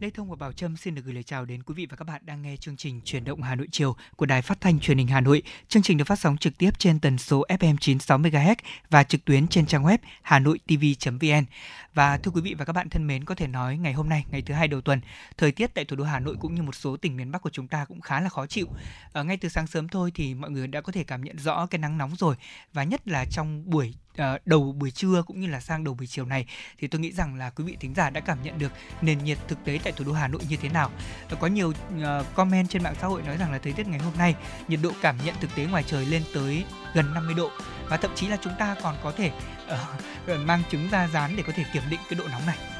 Lê Thông và Bảo Trâm xin được gửi lời chào đến quý vị và các bạn đang nghe chương trình Chuyển động Hà Nội chiều của Đài Phát thanh Truyền hình Hà Nội. Chương trình được phát sóng trực tiếp trên tần số FM 96 MHz và trực tuyến trên trang web hanoitv.vn. Và thưa quý vị và các bạn thân mến, có thể nói ngày hôm nay, ngày thứ hai đầu tuần, thời tiết tại thủ đô Hà Nội cũng như một số tỉnh miền Bắc của chúng ta cũng khá là khó chịu. Ở ngay từ sáng sớm thôi thì mọi người đã có thể cảm nhận rõ cái nắng nóng rồi và nhất là trong buổi uh, đầu buổi trưa cũng như là sang đầu buổi chiều này thì tôi nghĩ rằng là quý vị thính giả đã cảm nhận được nền nhiệt thực tế tại thủ đô Hà Nội như thế nào. Có nhiều uh, comment trên mạng xã hội nói rằng là thời tiết ngày hôm nay nhiệt độ cảm nhận thực tế ngoài trời lên tới gần 50 độ và thậm chí là chúng ta còn có thể uh, mang trứng ra dán để có thể kiểm định cái độ nóng này.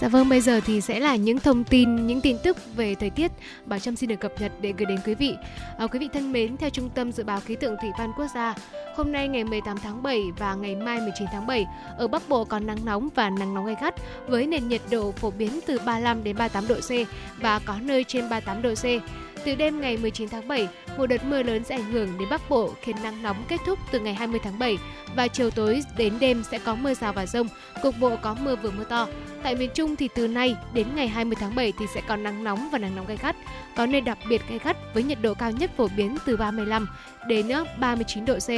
Dạ vâng, bây giờ thì sẽ là những thông tin, những tin tức về thời tiết Bảo Trâm xin được cập nhật để gửi đến quý vị. À, quý vị thân mến, theo Trung tâm Dự báo Khí tượng Thủy văn Quốc gia, hôm nay ngày 18 tháng 7 và ngày mai 19 tháng 7, ở Bắc Bộ có nắng nóng và nắng nóng gay gắt với nền nhiệt độ phổ biến từ 35 đến 38 độ C và có nơi trên 38 độ C. Từ đêm ngày 19 tháng 7, một đợt mưa lớn sẽ ảnh hưởng đến Bắc Bộ khiến nắng nóng kết thúc từ ngày 20 tháng 7 và chiều tối đến đêm sẽ có mưa rào và rông, cục bộ có mưa vừa mưa to. Tại miền Trung thì từ nay đến ngày 20 tháng 7 thì sẽ có nắng nóng và nắng nóng gay gắt, có nơi đặc biệt gay gắt với nhiệt độ cao nhất phổ biến từ 35 đến 39 độ C.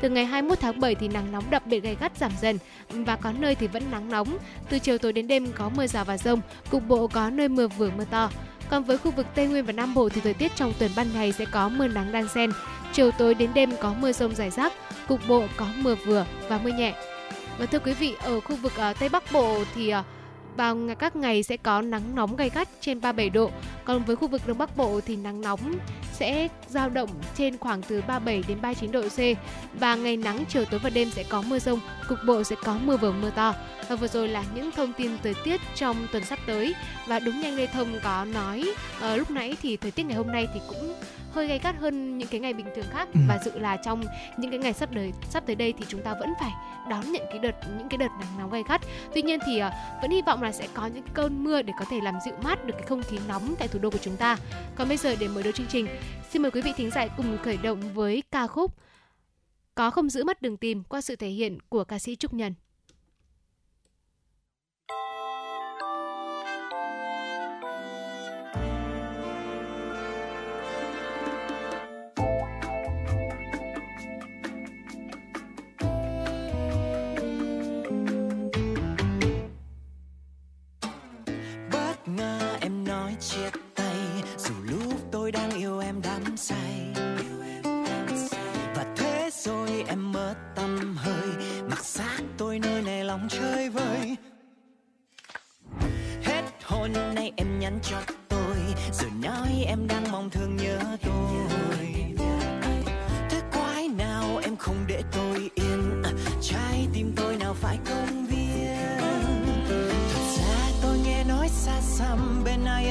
Từ ngày 21 tháng 7 thì nắng nóng đặc biệt gay gắt giảm dần và có nơi thì vẫn nắng nóng. Từ chiều tối đến đêm có mưa rào và rông, cục bộ có nơi mưa vừa mưa to. Còn với khu vực Tây Nguyên và Nam Bộ thì thời tiết trong tuần ban ngày sẽ có mưa nắng đan xen. Chiều tối đến đêm có mưa rông rải rác, cục bộ có mưa vừa và mưa nhẹ. Và thưa quý vị, ở khu vực uh, Tây Bắc Bộ thì uh, vào các ngày sẽ có nắng nóng gay gắt trên 37 độ. Còn với khu vực Đông Bắc Bộ thì nắng nóng sẽ dao động trên khoảng từ 37 đến 39 độ C và ngày nắng chiều tối và đêm sẽ có mưa rông, cục bộ sẽ có mưa vừa mưa to. Và vừa rồi là những thông tin thời tiết trong tuần sắp tới và đúng nhanh Lê Thông có nói uh, lúc nãy thì thời tiết ngày hôm nay thì cũng hơi gay gắt hơn những cái ngày bình thường khác ừ. và dự là trong những cái ngày sắp tới sắp tới đây thì chúng ta vẫn phải đón nhận cái đợt những cái đợt nắng nóng gay gắt. Tuy nhiên thì uh, vẫn hy vọng là sẽ có những cơn mưa để có thể làm dịu mát được cái không khí nóng tại thủ đô của chúng ta. Còn bây giờ để mở đầu chương trình, xin mời quý vị thính giả cùng khởi động với ca khúc Có không giữ mất đường tìm qua sự thể hiện của ca sĩ Trúc Nhân. Chia tay. Dù lúc tôi đang yêu em đắm say. Và thế rồi em mất tâm hơi. Mặc xác tôi nơi này lòng chơi vơi. Hết hôm nay em nhắn cho tôi. Rồi nói em đang mong thương nhớ tôi.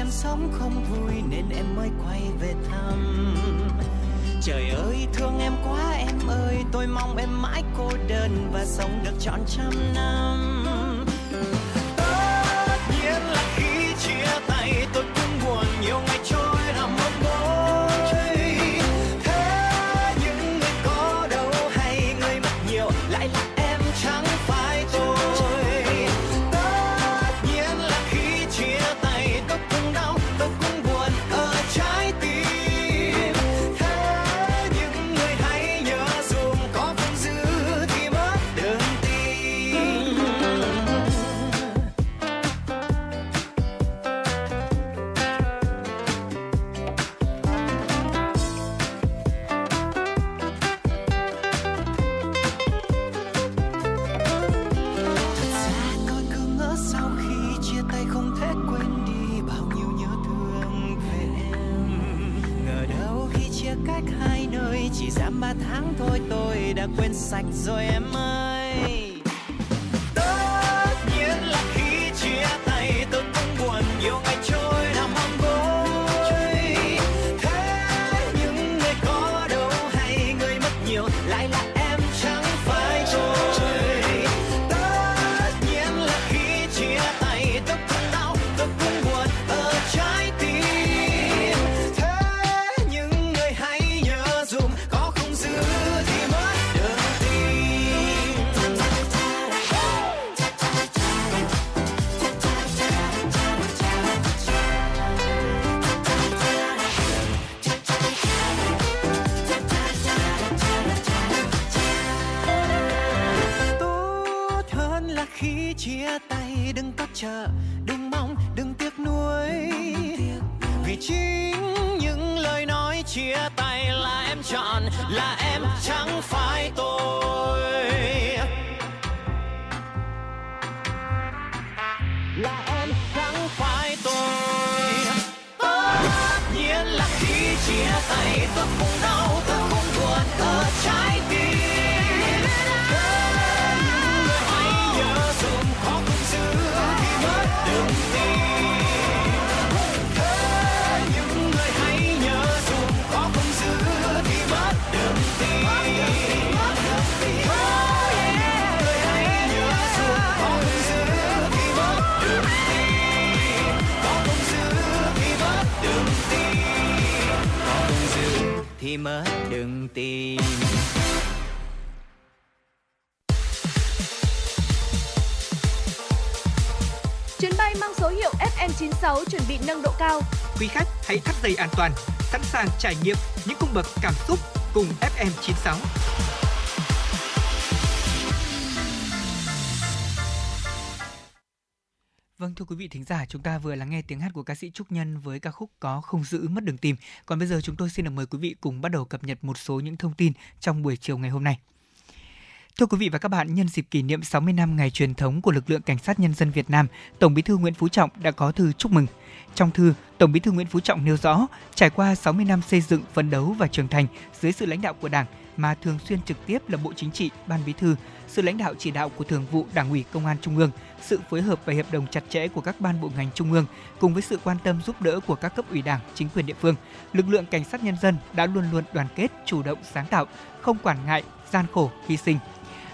Bên sóng sống không vui nên em mới quay về thăm. Trời ơi, thương em quá em ơi, tôi mong em mãi cô đơn và sống được trọn trăm năm. Toàn, sẵn sàng trải nghiệm những cung bậc cảm xúc cùng FM96. Vâng thưa quý vị thính giả, chúng ta vừa lắng nghe tiếng hát của ca sĩ Trúc Nhân với ca khúc có không giữ mất đường tìm. Còn bây giờ chúng tôi xin được mời quý vị cùng bắt đầu cập nhật một số những thông tin trong buổi chiều ngày hôm nay. Thưa quý vị và các bạn, nhân dịp kỷ niệm 60 năm ngày truyền thống của lực lượng cảnh sát nhân dân Việt Nam, Tổng Bí thư Nguyễn Phú Trọng đã có thư chúc mừng. Trong thư, Tổng Bí thư Nguyễn Phú Trọng nêu rõ, trải qua 60 năm xây dựng, phấn đấu và trưởng thành dưới sự lãnh đạo của Đảng mà thường xuyên trực tiếp là Bộ Chính trị, Ban Bí thư, sự lãnh đạo chỉ đạo của Thường vụ Đảng ủy Công an Trung ương, sự phối hợp và hiệp đồng chặt chẽ của các ban bộ ngành trung ương cùng với sự quan tâm giúp đỡ của các cấp ủy Đảng, chính quyền địa phương, lực lượng cảnh sát nhân dân đã luôn luôn đoàn kết, chủ động sáng tạo, không quản ngại gian khổ, hy sinh,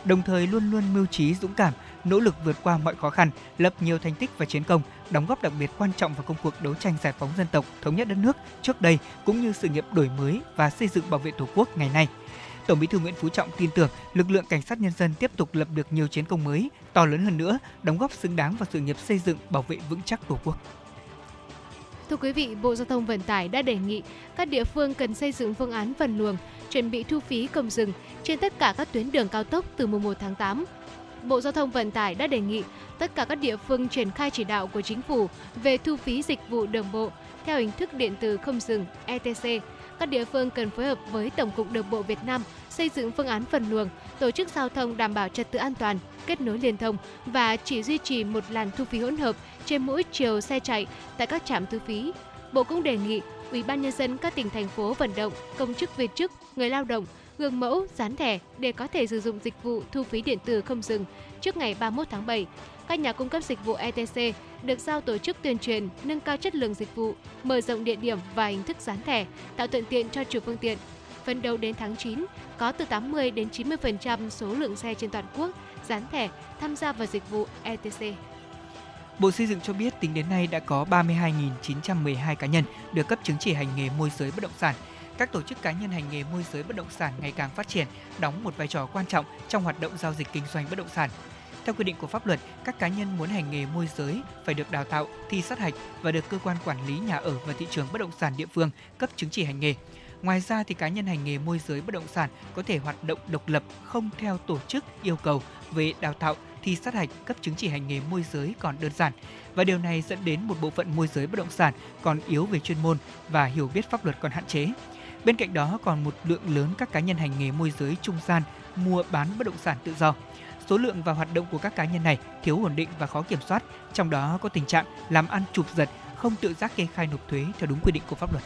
đồng thời luôn luôn mưu trí dũng cảm, nỗ lực vượt qua mọi khó khăn, lập nhiều thành tích và chiến công, đóng góp đặc biệt quan trọng vào công cuộc đấu tranh giải phóng dân tộc, thống nhất đất nước trước đây cũng như sự nghiệp đổi mới và xây dựng bảo vệ Tổ quốc ngày nay. Tổng Bí thư Nguyễn Phú Trọng tin tưởng lực lượng cảnh sát nhân dân tiếp tục lập được nhiều chiến công mới, to lớn hơn nữa, đóng góp xứng đáng vào sự nghiệp xây dựng bảo vệ vững chắc Tổ quốc. Thưa quý vị, Bộ Giao thông Vận tải đã đề nghị các địa phương cần xây dựng phương án phân luồng, chuẩn bị thu phí công dừng trên tất cả các tuyến đường cao tốc từ mùng 1 tháng 8. Bộ Giao thông Vận tải đã đề nghị tất cả các địa phương triển khai chỉ đạo của chính phủ về thu phí dịch vụ đường bộ theo hình thức điện tử không dừng ETC. Các địa phương cần phối hợp với Tổng cục Đường bộ Việt Nam xây dựng phương án phân luồng, tổ chức giao thông đảm bảo trật tự an toàn, kết nối liên thông và chỉ duy trì một làn thu phí hỗn hợp trên mỗi chiều xe chạy tại các trạm thu phí. Bộ cũng đề nghị Ủy ban nhân dân các tỉnh thành phố vận động công chức viên chức, người lao động gương mẫu, dán thẻ để có thể sử dụng dịch vụ thu phí điện tử không dừng trước ngày 31 tháng 7. Các nhà cung cấp dịch vụ ETC được giao tổ chức tuyên truyền, nâng cao chất lượng dịch vụ, mở rộng địa điểm và hình thức dán thẻ, tạo thuận tiện cho chủ phương tiện. Phấn đấu đến tháng 9, có từ 80 đến 90% số lượng xe trên toàn quốc dán thẻ tham gia vào dịch vụ ETC. Bộ Xây dựng cho biết tính đến nay đã có 32.912 cá nhân được cấp chứng chỉ hành nghề môi giới bất động sản. Các tổ chức cá nhân hành nghề môi giới bất động sản ngày càng phát triển, đóng một vai trò quan trọng trong hoạt động giao dịch kinh doanh bất động sản. Theo quy định của pháp luật, các cá nhân muốn hành nghề môi giới phải được đào tạo, thi sát hạch và được cơ quan quản lý nhà ở và thị trường bất động sản địa phương cấp chứng chỉ hành nghề. Ngoài ra thì cá nhân hành nghề môi giới bất động sản có thể hoạt động độc lập không theo tổ chức yêu cầu về đào tạo, thi sát hạch cấp chứng chỉ hành nghề môi giới còn đơn giản và điều này dẫn đến một bộ phận môi giới bất động sản còn yếu về chuyên môn và hiểu biết pháp luật còn hạn chế. Bên cạnh đó còn một lượng lớn các cá nhân hành nghề môi giới trung gian mua bán bất động sản tự do. Số lượng và hoạt động của các cá nhân này thiếu ổn định và khó kiểm soát, trong đó có tình trạng làm ăn chụp giật, không tự giác kê khai nộp thuế theo đúng quy định của pháp luật.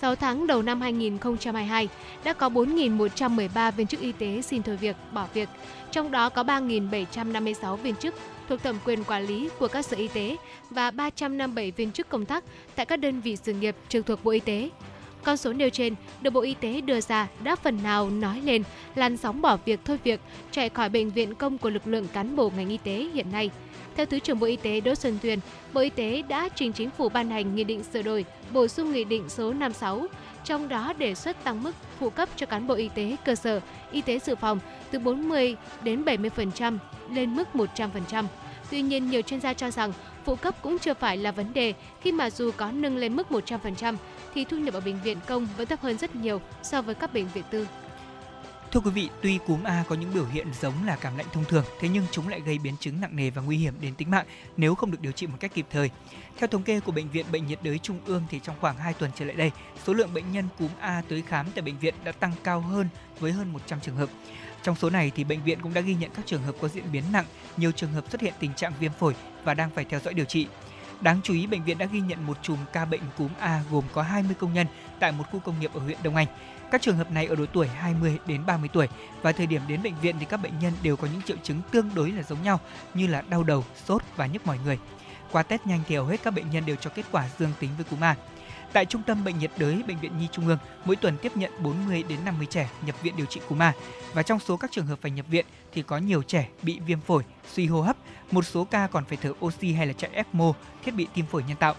6 tháng đầu năm 2022 đã có 4.113 viên chức y tế xin thôi việc, bỏ việc, trong đó có 3.756 viên chức thuộc thẩm quyền quản lý của các sở y tế và 357 viên chức công tác tại các đơn vị sự nghiệp trực thuộc Bộ Y tế. Con số nêu trên được Bộ Y tế đưa ra đã phần nào nói lên làn sóng bỏ việc thôi việc chạy khỏi bệnh viện công của lực lượng cán bộ ngành y tế hiện nay. Theo Thứ trưởng Bộ Y tế Đỗ Xuân Tuyền, Bộ Y tế đã trình chính phủ ban hành nghị định sửa đổi, bổ sung nghị định số 56, trong đó đề xuất tăng mức phụ cấp cho cán bộ y tế cơ sở, y tế dự phòng từ 40 đến 70% lên mức 100%. Tuy nhiên, nhiều chuyên gia cho rằng phụ cấp cũng chưa phải là vấn đề khi mà dù có nâng lên mức 100% thì thu nhập ở bệnh viện công vẫn thấp hơn rất nhiều so với các bệnh viện tư. Thưa quý vị, tuy cúm A có những biểu hiện giống là cảm lạnh thông thường, thế nhưng chúng lại gây biến chứng nặng nề và nguy hiểm đến tính mạng nếu không được điều trị một cách kịp thời. Theo thống kê của Bệnh viện Bệnh nhiệt đới Trung ương thì trong khoảng 2 tuần trở lại đây, số lượng bệnh nhân cúm A tới khám tại bệnh viện đã tăng cao hơn với hơn 100 trường hợp. Trong số này thì bệnh viện cũng đã ghi nhận các trường hợp có diễn biến nặng, nhiều trường hợp xuất hiện tình trạng viêm phổi và đang phải theo dõi điều trị. Đáng chú ý, bệnh viện đã ghi nhận một chùm ca bệnh cúm A gồm có 20 công nhân tại một khu công nghiệp ở huyện Đông Anh. Các trường hợp này ở độ tuổi 20 đến 30 tuổi và thời điểm đến bệnh viện thì các bệnh nhân đều có những triệu chứng tương đối là giống nhau như là đau đầu, sốt và nhức mỏi người. Qua test nhanh thì hầu hết các bệnh nhân đều cho kết quả dương tính với cúm A. Tại Trung tâm Bệnh nhiệt đới Bệnh viện Nhi Trung ương, mỗi tuần tiếp nhận 40 đến 50 trẻ nhập viện điều trị cúm A. Và trong số các trường hợp phải nhập viện thì có nhiều trẻ bị viêm phổi, suy hô hấp, một số ca còn phải thở oxy hay là chạy ECMO, thiết bị tim phổi nhân tạo.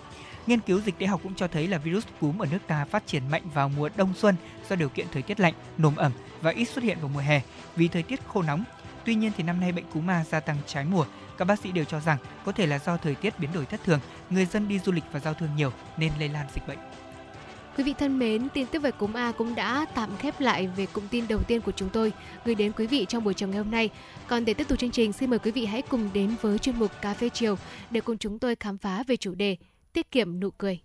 Nghiên cứu dịch tễ học cũng cho thấy là virus cúm ở nước ta phát triển mạnh vào mùa đông xuân do điều kiện thời tiết lạnh, nồm ẩm và ít xuất hiện vào mùa hè vì thời tiết khô nóng. Tuy nhiên thì năm nay bệnh cúm A gia tăng trái mùa. Các bác sĩ đều cho rằng có thể là do thời tiết biến đổi thất thường, người dân đi du lịch và giao thương nhiều nên lây lan dịch bệnh. Quý vị thân mến, tin tức về cúm A cũng đã tạm khép lại về cụm tin đầu tiên của chúng tôi gửi đến quý vị trong buổi chiều ngày hôm nay. Còn để tiếp tục chương trình, xin mời quý vị hãy cùng đến với chuyên mục Cà phê chiều để cùng chúng tôi khám phá về chủ đề tiết kiệm nụ cười.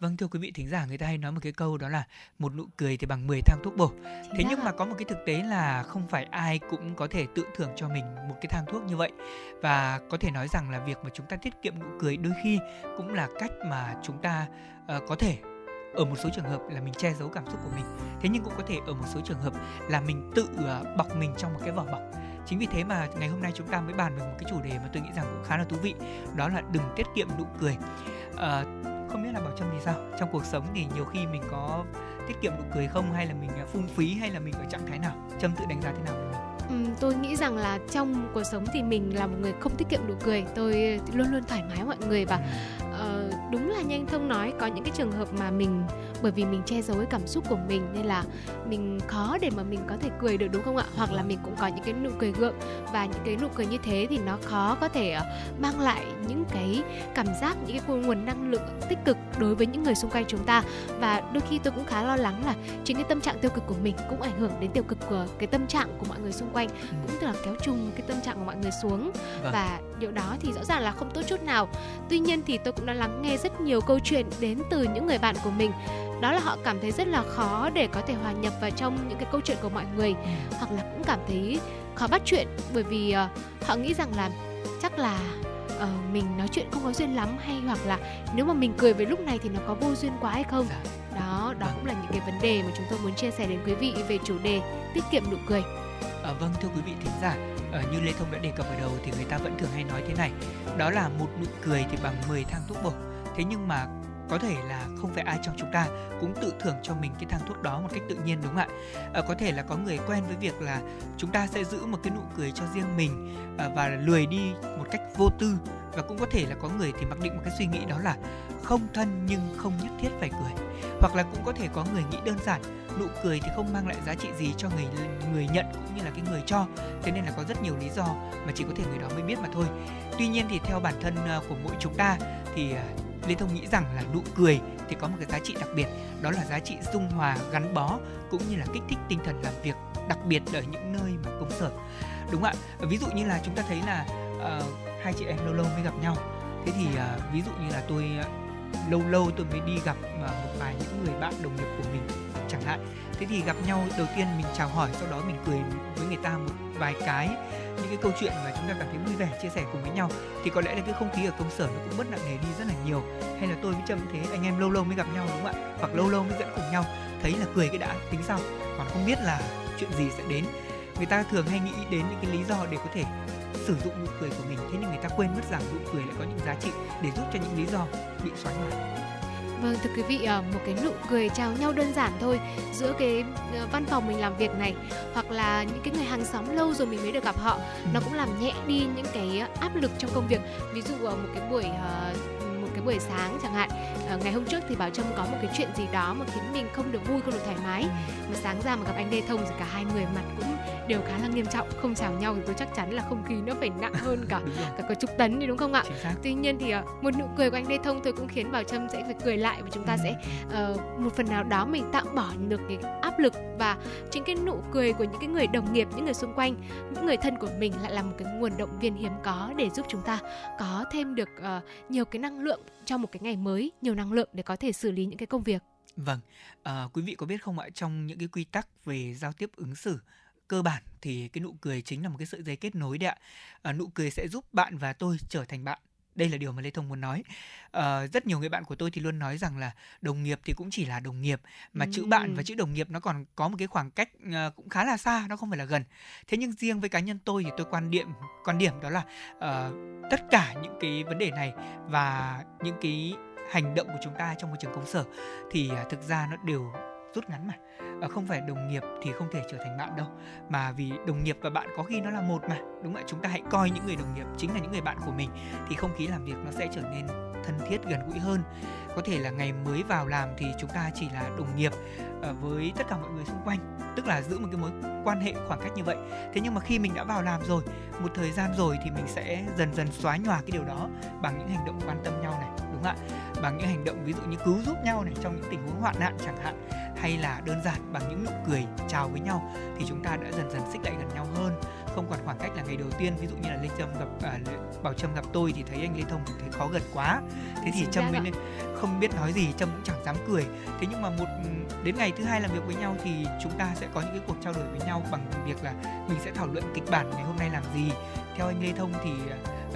Vâng thưa quý vị thính giả người ta hay nói một cái câu đó là một nụ cười thì bằng 10 thang thuốc bổ. Chính Thế nhưng ạ. mà có một cái thực tế là không phải ai cũng có thể tự thưởng cho mình một cái thang thuốc như vậy. Và có thể nói rằng là việc mà chúng ta tiết kiệm nụ cười đôi khi cũng là cách mà chúng ta ờ, có thể ở một số trường hợp là mình che giấu cảm xúc của mình. Thế nhưng cũng có thể ở một số trường hợp là mình tự ờ, bọc mình trong một cái vỏ bọc. Chính vì thế mà ngày hôm nay chúng ta mới bàn về một cái chủ đề mà tôi nghĩ rằng cũng khá là thú vị, đó là đừng tiết kiệm nụ cười. Ờ, không biết là bảo trâm thì sao trong cuộc sống thì nhiều khi mình có tiết kiệm nụ cười không hay là mình à, phung phí hay là mình ở trạng thái nào trâm tự đánh giá thế nào về mình tôi nghĩ rằng là trong cuộc sống thì mình là một người không tiết kiệm nụ cười. Tôi luôn luôn thoải mái mọi người và Ờ, đúng là như anh thông nói có những cái trường hợp mà mình bởi vì mình che giấu cái cảm xúc của mình nên là mình khó để mà mình có thể cười được đúng không ạ? Hoặc là mình cũng có những cái nụ cười gượng. Và những cái nụ cười như thế thì nó khó có thể ờ, mang lại những cái cảm giác những cái nguồn năng lượng tích cực đối với những người xung quanh chúng ta. Và đôi khi tôi cũng khá lo lắng là chính cái tâm trạng tiêu cực của mình cũng ảnh hưởng đến tiêu cực của cái tâm trạng của mọi người xung quanh cũng tức là kéo trùng cái tâm trạng của mọi người xuống. Vâng. và điều đó thì rõ ràng là không tốt chút nào. Tuy nhiên thì tôi cũng đã lắng nghe rất nhiều câu chuyện đến từ những người bạn của mình đó là họ cảm thấy rất là khó để có thể hòa nhập vào trong những cái câu chuyện của mọi người hoặc là cũng cảm thấy khó bắt chuyện bởi vì ờ, họ nghĩ rằng là chắc là ờ, mình nói chuyện không có duyên lắm hay hoặc là nếu mà mình cười với lúc này thì nó có vô duyên quá hay không Dạ. đó đó Vâng. cũng là những cái vấn đề mà chúng tôi muốn chia sẻ đến quý vị về chủ đề tiết kiệm nụ cười À, vâng thưa quý vị thính giả, ờ, như Lê Thông đã đề cập ở đầu thì người ta vẫn thường hay nói thế này, đó là một nụ cười thì bằng 10 thang thuốc bổ. Thế nhưng mà có thể là không phải ai trong chúng ta cũng tự thưởng cho mình cái thang thuốc đó một cách tự nhiên đúng không ạ? à, có thể là có người quen với việc là chúng ta sẽ giữ một cái nụ cười cho riêng mình à, và lười đi một cách vô tư. Và cũng có thể là có người thì mặc định một cái suy nghĩ đó là không thân nhưng không nhất thiết phải cười. Hoặc là cũng có thể có người nghĩ đơn giản nụ cười thì không mang lại giá trị gì cho người người nhận cũng như là cái người cho. Thế nên là có rất nhiều lý do mà chỉ có thể người đó mới biết mà thôi. Tuy nhiên thì theo bản thân ờ, của mỗi chúng ta thì Lê Thông nghĩ rằng là nụ cười thì có một cái giá trị đặc biệt đó là giá trị dung hòa gắn bó cũng như là kích thích tinh thần làm việc đặc biệt ở những nơi mà công sở. Đúng ạ ví dụ như là chúng ta thấy là uh, hai chị em lâu lâu mới gặp nhau. Thế thì uh, ví dụ như là tôi uh, lâu lâu tôi mới đi gặp uh, một vài những người bạn đồng nghiệp của mình chẳng hạn. Thế thì gặp nhau đầu tiên mình chào hỏi sau đó mình cười với người ta một vài cái cái câu chuyện mà chúng ta cảm thấy vui vẻ, chia sẻ cùng với nhau, thì có lẽ là cái không khí ở công sở nó cũng bớt nặng nề đi rất là nhiều. Hay là tôi với trâm thế, anh em lâu lâu mới gặp nhau đúng không ạ? Hoặc lâu lâu mới dẫn cùng nhau, thấy là cười cái đã, tính sau. Còn không biết là chuyện gì sẽ đến. Người ta thường hay nghĩ đến những cái lý do để có thể sử dụng nụ cười của mình, thế nhưng người ta quên mất rằng nụ cười lại có những giá trị để giúp cho những lý do bị xóa nhòa. Vâng, thưa quý vị, ờ, một cái nụ cười chào nhau đơn giản thôi giữa cái ờ, văn phòng mình làm việc này hoặc là những cái người hàng xóm lâu rồi mình mới được gặp họ, nó cũng làm nhẹ đi những cái áp lực trong công việc. Ví dụ một cái buổi ờ, buổi sáng chẳng hạn, ờ, ngày hôm trước thì Bảo Trâm có một cái chuyện gì đó mà khiến mình không được vui, không được thoải mái. Mà sáng ra mà gặp anh Lê Thông thì cả hai người mặt cũng đều khá là nghiêm trọng, không chào nhau thì tôi chắc chắn là không khí nó phải nặng hơn cả cả có chục tấn đi đúng không ạ? Tuy nhiên thì ờ, một nụ cười của anh Lê Thông thôi cũng khiến Bảo Trâm sẽ phải cười lại và chúng ta sẽ ờ, một phần nào đó mình tạm bỏ được cái áp lực và chính cái nụ cười của những cái người đồng nghiệp những người xung quanh những người thân của mình lại là một cái nguồn động viên hiếm có để giúp chúng ta có thêm được uh, nhiều cái năng lượng trong một cái ngày mới nhiều năng lượng để có thể xử lý những cái công việc Vâng, à, quý vị có biết không ạ, trong những cái quy tắc về giao tiếp ứng xử cơ bản thì cái nụ cười chính là một cái sợi dây kết nối đấy ạ. À, nụ cười sẽ giúp bạn và tôi trở thành bạn. Đây là điều mà Lê Thông muốn nói. À, rất nhiều người bạn của tôi thì luôn nói rằng là đồng nghiệp thì cũng chỉ là đồng nghiệp mà ừ. chữ bạn và chữ đồng nghiệp nó còn có một cái khoảng cách uh, cũng khá là xa, nó không phải là gần. Thế nhưng riêng với cá nhân tôi thì tôi quan điểm quan điểm đó là uh, tất cả những cái vấn đề này và những cái hành động của chúng ta trong môi trường công sở thì uh, thực ra nó đều rút ngắn mà À, không phải đồng nghiệp thì không thể trở thành bạn đâu, mà vì đồng nghiệp và bạn có khi nó là một mà, đúng ạ? Chúng ta hãy coi những người đồng nghiệp chính là những người bạn của mình, thì không khí làm việc nó sẽ trở nên thân thiết, gần gũi hơn. Có thể là ngày mới vào làm thì chúng ta chỉ là đồng nghiệp với tất cả mọi người xung quanh tức là giữ một cái mối quan hệ khoảng cách như vậy. Thế nhưng mà khi mình đã vào làm rồi một thời gian rồi thì mình sẽ dần dần xóa nhòa cái điều đó bằng những hành động quan tâm nhau này đúng không ạ? Bằng những hành động ví dụ như cứu giúp nhau này trong những tình huống hoạn nạn chẳng hạn hay là đơn giản bằng những nụ cười chào với nhau thì chúng ta đã dần dần xích lại gần nhau hơn. Không còn khoảng cách là ngày đầu tiên ví dụ như là lê trâm gặp à, bảo trâm gặp tôi thì thấy anh lê thông thấy khó gần quá. Thế thì trâm mới không biết nói gì trâm cũng chẳng dám cười. Thế nhưng mà một đến ngày thứ hai làm việc với nhau thì chúng ta sẽ có những cái cuộc trao đổi với nhau bằng việc là mình sẽ thảo luận kịch bản ngày hôm nay làm gì. Theo anh lê thông thì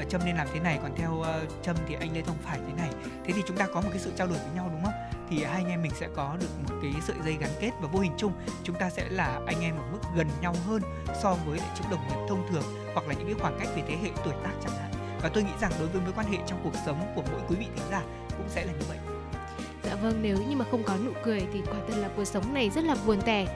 uh, trâm nên làm thế này còn theo uh, trâm thì anh lê thông phải thế này. Thế thì chúng ta có một cái sự trao đổi với nhau đúng không? Thì hai anh em mình sẽ có được một cái sợi dây gắn kết và vô hình chung. Chúng ta sẽ là anh em ở mức gần nhau hơn so với lại những đồng nghiệp thông thường hoặc là những cái khoảng cách về thế hệ tuổi tác chẳng hạn. Và tôi nghĩ rằng đối với mối quan hệ trong cuộc sống của mỗi quý vị thính giả cũng sẽ là như vậy. Dạ vâng, nếu như mà không có nụ cười thì quả thật là cuộc sống này rất là buồn tẻ.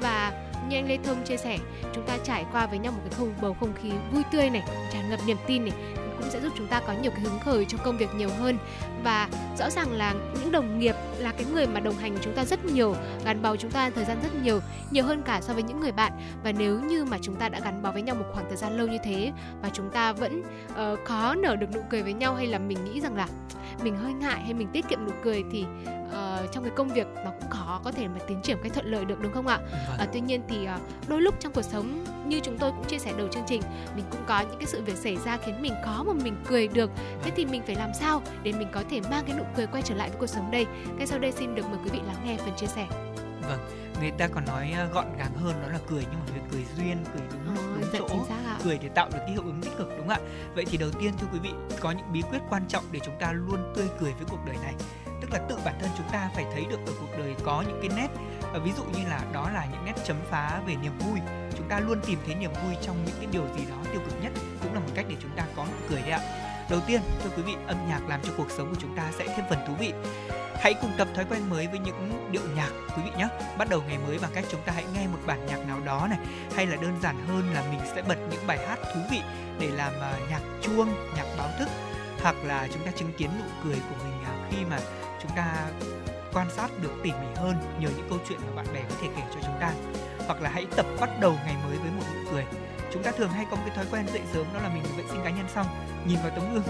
Và như anh Lê Thông chia sẻ, chúng ta trải qua với nhau một cái không bầu không khí vui tươi này, tràn ngập niềm tin này cũng sẽ giúp chúng ta có nhiều cái hứng khởi trong công việc nhiều hơn và rõ ràng là những đồng nghiệp là cái người mà đồng hành chúng ta rất nhiều gắn bó chúng ta thời gian rất nhiều nhiều hơn cả so với những người bạn và nếu như mà chúng ta đã gắn bó với nhau một khoảng thời gian lâu như thế và chúng ta vẫn uh, có nở được nụ cười với nhau hay là mình nghĩ rằng là mình hơi ngại hay mình tiết kiệm nụ cười thì uh, trong cái công việc nó cũng khó có thể mà tiến triển cái thuận lợi được đúng không ạ? Vâng. Uh, tuy nhiên thì uh, đôi lúc trong cuộc sống như chúng tôi cũng chia sẻ đầu chương trình mình cũng có những cái sự việc xảy ra khiến mình khó mà mình cười được. Thế thì mình phải làm sao để mình có thể mang cái nụ cười quay trở lại với cuộc sống đây? Ngay sau đây xin được mời quý vị lắng nghe phần chia sẻ. Vâng người ta còn nói gọn gàng hơn đó là cười nhưng mà phải cười duyên cười đúng lúc đúng dạ, chỗ. cười để tạo được cái hiệu ứng tích cực đúng không ạ? Vậy thì đầu tiên thưa quý vị có những bí quyết quan trọng để chúng ta luôn tươi cười với cuộc đời này. Tức là tự bản thân chúng ta phải thấy được ở cuộc đời có những cái nét ví dụ như là đó là những nét chấm phá về niềm vui ta luôn tìm thấy niềm vui trong những cái điều gì đó tiêu cực nhất cũng là một cách để chúng ta có nụ cười đấy ạ. Đầu tiên thưa quý vị âm nhạc làm cho cuộc sống của chúng ta sẽ thêm phần thú vị. Hãy cùng tập thói quen mới với những điệu nhạc quý vị nhé. Bắt đầu ngày mới bằng cách chúng ta hãy nghe một bản nhạc nào đó này hay là đơn giản hơn là mình sẽ bật những bài hát thú vị để làm uh, nhạc chuông, nhạc báo thức hoặc là chúng ta chứng kiến nụ cười của mình uh, khi mà chúng ta quan sát được tỉ mỉ hơn nhờ những câu chuyện mà bạn bè có thể kể cho chúng ta hoặc là hãy tập bắt đầu ngày mới với một nụ cười. Chúng ta thường hay có một cái thói quen dậy sớm đó là mình vệ sinh cá nhân xong nhìn vào tấm gương.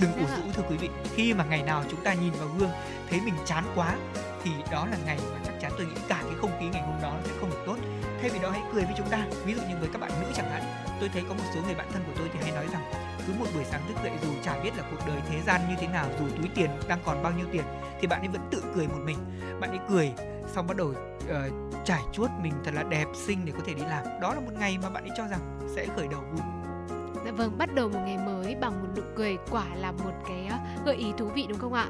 Đừng ủ rũ thưa quý vị khi mà ngày nào chúng ta nhìn vào gương thấy mình chán quá thì đó là ngày mà chắc chắn tôi nghĩ cả cái không khí ngày hôm đó nó sẽ không được tốt. Thay vì đó hãy cười với chúng ta ví dụ như với các bạn nữ chẳng hạn. Tôi thấy có một số người bạn thân của tôi thì hay nói rằng cứ một buổi sáng thức dậy dù chả biết là cuộc đời thế gian như thế nào dù túi tiền đang còn bao nhiêu tiền thì bạn ấy vẫn tự cười một mình. Bạn ấy cười xong bắt đầu uh, trải chuốt mình thật là đẹp xinh để có thể đi làm. Đó là một ngày mà bạn ấy cho rằng sẽ khởi đầu vui vâng, bắt đầu một ngày mới bằng một nụ cười quả là một cái gợi ý thú vị đúng không ạ?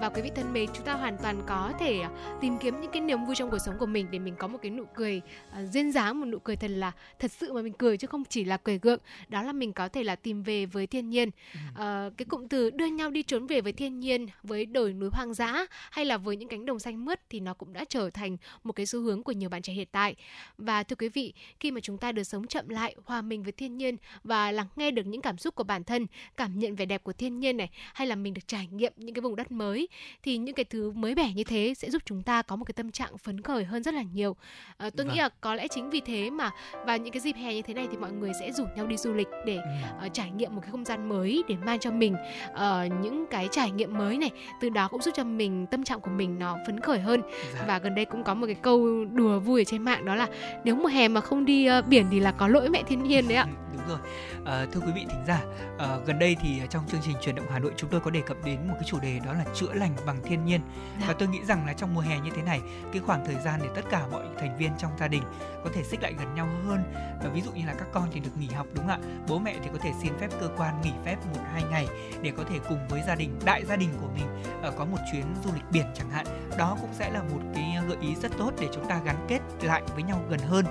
Và quý vị thân mến, chúng ta hoàn toàn có thể tìm kiếm những cái niềm vui trong cuộc sống của mình để mình có một cái nụ cười uh, duyên dáng, một nụ cười thật là thật sự mà mình cười chứ không chỉ là cười gượng. Đó là mình có thể là tìm về với thiên nhiên. Uh, cái cụm từ đưa nhau đi trốn về với thiên nhiên, với đồi núi hoang dã hay là với những cánh đồng xanh mướt thì nó cũng đã trở thành một cái xu hướng của nhiều bạn trẻ hiện tại. Và thưa quý vị, khi mà chúng ta được sống chậm lại, hòa mình với thiên nhiên và lắng nghe nghe được những cảm xúc của bản thân cảm nhận vẻ đẹp của thiên nhiên này hay là mình được trải nghiệm những cái vùng đất mới thì những cái thứ mới mẻ như thế sẽ giúp chúng ta có một cái tâm trạng phấn khởi hơn rất là nhiều à, tôi vâng. nghĩ là có lẽ chính vì thế mà vào những cái dịp hè như thế này thì mọi người sẽ rủ nhau đi du lịch để ừ. uh, trải nghiệm một cái không gian mới để mang cho mình uh, những cái trải nghiệm mới này từ đó cũng giúp cho mình tâm trạng của mình nó phấn khởi hơn dạ. và gần đây cũng có một cái câu đùa vui ở trên mạng đó là nếu mùa hè mà không đi uh, biển thì là có lỗi mẹ thiên nhiên đấy ạ đúng rồi à, thưa quý vị thính giả à, gần đây thì trong chương trình truyền động Hà Nội chúng tôi có đề cập đến một cái chủ đề đó là chữa lành bằng thiên nhiên. Dạ. và tôi nghĩ rằng là trong mùa hè như thế này cái khoảng thời gian để tất cả mọi thành viên trong gia đình có thể xích lại gần nhau hơn. Và ví dụ như là các con thì được nghỉ học đúng không ạ? Bố mẹ thì có thể xin phép cơ quan nghỉ phép một hai ngày để có thể cùng với gia đình đại gia đình của mình uh, có một chuyến du lịch biển chẳng hạn. Đó cũng sẽ là một cái gợi ý rất tốt để chúng ta gắn kết lại với nhau gần hơn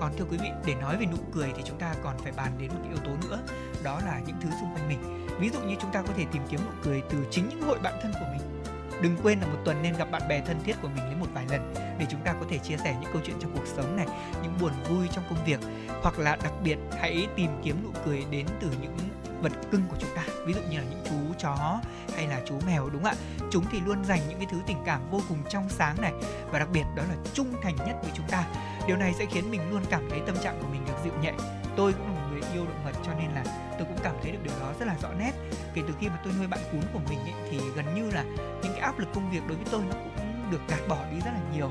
còn thưa quý vị, để nói về nụ cười thì chúng ta còn phải bàn đến một cái yếu tố nữa, đó là những thứ xung quanh mình. Ví dụ như chúng ta có thể tìm kiếm nụ cười từ chính những hội bạn thân của mình. Đừng quên là một tuần nên gặp bạn bè thân thiết của mình đến một vài lần để chúng ta có thể chia sẻ những câu chuyện trong cuộc sống này, những buồn vui trong công việc. Hoặc là đặc biệt, hãy tìm kiếm nụ cười đến từ những vật cưng của chúng ta. Ví dụ như là những chú chó hay là chú mèo, đúng không ạ? Chúng thì luôn dành những cái thứ tình cảm vô cùng trong sáng này. Và đặc biệt, đó là trung thành nhất với chúng ta điều này sẽ khiến mình luôn cảm thấy tâm trạng của mình được dịu nhẹ. Tôi cũng là một người yêu động vật cho nên là tôi cũng cảm thấy được điều đó rất là rõ nét. Kể từ khi mà tôi nuôi bạn cún của mình ấy, thì gần như là những cái áp lực công việc đối với tôi nó cũng được gạt bỏ đi rất là nhiều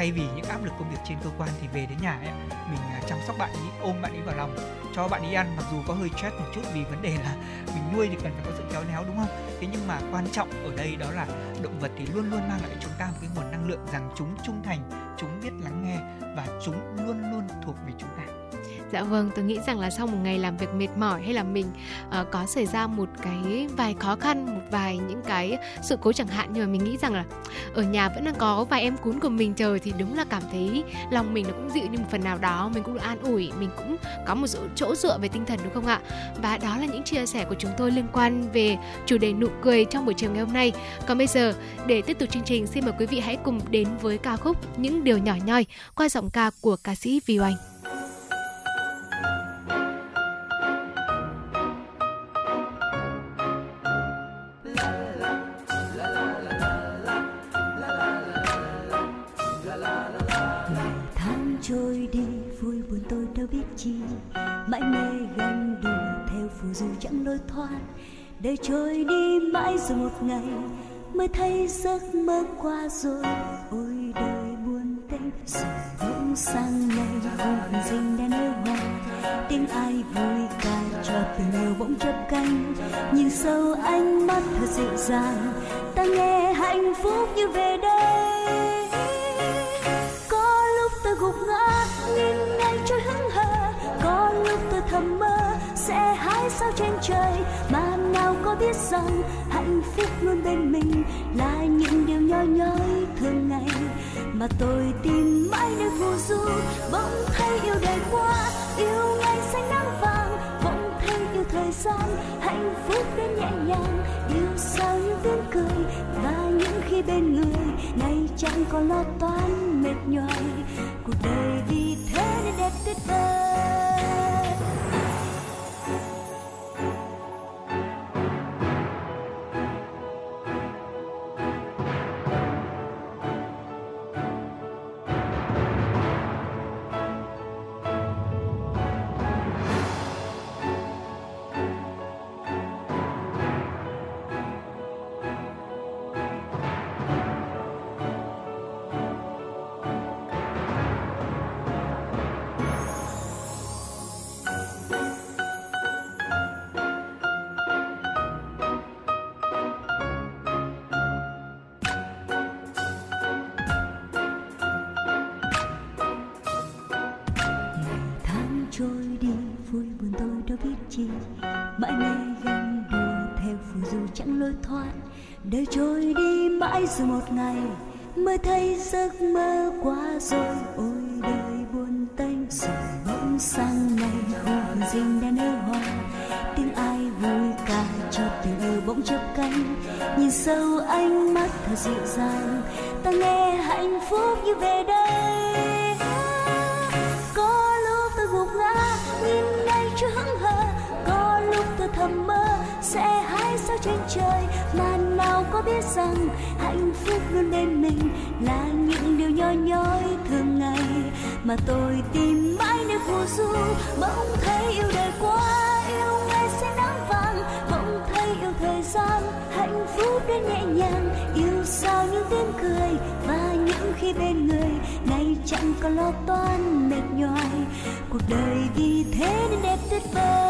thay vì những áp lực công việc trên cơ quan thì về đến nhà ấy, mình à, chăm sóc bạn ấy ôm bạn ấy vào lòng cho bạn ấy ăn mặc dù có hơi stress một chút vì vấn đề là mình nuôi thì cần phải có sự khéo léo đúng không? Thế nhưng mà quan trọng ở đây đó là động vật thì luôn luôn mang lại cho chúng ta một cái nguồn năng lượng rằng chúng trung thành chúng biết lắng nghe và chúng luôn luôn thuộc về chúng ta. Dạ vâng, tôi nghĩ rằng là sau một ngày làm việc mệt mỏi hay là mình uh, có xảy ra một cái vài khó khăn, một vài những cái sự cố chẳng hạn nhưng mà mình nghĩ rằng là ở nhà vẫn đang có vài em cún của mình chờ thì đúng là cảm thấy lòng mình nó cũng dịu như một phần nào đó, mình cũng được an ủi, mình cũng có một chỗ dựa về tinh thần đúng không ạ? Và đó là những chia sẻ của chúng tôi liên quan về chủ đề nụ cười trong buổi chiều ngày hôm nay. Còn bây giờ, để tiếp tục chương trình, xin mời quý vị hãy cùng đến với ca khúc Những điều nhỏ nhoi qua giọng ca của ca sĩ Vi chi. Mãi mê ganh đùa theo phù du chẳng lối thoát. Đời trôi đi mãi rồi một ngày, mới thấy giấc mơ qua rồi. Ôi đời buồn tênh rồi bỗng sang ngày hồn dinh đã nêu hoa. Tiếng ai vui ca cho tình yêu bỗng chớp cánh. Nhìn sâu ánh mắt thật dịu dàng, ta nghe hạnh phúc như về đây. Có biết rằng hạnh phúc luôn bên mình là những điều nhỏ nhói thường ngày. Mà tôi tìm mãi nơi phù du, bỗng thấy yêu đời qua yêu ngày xanh nắng vàng. Bỗng thấy yêu thời gian, hạnh phúc đến nhẹ nhàng, yêu sao những tiếng cười. Và những khi bên người nay chẳng còn lo toan, mệt nhoài. Cuộc đời vì thế nên đẹp tuyệt vời. Rồi một ngày, mới thấy giấc mơ quá rồi ôi, đời buồn tênh rồi bỗng sang ngày hồn dinh đã nở hoa. Tiếng ai vui ca cho tình yêu bỗng chớp cánh. Nhìn sâu ánh mắt thật dịu dàng, ta nghe hạnh phúc như về đây. Có biết rằng hạnh phúc luôn bên mình là những điều nhỏ nhói thường ngày. Mà tôi tìm mãi nơi phù du bỗng thấy yêu đời quá yêu ngày sẽ nắng vàng, bỗng thấy yêu thời gian hạnh phúc đến nhẹ nhàng. Yêu sao những tiếng cười và những khi bên người ngày chẳng còn lo toan mệt nhoài. Cuộc đời vì thế nên đẹp tuyệt vời.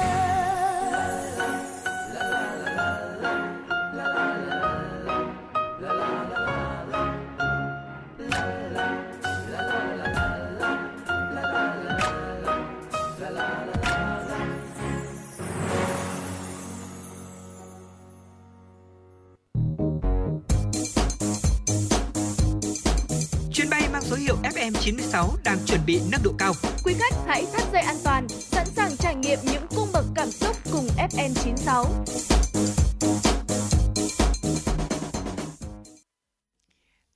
Số hiệu FM96 đang chuẩn bị nâng độ cao. Quý khách hãy thắt dây an toàn, sẵn sàng trải nghiệm những cung bậc cảm xúc cùng FN96.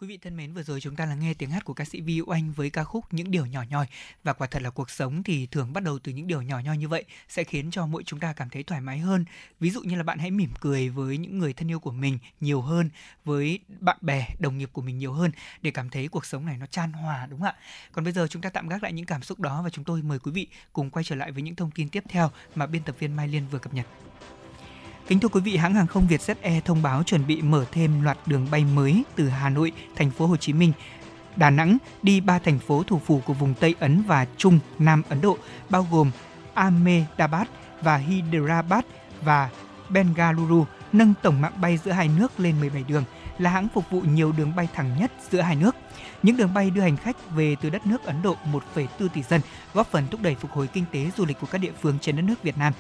Quý vị thân mến, vừa rồi chúng ta là nghe tiếng hát của ca sĩ Vi Oanh với ca khúc Những điều nhỏ nhoi và quả thật là cuộc sống thì thường bắt đầu từ những điều nhỏ nhoi như vậy sẽ khiến cho mỗi chúng ta cảm thấy thoải mái hơn. Ví dụ như là bạn hãy mỉm cười với những người thân yêu của mình nhiều hơn, với bạn bè, đồng nghiệp của mình nhiều hơn để cảm thấy cuộc sống này nó chan hòa đúng không ạ? Còn bây giờ chúng ta tạm gác lại những cảm xúc đó và chúng tôi mời quý vị cùng quay trở lại với những thông tin tiếp theo mà biên tập viên Mai Liên vừa cập nhật. Kính thưa quý vị, hãng hàng không Vietjet Air thông báo chuẩn bị mở thêm loạt đường bay mới từ Hà Nội, thành phố Hồ Chí Minh, Đà Nẵng đi ba thành phố thủ phủ của vùng Tây Ấn và Trung Nam Ấn Độ, bao gồm Ahmedabad và Hyderabad và Bengaluru, nâng tổng mạng bay giữa hai nước lên 17 đường, là hãng phục vụ nhiều đường bay thẳng nhất giữa hai nước. Những đường bay đưa hành khách về từ đất nước Ấn Độ 1,4 tỷ dân, góp phần thúc đẩy phục hồi kinh tế du lịch của các địa phương trên đất nước Việt Nam.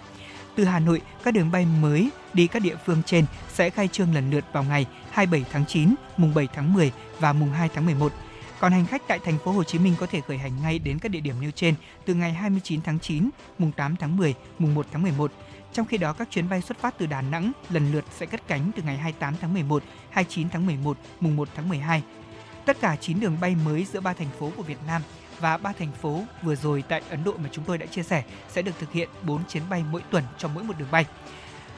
Từ Hà Nội, các đường bay mới đi các địa phương trên sẽ khai trương lần lượt vào ngày 27 tháng 9, mùng 7 tháng 10 và mùng 2 tháng 11. Còn hành khách tại thành phố Hồ Chí Minh có thể khởi hành ngay đến các địa điểm nêu trên từ ngày 29 tháng 9, mùng 8 tháng 10, mùng 1 tháng 11. Trong khi đó, các chuyến bay xuất phát từ Đà Nẵng lần lượt sẽ cất cánh từ ngày 28 tháng 11, 29 tháng 11, mùng 1 tháng 12. Tất cả 9 đường bay mới giữa ba thành phố của Việt Nam và ba thành phố vừa rồi tại Ấn Độ mà chúng tôi đã chia sẻ sẽ được thực hiện 4 chuyến bay mỗi tuần cho mỗi một đường bay.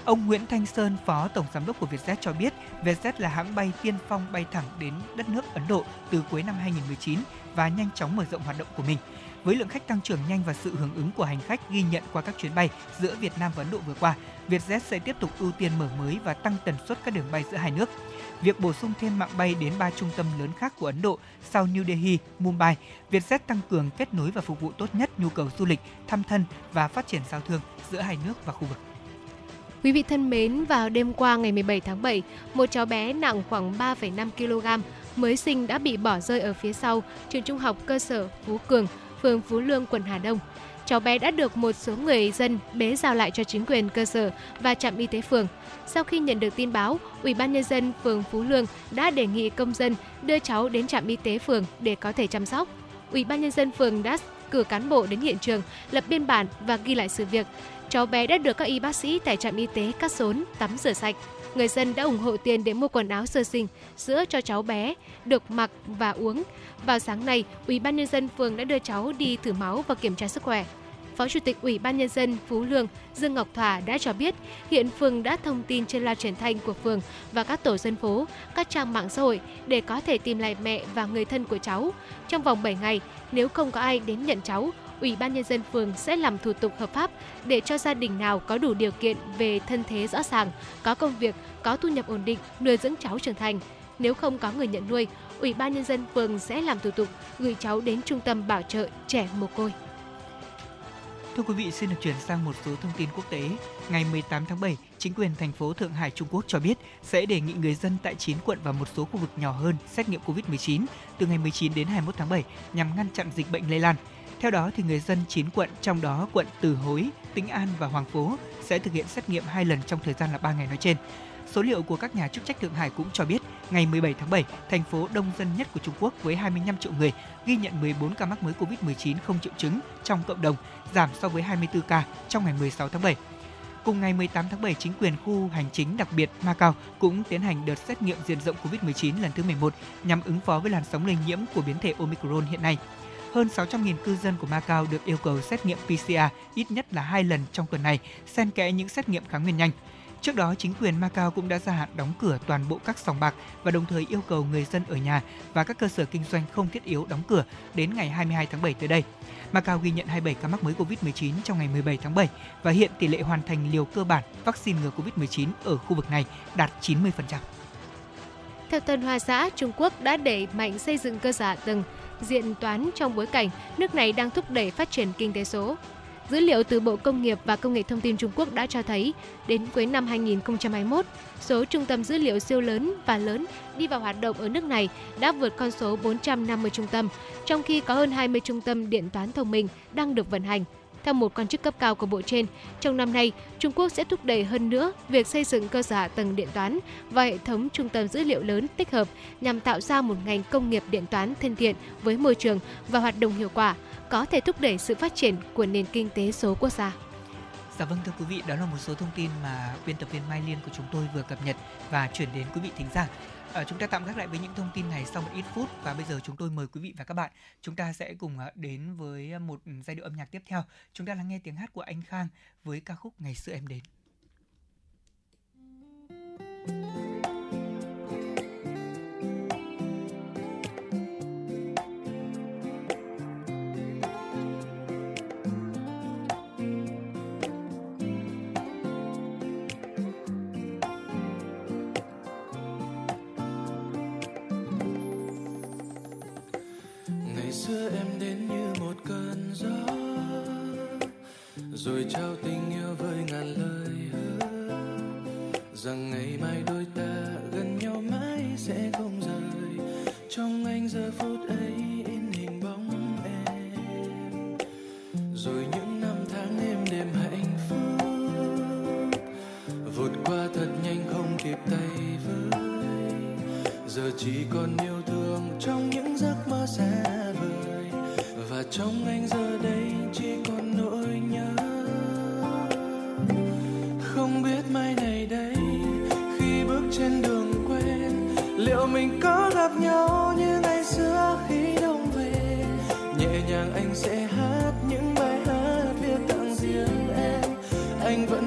Ông Nguyễn Thanh Sơn, Phó Tổng Giám đốc của Vietjet cho biết, Vietjet là hãng bay tiên phong bay thẳng đến đất nước Ấn Độ từ cuối năm 2019 và nhanh chóng mở rộng hoạt động của mình. Với lượng khách tăng trưởng nhanh và sự hưởng ứng của hành khách ghi nhận qua các chuyến bay giữa Việt Nam và Ấn Độ vừa qua, Vietjet sẽ tiếp tục ưu tiên mở mới và tăng tần suất các đường bay giữa hai nước. Việc bổ sung thêm mạng bay đến ba trung tâm lớn khác của Ấn Độ sau New Delhi, Mumbai, Vietjet tăng cường kết nối và phục vụ tốt nhất nhu cầu du lịch, thăm thân và phát triển giao thương giữa hai nước và khu vực. Quý vị thân mến, vào đêm qua ngày 17 tháng 7, một cháu bé nặng khoảng 3,5 kg mới sinh đã bị bỏ rơi ở phía sau trường trung học cơ sở Phú Cường, phường Phú Lương, quận Hà Đông. Cháu bé đã được một số người dân bế giao lại cho chính quyền cơ sở và trạm y tế phường. Sau khi nhận được tin báo, Ủy ban nhân dân phường Phú Lương đã đề nghị công dân đưa cháu đến trạm y tế phường để có thể chăm sóc. Ủy ban nhân dân phường đã cử cán bộ đến hiện trường, lập biên bản và ghi lại sự việc. Cháu bé đã được các y bác sĩ tại trạm y tế cắt rốn, tắm rửa sạch. Người dân đã ủng hộ tiền để mua quần áo sơ sinh, sữa cho cháu bé được mặc và uống. Vào sáng nay, Ủy ban nhân dân phường đã đưa cháu đi thử máu và kiểm tra sức khỏe. Phó Chủ tịch Ủy ban nhân dân Phú Lương Dương Ngọc Thỏa đã cho biết, hiện phường đã thông tin trên loa truyền thanh của phường và các tổ dân phố, các trang mạng xã hội để có thể tìm lại mẹ và người thân của cháu. Trong vòng 7 ngày, nếu không có ai đến nhận cháu, Ủy ban nhân dân phường sẽ làm thủ tục hợp pháp để cho gia đình nào có đủ điều kiện về thân thế rõ ràng, có công việc, có thu nhập ổn định nuôi dưỡng cháu trưởng thành. Nếu không có người nhận nuôi, Ủy ban nhân dân phường sẽ làm thủ tục gửi cháu đến trung tâm bảo trợ trẻ mồ côi. Thưa quý vị, xin được chuyển sang một số thông tin quốc tế. Ngày 18 tháng 7, chính quyền thành phố Thượng Hải Trung Quốc cho biết sẽ đề nghị người dân tại 9 quận và một số khu vực nhỏ hơn xét nghiệm COVID-19 từ ngày 19 đến 21 tháng 7 nhằm ngăn chặn dịch bệnh lây lan. Theo đó, thì người dân 9 quận, trong đó quận Từ Hối, Tĩnh An và Hoàng Phố sẽ thực hiện xét nghiệm hai lần trong thời gian là 3 ngày nói trên. Số liệu của các nhà chức trách Thượng Hải cũng cho biết, ngày 17 tháng 7, thành phố đông dân nhất của Trung Quốc với 25 triệu người ghi nhận 14 ca mắc mới COVID-19 không triệu chứng trong cộng đồng, giảm so với 24 ca trong ngày 16 tháng 7. Cùng ngày 18 tháng 7, chính quyền khu hành chính đặc biệt Macau cũng tiến hành đợt xét nghiệm diện rộng COVID-19 lần thứ 11 nhằm ứng phó với làn sóng lây nhiễm của biến thể Omicron hiện nay. Hơn 600.000 cư dân của Macau được yêu cầu xét nghiệm PCR ít nhất là hai lần trong tuần này, xen kẽ những xét nghiệm kháng nguyên nhanh. Trước đó, chính quyền Macau cũng đã gia hạn đóng cửa toàn bộ các sòng bạc và đồng thời yêu cầu người dân ở nhà và các cơ sở kinh doanh không thiết yếu đóng cửa đến ngày 22 tháng 7 tới đây. Macau ghi nhận 27 ca mắc mới COVID-19 trong ngày 17 tháng 7 và hiện tỷ lệ hoàn thành liều cơ bản vaccine ngừa COVID-19 ở khu vực này đạt 90%. Theo Tân Hoa Xã, Trung Quốc đã đẩy mạnh xây dựng cơ sở hạ tầng diện toán trong bối cảnh nước này đang thúc đẩy phát triển kinh tế số. Dữ liệu từ Bộ Công nghiệp và Công nghệ Thông tin Trung Quốc đã cho thấy, đến cuối năm 2021, số trung tâm dữ liệu siêu lớn và lớn đi vào hoạt động ở nước này đã vượt con số 450 trung tâm, trong khi có hơn 20 trung tâm điện toán thông minh đang được vận hành. Theo một quan chức cấp cao của bộ trên, trong năm nay, Trung Quốc sẽ thúc đẩy hơn nữa việc xây dựng cơ sở hạ tầng điện toán và hệ thống trung tâm dữ liệu lớn tích hợp nhằm tạo ra một ngành công nghiệp điện toán thân thiện với môi trường và hoạt động hiệu quả, có thể thúc đẩy sự phát triển của nền kinh tế số quốc gia. Dạ vâng thưa quý vị, đó là một số thông tin mà biên tập viên Mai Liên của chúng tôi vừa cập nhật và chuyển đến quý vị thính giả. À, chúng ta tạm gác lại với những thông tin này sau một ít phút và bây giờ chúng tôi mời quý vị và các bạn chúng ta sẽ cùng ờ, đến với ờ, một giai điệu âm nhạc tiếp theo. Chúng ta lắng nghe tiếng hát của anh Khang với ca khúc Ngày xưa em đến. Xưa em đến như một cơn gió, rồi trao tình yêu với ngàn lời hứa, rằng ngày mai đôi ta gần nhau mãi sẽ không rời. Trong anh giờ phút ấy, in hình bóng em, rồi những năm tháng êm đềm hạnh phúc, vụt qua thật nhanh không kịp tay với, giờ chỉ còn yêu thương trong những giấc mơ xa và trong anh giờ đây chỉ còn nỗi nhớ. Không biết mai này đây, khi bước trên đường quen, liệu mình có gặp nhau như ngày xưa khi đông về? Nhẹ nhàng anh sẽ hát những bài hát viết tặng riêng em. Anh vẫn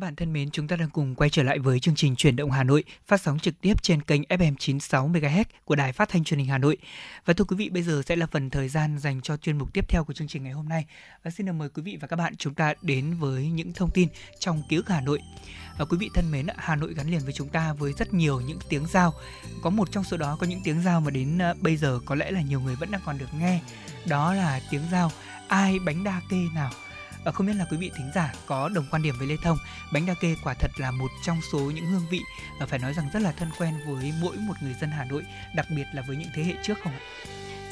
các bạn thân mến, chúng ta đang cùng quay trở lại với chương trình Chuyển động Hà Nội, phát sóng trực tiếp trên kênh FM 96 MHz của Đài Phát thanh Truyền hình Hà Nội. Và thưa quý vị, bây giờ sẽ là phần thời gian dành cho chuyên mục tiếp theo của chương trình ngày hôm nay. Và xin được mời quý vị và các bạn chúng ta đến với những thông tin trong ký ức Hà Nội. Và quý vị thân mến, Hà Nội gắn liền với chúng ta với rất nhiều những tiếng giao. Có một trong số đó có những tiếng giao mà đến ờ, bây giờ có lẽ là nhiều người vẫn đang còn được nghe. Đó là tiếng giao ai bánh đa kê nào và không biết là quý vị thính giả có đồng quan điểm với Lê Thông, bánh đa kê quả thật là một trong số những hương vị ờ, phải nói rằng rất là thân quen với mỗi một người dân Hà Nội, đặc biệt là với những thế hệ trước không ạ?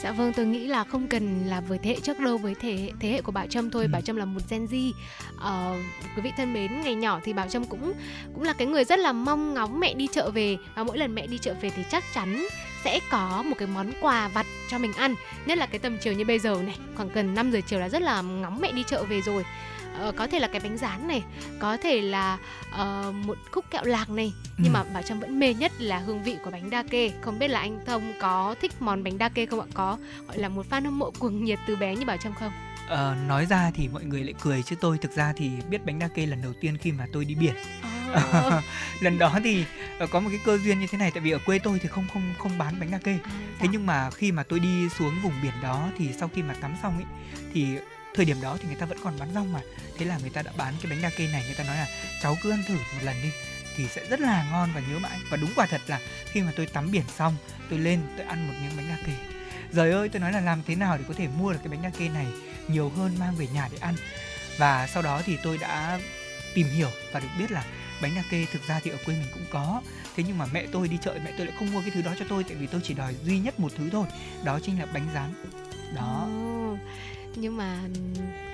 Dạ vâng, tôi nghĩ là không cần là với thế hệ trước đâu, với thế hệ, thế hệ của Bảo Trâm thôi. Ừ. Bảo Trâm là một Gen Z. Ờ, quý vị thân mến, ngày nhỏ thì Bảo Trâm cũng cũng là cái người rất là mong ngóng mẹ đi chợ về và mỗi lần mẹ đi chợ về thì chắc chắn sẽ có một cái món quà vặt cho mình ăn. Nhất là cái tầm chiều như bây giờ này, khoảng gần 5 giờ chiều là rất là ngóng mẹ đi chợ về rồi. Ờ, có thể là cái bánh rán này, có thể là ờ, một khúc kẹo lạc này, nhưng Ừ. mà Bảo Trâm vẫn mê nhất là hương vị của bánh đa kê. Không biết là anh Thông có thích món bánh đa kê không ạ? Có gọi là một fan hâm mộ cuồng nhiệt từ bé như Bảo Trâm không? Ờ, nói ra thì mọi người lại cười chứ tôi thực ra thì biết bánh đa kê lần đầu tiên khi mà tôi đi biển. À, lần đó thì có một cái cơ duyên như thế này tại vì ở quê tôi thì không không không bán bánh đa kê. Thế nhưng mà khi mà tôi đi xuống vùng biển đó thì sau khi mà tắm xong ấy thì thời điểm đó thì người ta vẫn còn bán rong mà. Thế là người ta đã bán cái bánh đa kê này, người ta nói là, cháu cứ ăn thử một lần đi, thì sẽ rất là ngon và nhớ mãi. Và đúng quả thật là khi mà tôi tắm biển xong, tôi lên, tôi ăn một miếng bánh đa kê. Rồi ơi, tôi nói là làm thế nào để có thể mua được cái bánh đa kê này? Nhiều hơn mang về nhà để ăn. Và sau đó thì tôi đã tìm hiểu và được biết là bánh đa kê thực ra thì ở quê mình cũng có. Thế nhưng mà mẹ tôi đi chợ, mẹ tôi lại không mua cái thứ đó cho tôi, tại vì tôi chỉ đòi duy nhất một thứ thôi. Đó chính là bánh rán. Đó. Ừ nhưng mà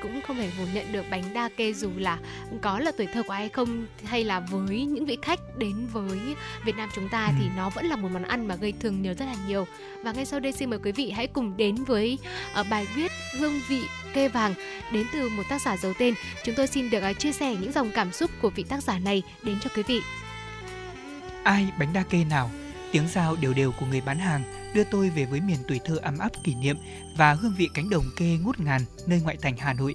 cũng không thể phủ nhận được bánh đa kê dù là có là tuổi thơ của ai không hay là với những vị khách đến với Việt Nam chúng ta Ừ. thì nó vẫn là một món ăn mà gây thương nhớ rất là nhiều. Và ngay sau đây xin mời quý vị hãy cùng đến với ờ, bài viết hương vị kê vàng đến từ một tác giả giấu tên. Chúng tôi xin được ờ, chia sẻ những dòng cảm xúc của vị tác giả này đến cho quý vị. Ai bánh đa kê nào tiếng giao đều đều của người bán hàng đưa tôi về với miền tuổi thơ ấm áp kỷ niệm và hương vị cánh đồng kê ngút ngàn nơi ngoại thành Hà Nội.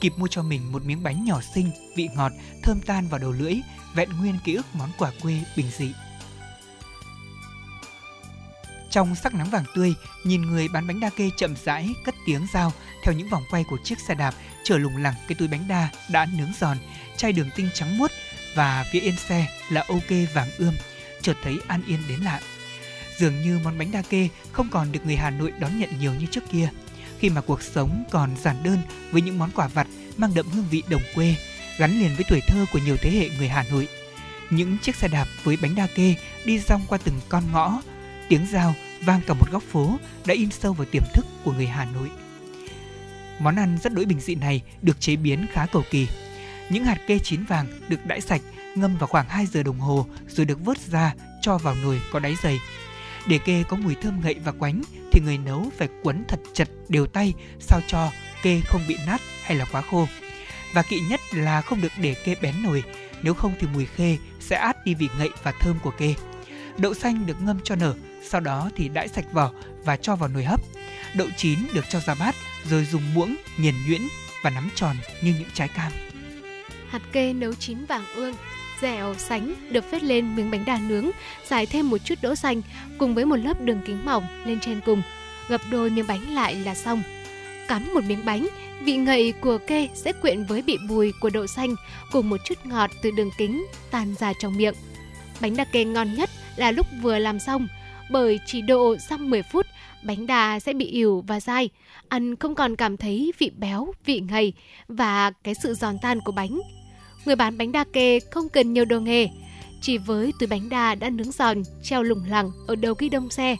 Kịp mua cho mình một miếng bánh nhỏ xinh, vị ngọt, thơm tan vào đầu lưỡi, vẹn nguyên ký ức món quà quê bình dị. Trong sắc nắng vàng tươi, nhìn người bán bánh đa kê chậm rãi cất tiếng giao theo những vòng quay của chiếc xe đạp chở lủng lẳng cái túi bánh đa đã nướng giòn, chai đường tinh trắng muốt và phía yên xe là ok vàng ươm, chợt thấy an yên đến lạ. Dường như món bánh đa kê không còn được người Hà Nội đón nhận nhiều như trước kia, khi mà cuộc sống còn giản đơn với những món quà vặt mang đậm hương vị đồng quê, gắn liền với tuổi thơ của nhiều thế hệ người Hà Nội. Những chiếc xe đạp với bánh đa kê đi rong qua từng con ngõ, tiếng giao vang cả một góc phố đã in sâu vào tiềm thức của người Hà Nội. Món ăn rất đỗi bình dị này được chế biến khá cầu kỳ. Những hạt kê chín vàng được đãi sạch, ngâm vào khoảng 2 giờ đồng hồ rồi được vớt ra cho vào nồi có đáy dày. Để kê có mùi thơm ngậy và quánh thì người nấu phải quấn thật chặt đều tay sao cho kê không bị nát hay là quá khô. Và kỵ nhất là không được để kê bén nồi, nếu không thì mùi khê sẽ át đi vị ngậy và thơm của kê. Đậu xanh được ngâm cho nở, sau đó thì đãi sạch vỏ và cho vào nồi hấp. Đậu chín được cho ra bát rồi dùng muỗng nghiền nhuyễn và nắm tròn như những trái cam. Hạt kê nấu chín vàng ương, dẻo sánh được phết lên miếng bánh đa nướng, dài thêm một chút đỗ xanh cùng với một lớp đường kính mỏng lên trên cùng. Gập đôi miếng bánh lại là xong. Cắm một miếng bánh, vị ngậy của kê sẽ quyện với vị bùi của đậu xanh cùng một chút ngọt từ đường kính tan ra trong miệng. Bánh đa kê ngon nhất là lúc vừa làm xong, bởi chỉ độ xong 10 phút, bánh đa sẽ bị ỉu và dai, ăn không còn cảm thấy vị béo, vị ngậy và cái sự giòn tan của bánh. Người bán bánh đa kê không cần nhiều đồ nghề, chỉ với túi bánh đa đã nướng giòn, treo lủng lẳng ở đầu ghi đông xe.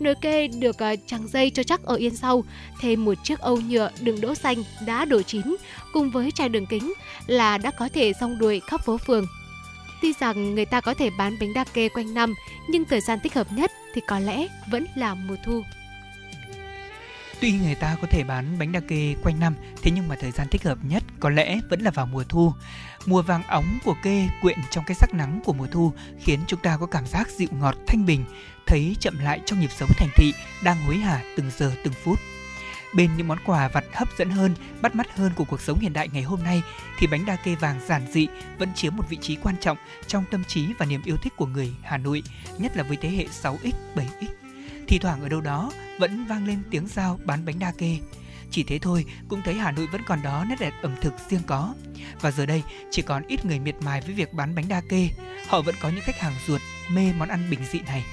Nồi kê được ờ, trắng dây cho chắc ở yên sau, thêm một chiếc âu nhựa đựng đỗ xanh đã đổ chín cùng với chai đường kính là đã có thể xong đuổi khắp phố phường. Tuy rằng người ta có thể bán bánh đa kê quanh năm, nhưng thời gian thích hợp nhất thì có lẽ vẫn là mùa thu. Tuy người ta có thể bán bánh đa kê quanh năm, thế nhưng mà thời gian thích hợp nhất có lẽ vẫn là vào mùa thu. Mùa vàng óng của kê quyện trong cái sắc nắng của mùa thu khiến chúng ta có cảm giác dịu ngọt thanh bình, thấy chậm lại trong nhịp sống thành thị đang hối hả từng giờ từng phút. Bên những món quà vặt hấp dẫn hơn, bắt mắt hơn của cuộc sống hiện đại ngày hôm nay thì bánh đa kê vàng giản dị vẫn chiếm một vị trí quan trọng trong tâm trí và niềm yêu thích của người Hà Nội, nhất là với thế hệ 6X, 7X. Thì thoảng ở đâu đó vẫn vang lên tiếng giao bán bánh đa kê. Chỉ thế thôi cũng thấy Hà Nội vẫn còn đó nét đẹp ẩm thực riêng có. Và giờ đây chỉ còn ít người miệt mài với việc bán bánh đa kê. Họ vẫn có những khách hàng ruột mê món ăn bình dị này.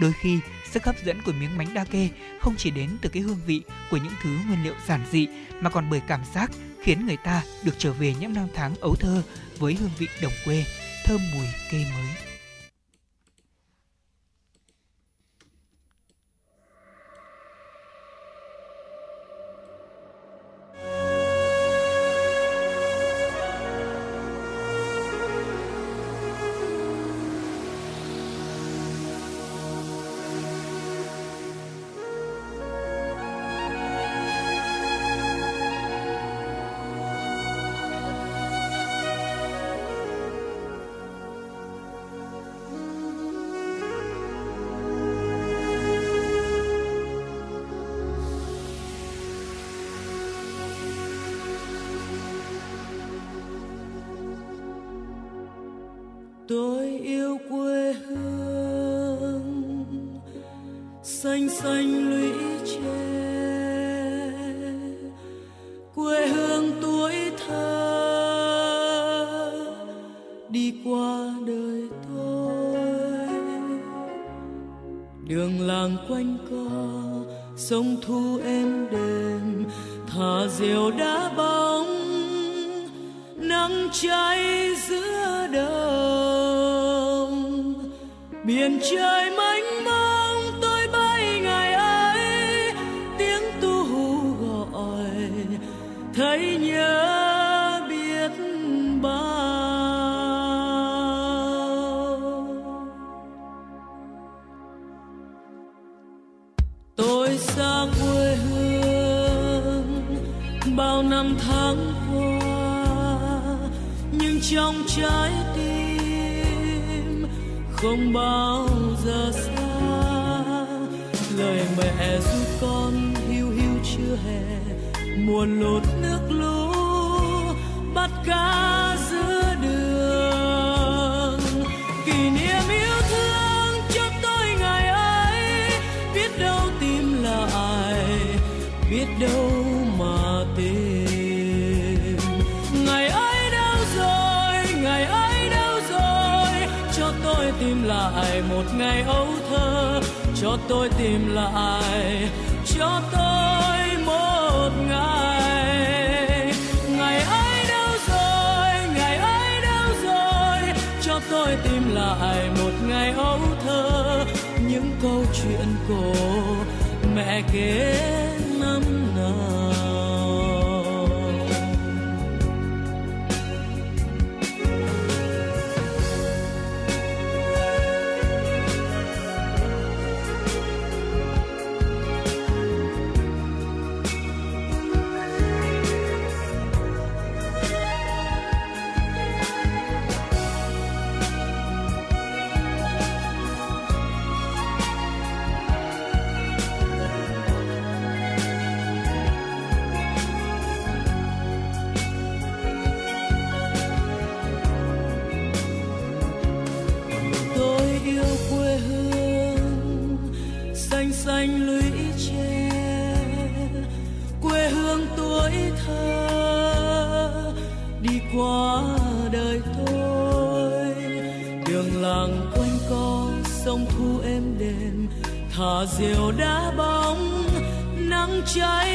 Đôi khi sức hấp dẫn của miếng bánh đa kê không chỉ đến từ cái hương vị của những thứ nguyên liệu giản dị mà còn bởi cảm giác khiến người ta được trở về những năm tháng ấu thơ với hương vị đồng quê, thơm mùi cây mới. Xanh lũy tre quê hương tuổi thơ, đi qua đời tôi. Đường làng quanh co, sông thu êm đềm, thả diều đá bóng, nắng cháy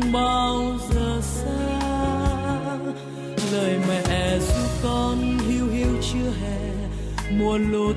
không bao giờ xa. Lời mẹ ru con hiu hiu chưa hè mùa lụt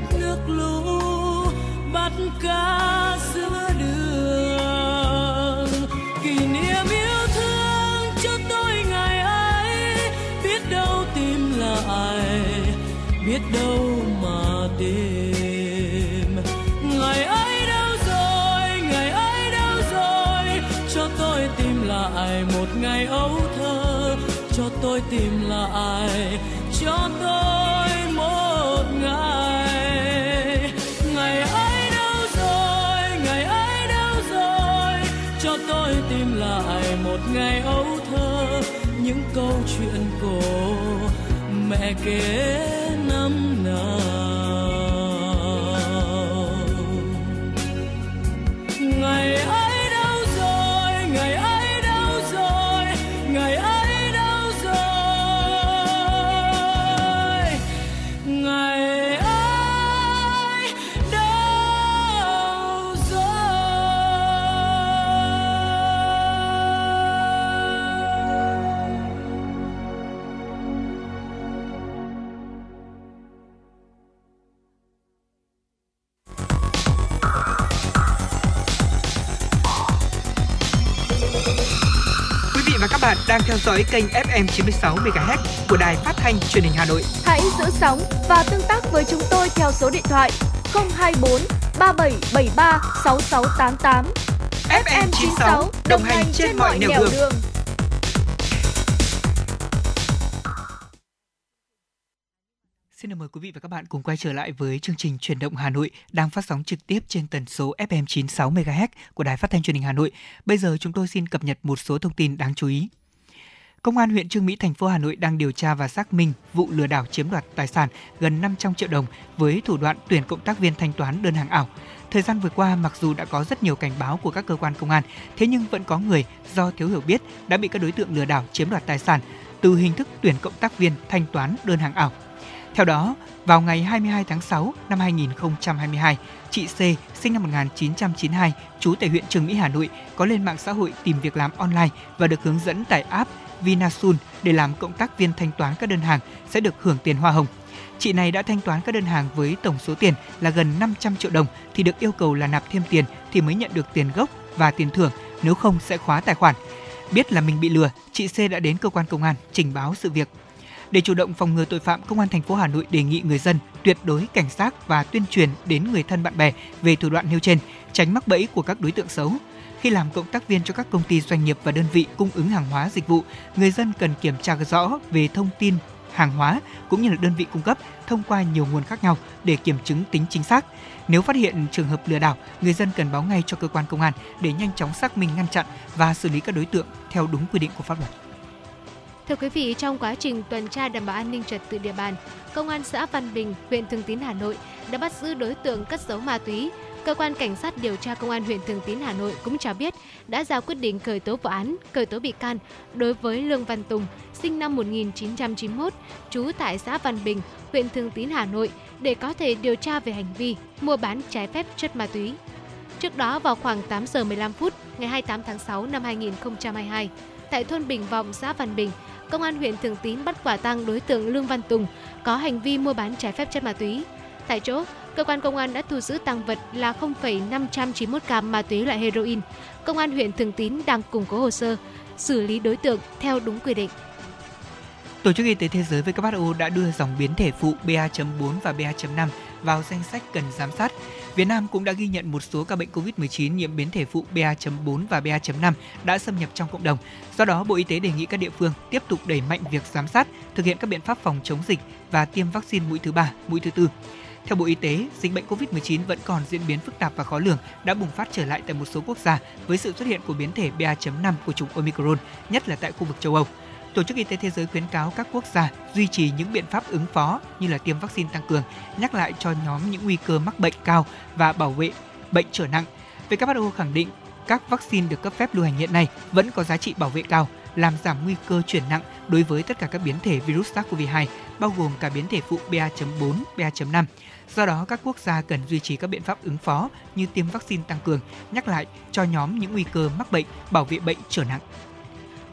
mẹ dõi kênh FM 96 MHz của đài phát thanh truyền hình Hà Nội. Hãy giữ sóng và tương tác với chúng tôi theo số điện thoại 024 3773 6688. FM 96 đồng hành trên mọi nẻo đường. Xin được mời quý vị và các bạn cùng quay trở lại với chương trình Truyền động Hà Nội đang phát sóng trực tiếp trên tần số FM 96 MHz của Đài Phát thanh Truyền hình Hà Nội. Bây giờ chúng tôi xin cập nhật một số thông tin đáng chú ý. Công an huyện Trương Mỹ, thành phố Hà Nội đang điều tra và xác minh vụ lừa đảo chiếm đoạt tài sản gần 500 triệu đồng với thủ đoạn tuyển cộng tác viên thanh toán đơn hàng ảo. Thời gian vừa qua, mặc dù đã có rất nhiều cảnh báo của các cơ quan công an, thế nhưng vẫn có người do thiếu hiểu biết đã bị các đối tượng lừa đảo chiếm đoạt tài sản từ hình thức tuyển cộng tác viên thanh toán đơn hàng ảo. Theo đó, vào ngày 22 tháng 6 năm 2022, chị C, sinh năm 1992, trú tại huyện Trường Mỹ, Hà Nội, có lên mạng xã hội tìm việc làm online và được hướng dẫn tải app Vinasun để làm cộng tác viên thanh toán các đơn hàng sẽ được hưởng tiền hoa hồng. Chị này đã thanh toán các đơn hàng với tổng số tiền là gần 500 triệu đồng thì được yêu cầu là nạp thêm tiền thì mới nhận được tiền gốc và tiền thưởng, nếu không sẽ khóa tài khoản. Biết là mình bị lừa, chị C đã đến cơ quan công an trình báo sự việc. Để chủ động phòng ngừa tội phạm, Công an thành phố Hà Nội đề nghị người dân tuyệt đối cảnh giác và tuyên truyền đến người thân bạn bè về thủ đoạn nêu trên, tránh mắc bẫy của các đối tượng xấu. Khi làm cộng tác viên cho các công ty doanh nghiệp và đơn vị cung ứng hàng hóa dịch vụ, người dân cần kiểm tra rõ về thông tin hàng hóa cũng như là đơn vị cung cấp thông qua nhiều nguồn khác nhau để kiểm chứng tính chính xác. Nếu phát hiện trường hợp lừa đảo, người dân cần báo ngay cho cơ quan công an để nhanh chóng xác minh ngăn chặn và xử lý các đối tượng theo đúng quy định của pháp luật. Thưa quý vị, trong quá trình tuần tra đảm bảo an ninh trật tự địa bàn, Công an xã Văn Bình, huyện Thường Tín, Hà Nội đã bắt giữ đối tượng cất giấu ma túy. Cơ quan Cảnh sát điều tra Công an huyện Thường Tín, Hà Nội cũng cho biết đã ra quyết định khởi tố vụ án, khởi tố bị can đối với Lương Văn Tùng, sinh năm 1991, trú tại xã Văn Bình, huyện Thường Tín, Hà Nội để có thể điều tra về hành vi mua bán trái phép chất ma túy. Trước đó vào khoảng 8 giờ 15 phút ngày 28 tháng 6 năm 2022, tại thôn Bình Vọng, xã Văn Bình, Công an huyện Thường Tín bắt quả tang đối tượng Lương Văn Tùng có hành vi mua bán trái phép chất ma túy. Tại chỗ, cơ quan công an đã thu giữ tăng vật là 0,591 gam ma túy loại heroin. Công an huyện Thường Tín đang củng cố hồ sơ, xử lý đối tượng theo đúng quy định. Tổ chức Y tế Thế giới WHO đã đưa dòng biến thể phụ BA.4 và BA.5 vào danh sách cần giám sát. Việt Nam cũng đã ghi nhận một số ca bệnh COVID-19 nhiễm biến thể phụ BA.4 và BA.5 đã xâm nhập trong cộng đồng. Do đó, Bộ Y tế đề nghị các địa phương tiếp tục đẩy mạnh việc giám sát, thực hiện các biện pháp phòng chống dịch và tiêm vaccine mũi thứ ba, mũi thứ tư. Theo Bộ Y tế, dịch bệnh COVID-19 vẫn còn diễn biến phức tạp và khó lường, đã bùng phát trở lại tại một số quốc gia với sự xuất hiện của biến thể BA.5 của chủng Omicron, nhất là tại khu vực châu Âu. Tổ chức Y tế Thế giới khuyến cáo các quốc gia duy trì những biện pháp ứng phó như là tiêm vaccine tăng cường, nhắc lại cho nhóm những nguy cơ mắc bệnh cao và bảo vệ bệnh trở nặng. WHO khẳng định các vaccine được cấp phép lưu hành hiện nay vẫn có giá trị bảo vệ cao, làm giảm nguy cơ chuyển nặng đối với tất cả các biến thể virus SARS-CoV-2, bao gồm cả biến thể phụ BA.4, BA.5. Do đó, các quốc gia cần duy trì các biện pháp ứng phó như tiêm vaccine tăng cường, nhắc lại cho nhóm những nguy cơ mắc bệnh, bảo vệ bệnh trở nặng.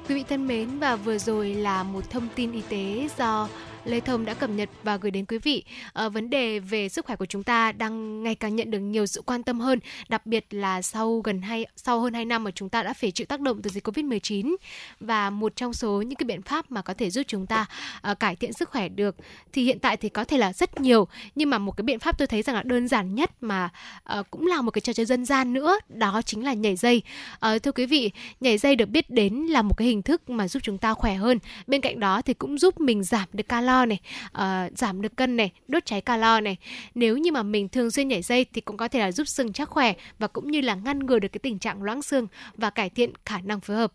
Quý vị thân mến và vừa rồi là một thông tin y tế do Lê Thông đã cập nhật và gửi đến quý vị. À, vấn đề về sức khỏe của chúng ta đang ngày càng nhận được nhiều sự quan tâm hơn, đặc biệt là sau gần hai sau hơn 2 năm mà chúng ta đã phải chịu tác động từ dịch Covid-19 và một trong số những cái biện pháp mà có thể giúp chúng ta à, cải thiện sức khỏe được thì hiện tại thì có thể là rất nhiều nhưng mà một cái biện pháp tôi thấy rằng là đơn giản nhất mà à, cũng là một cái trò chơi dân gian nữa đó chính là nhảy dây. À, thưa quý vị, nhảy dây được biết đến là một cái hình thức mà giúp chúng ta khỏe hơn. Bên cạnh đó thì cũng giúp mình giảm được calo này, uh, giảm được cân này, đốt cháy calo này. Nếu như mà mình thường xuyên nhảy dây thì cũng có thể là giúp xương chắc khỏe và cũng như là ngăn ngừa được cái tình trạng loãng xương và cải thiện khả năng phối hợp.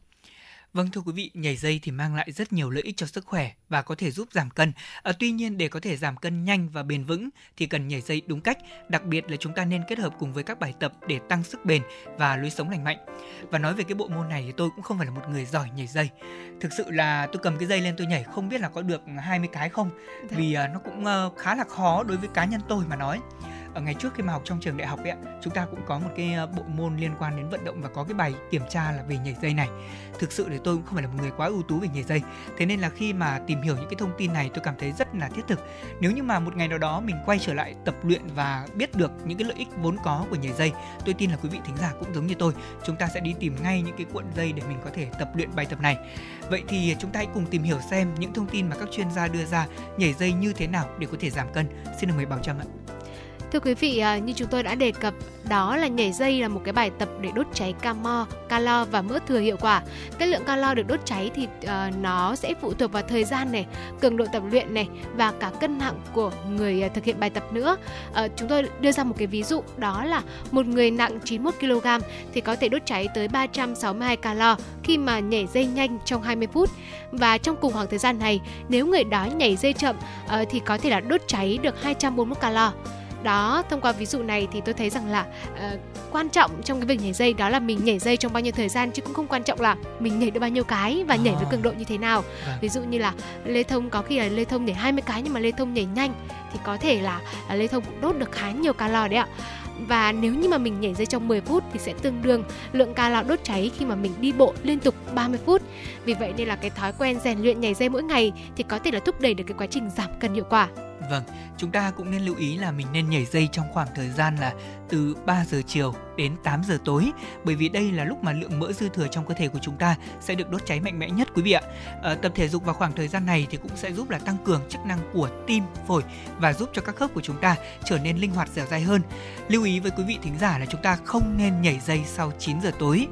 Vâng thưa quý vị, nhảy dây thì mang lại rất nhiều lợi ích cho sức khỏe và có thể giúp giảm cân. À, tuy nhiên để có thể giảm cân nhanh và bền vững thì cần nhảy dây đúng cách, đặc biệt là chúng ta nên kết hợp cùng với các bài tập để tăng sức bền và lối sống lành mạnh. Và nói về cái bộ môn này thì tôi cũng không phải là một người giỏi nhảy dây. Thực sự là tôi cầm cái dây lên tôi nhảy không biết là có được 20 cái không dạ. vì uh, nó cũng uh, khá là khó đối với cá nhân tôi mà nói ở ngày trước khi mà học trong trường đại học ấy chúng ta cũng có một cái ờ, bộ môn liên quan đến vận động và có cái bài kiểm tra là về nhảy dây này. Thực sự thì tôi cũng không phải là một người quá ưu tú về nhảy dây. Thế nên là khi mà tìm hiểu những cái thông tin này, tôi cảm thấy rất là thiết thực. Nếu như mà một ngày nào đó mình quay trở lại tập luyện và biết được những cái lợi ích vốn có của nhảy dây, tôi tin là quý vị thính giả cũng giống như tôi, chúng ta sẽ đi tìm ngay những cái cuộn dây để mình có thể tập luyện bài tập này. Vậy thì chúng ta hãy cùng tìm hiểu xem những thông tin mà các chuyên gia đưa ra nhảy dây như thế nào để có thể giảm cân. Xin được mời bảo trâm ạ. Thưa quý vị, à, như chúng tôi đã đề cập, đó là nhảy dây là một cái bài tập để đốt cháy calo, calo và mỡ thừa hiệu quả. Cái lượng calo được đốt cháy thì uh, nó sẽ phụ thuộc vào thời gian này, cường độ tập luyện này và cả cân nặng của người à, thực hiện bài tập nữa. Uh, chúng tôi đưa ra một cái ví dụ đó là một người nặng 91 kg thì có thể đốt cháy tới 362 calo khi mà nhảy dây nhanh trong 20 phút. Và trong cùng khoảng thời gian này, nếu người đó nhảy dây chậm uh, thì có thể là đốt cháy được 241 calo đó thông qua ví dụ này thì tôi thấy rằng là uh, quan trọng trong cái việc nhảy dây đó là mình nhảy dây trong bao nhiêu thời gian chứ cũng không quan trọng là mình nhảy được bao nhiêu cái và nhảy với cường độ như thế nào à. ví dụ như là lê thông có khi là lê thông nhảy 20 cái nhưng mà lê thông nhảy nhanh thì có thể là, là lê thông cũng đốt được khá nhiều calo đấy ạ và nếu như mà mình nhảy dây trong 10 phút thì sẽ tương đương lượng calo đốt cháy khi mà mình đi bộ liên tục 30 phút. Vì vậy nên là cái thói quen rèn luyện nhảy dây mỗi ngày thì có thể là thúc đẩy được cái quá trình giảm cân hiệu quả. Vâng, chúng ta cũng nên lưu ý là mình nên nhảy dây trong khoảng thời gian là từ 3 giờ chiều đến 8 giờ tối bởi vì đây là lúc mà lượng mỡ dư thừa trong cơ thể của chúng ta sẽ được đốt cháy mạnh mẽ nhất quý vị ạ. À, tập thể dục vào khoảng thời gian này thì cũng sẽ giúp là tăng cường chức năng của tim, phổi và giúp cho các khớp của chúng ta trở nên linh hoạt dẻo dai hơn. Lưu ý với quý vị thính giả là chúng ta không nên nhảy dây sau 9 giờ tối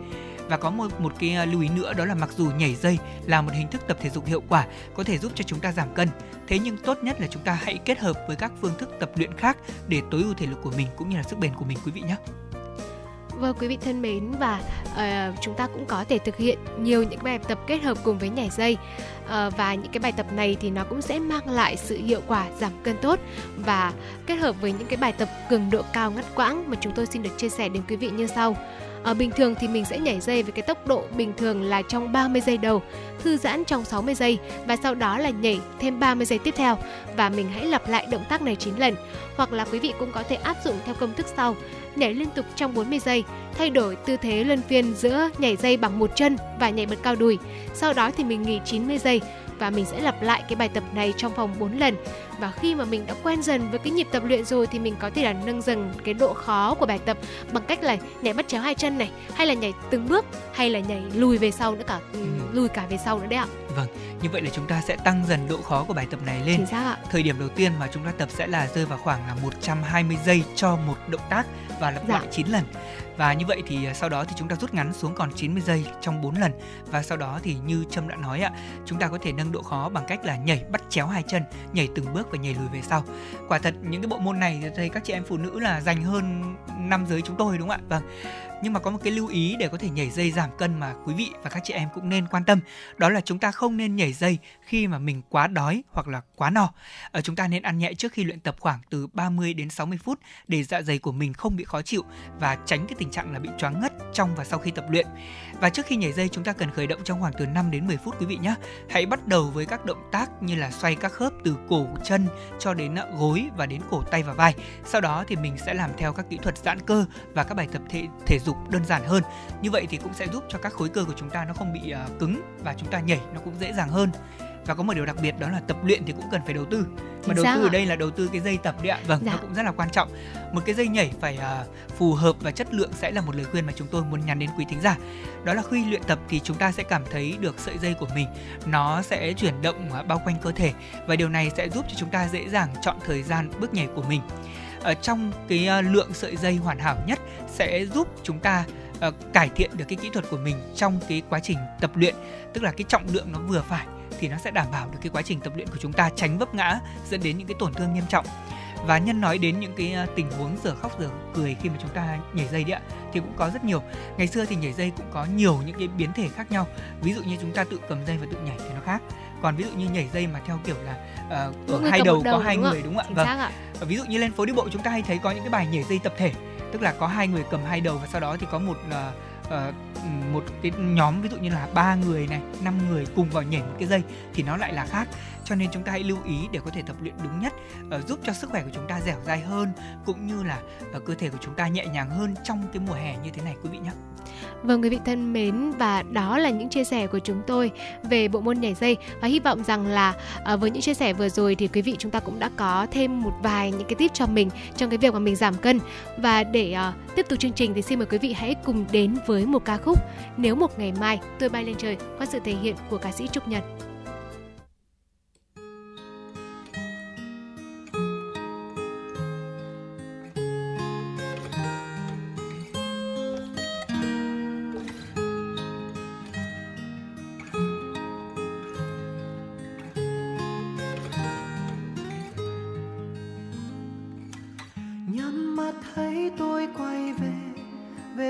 và có một một cái ờ, lưu ý nữa đó là mặc dù nhảy dây là một hình thức tập thể dục hiệu quả có thể giúp cho chúng ta giảm cân. Thế nhưng tốt nhất là chúng ta hãy kết hợp với các phương thức tập luyện khác để tối ưu thể lực của mình cũng như là sức bền của mình quý vị nhé. Vâng quý vị thân mến và uh, chúng ta cũng có thể thực hiện nhiều những bài tập kết hợp cùng với nhảy dây. Uh, và những cái bài tập này thì nó cũng sẽ mang lại sự hiệu quả giảm cân tốt và kết hợp với những cái bài tập cường độ cao ngắt quãng mà chúng tôi xin được chia sẻ đến quý vị như sau. À, bình thường thì mình sẽ nhảy dây với cái tốc độ bình thường là trong 30 giây đầu, thư giãn trong 60 giây và sau đó là nhảy thêm 30 giây tiếp theo và mình hãy lặp lại động tác này 9 lần. Hoặc là quý vị cũng có thể áp dụng theo công thức sau, nhảy liên tục trong 40 giây, thay đổi tư thế luân phiên giữa nhảy dây bằng một chân và nhảy bật cao đùi. Sau đó thì mình nghỉ 90 giây và mình sẽ lặp lại cái bài tập này trong vòng 4 lần. Và khi mà mình đã quen dần với cái nhịp tập luyện rồi thì mình có thể là nâng dần cái độ khó của bài tập bằng cách là nhảy bắt chéo hai chân này hay là nhảy từng bước hay là nhảy lùi về sau nữa cả ừ. lùi cả về sau nữa đấy ạ. Vâng như vậy là chúng ta sẽ tăng dần độ khó của bài tập này lên. Chính xác ạ. Thời điểm đầu tiên mà chúng ta tập sẽ là rơi vào khoảng là 120 giây cho một động tác và lặp Dạ. lại 9 lần và như vậy thì à, sau đó thì chúng ta rút ngắn xuống còn 90 giây trong 4 lần. Và sau đó thì như Trâm đã nói ạ, chúng ta có thể nâng độ khó bằng cách là nhảy, bắt chéo hai chân, nhảy từng bước và nhảy lùi về sau. Quả thật, những cái bộ môn này thì các chị em phụ nữ là dành hơn nam giới chúng tôi, đúng không ạ? Vâng nhưng mà có một cái lưu ý để có thể nhảy dây giảm cân mà quý vị và các chị em cũng nên quan tâm, đó là chúng ta không nên nhảy dây khi mà mình quá đói hoặc là quá no ở chúng ta nên ăn nhẹ trước khi luyện tập khoảng từ 30 đến 60 phút để dạ dày của mình không bị khó chịu và tránh cái tình trạng là bị choáng ngất trong và sau khi tập luyện. Và trước khi nhảy dây, chúng ta cần khởi động trong khoảng từ 5 đến 10 phút, quý vị nhé. Hãy bắt đầu với các động tác như là xoay các khớp từ cổ, chân cho đến gối và đến cổ tay và vai. Sau đó thì mình sẽ làm theo các kỹ thuật giãn cơ và các bài tập thể thể dục đơn giản hơn. Như vậy thì cũng sẽ giúp cho các khối cơ của chúng ta nó không bị ờ, cứng và chúng ta nhảy nó cũng dễ dàng hơn. Và có một điều đặc biệt đó là tập luyện thì cũng cần phải đầu tư. Mà đầu tư ở đây là đầu tư cái dây tập đấy ạ. Vâng, Dạ. nó cũng rất là quan trọng. Một cái dây nhảy phải ờ, phù hợp và chất lượng sẽ là một lời khuyên mà chúng tôi muốn nhắn đến quý thính giả. Đó là khi luyện tập thì chúng ta sẽ cảm thấy được sợi dây của mình nó sẽ chuyển động ờ, bao quanh cơ thể và điều này sẽ giúp cho chúng ta dễ dàng chọn thời gian bước nhảy của mình. Ở trong cái ờ, lượng sợi dây hoàn hảo nhất sẽ giúp chúng ta ờ, cải thiện được cái kỹ thuật của mình trong cái quá trình tập luyện, tức là cái trọng lượng nó vừa phải thì nó sẽ đảm bảo được cái quá trình tập luyện của chúng ta tránh vấp ngã dẫn đến những cái tổn thương nghiêm trọng. Và nhân nói đến những cái ờ, tình huống giờ khóc giờ cười khi mà chúng ta nhảy dây đấy ạ thì cũng có rất nhiều. Ngày xưa thì nhảy dây cũng có nhiều những cái biến thể khác nhau. Ví dụ như chúng ta tự cầm dây và tự nhảy thì nó khác còn ví dụ như nhảy dây mà theo kiểu là ờ, Mỗi ở hai đầu một có hai người đúng không ạ? Vâng. ạ. Và ví dụ như lên phố đi bộ chúng ta hay thấy có những cái bài nhảy dây tập thể tức là có hai người cầm hai đầu và sau đó thì có một ờ, ờ, một cái nhóm ví dụ như là ba người này năm người cùng vào nhảy một cái dây thì nó lại là khác cho nên chúng ta hãy lưu ý để có thể tập luyện đúng nhất ờ, giúp cho sức khỏe của chúng ta dẻo dai hơn cũng như là ờ, cơ thể của chúng ta nhẹ nhàng hơn trong cái mùa hè như thế này quý vị nhé Vâng quý vị thân mến và đó là những chia sẻ của chúng tôi về bộ môn nhảy dây. Và hy vọng rằng là ờ, với những chia sẻ vừa rồi thì quý vị chúng ta cũng đã có thêm một vài những cái tip cho mình trong cái việc mà mình giảm cân. Và để ờ, tiếp tục chương trình thì xin mời quý vị hãy cùng đến với một ca khúc Nếu một ngày mai tôi bay lên trời qua sự thể hiện của ca sĩ Trúc Nhật.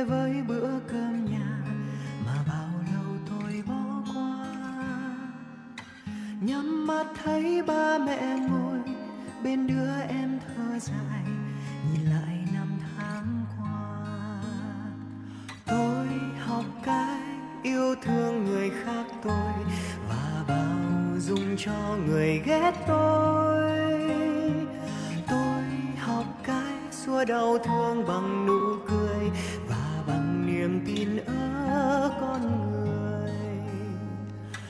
Về với bữa cơm nhà, mà bao lâu tôi bỏ qua. Nhắm mắt thấy ba mẹ ngồi, bên đứa em thơ dài, nhìn lại năm tháng qua. Tôi học cái yêu thương người khác tôi, và bao dung cho người ghét tôi. Tôi học cái xua đau thương bằng nụ cười niềm ở con người.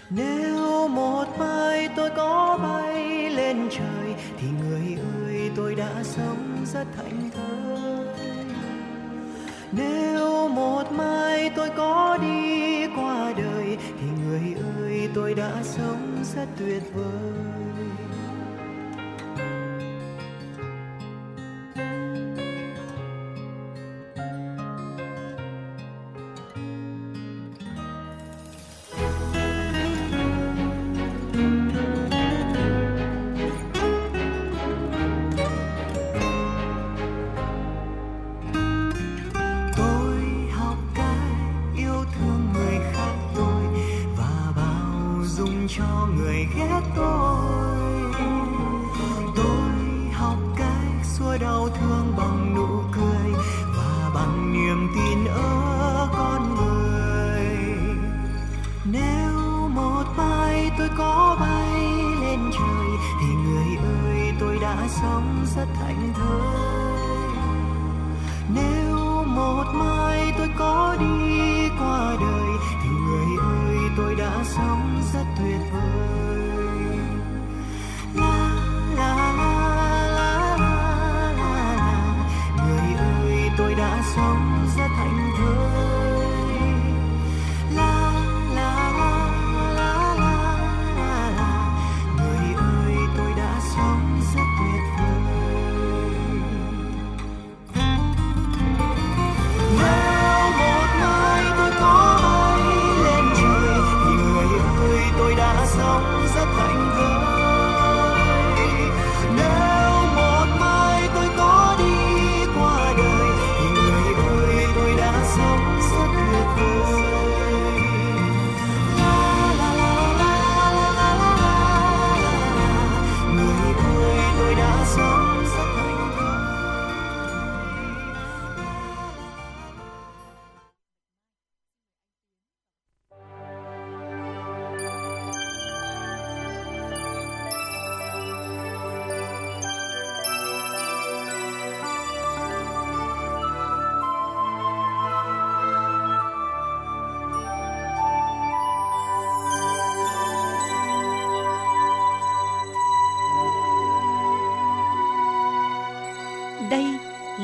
Nếu một mai tôi có bay lên trời, thì người ơi, tôi đã sống rất hạnh thơi. Nếu một mai tôi có đi qua đời, thì người ơi, tôi đã sống rất tuyệt vời.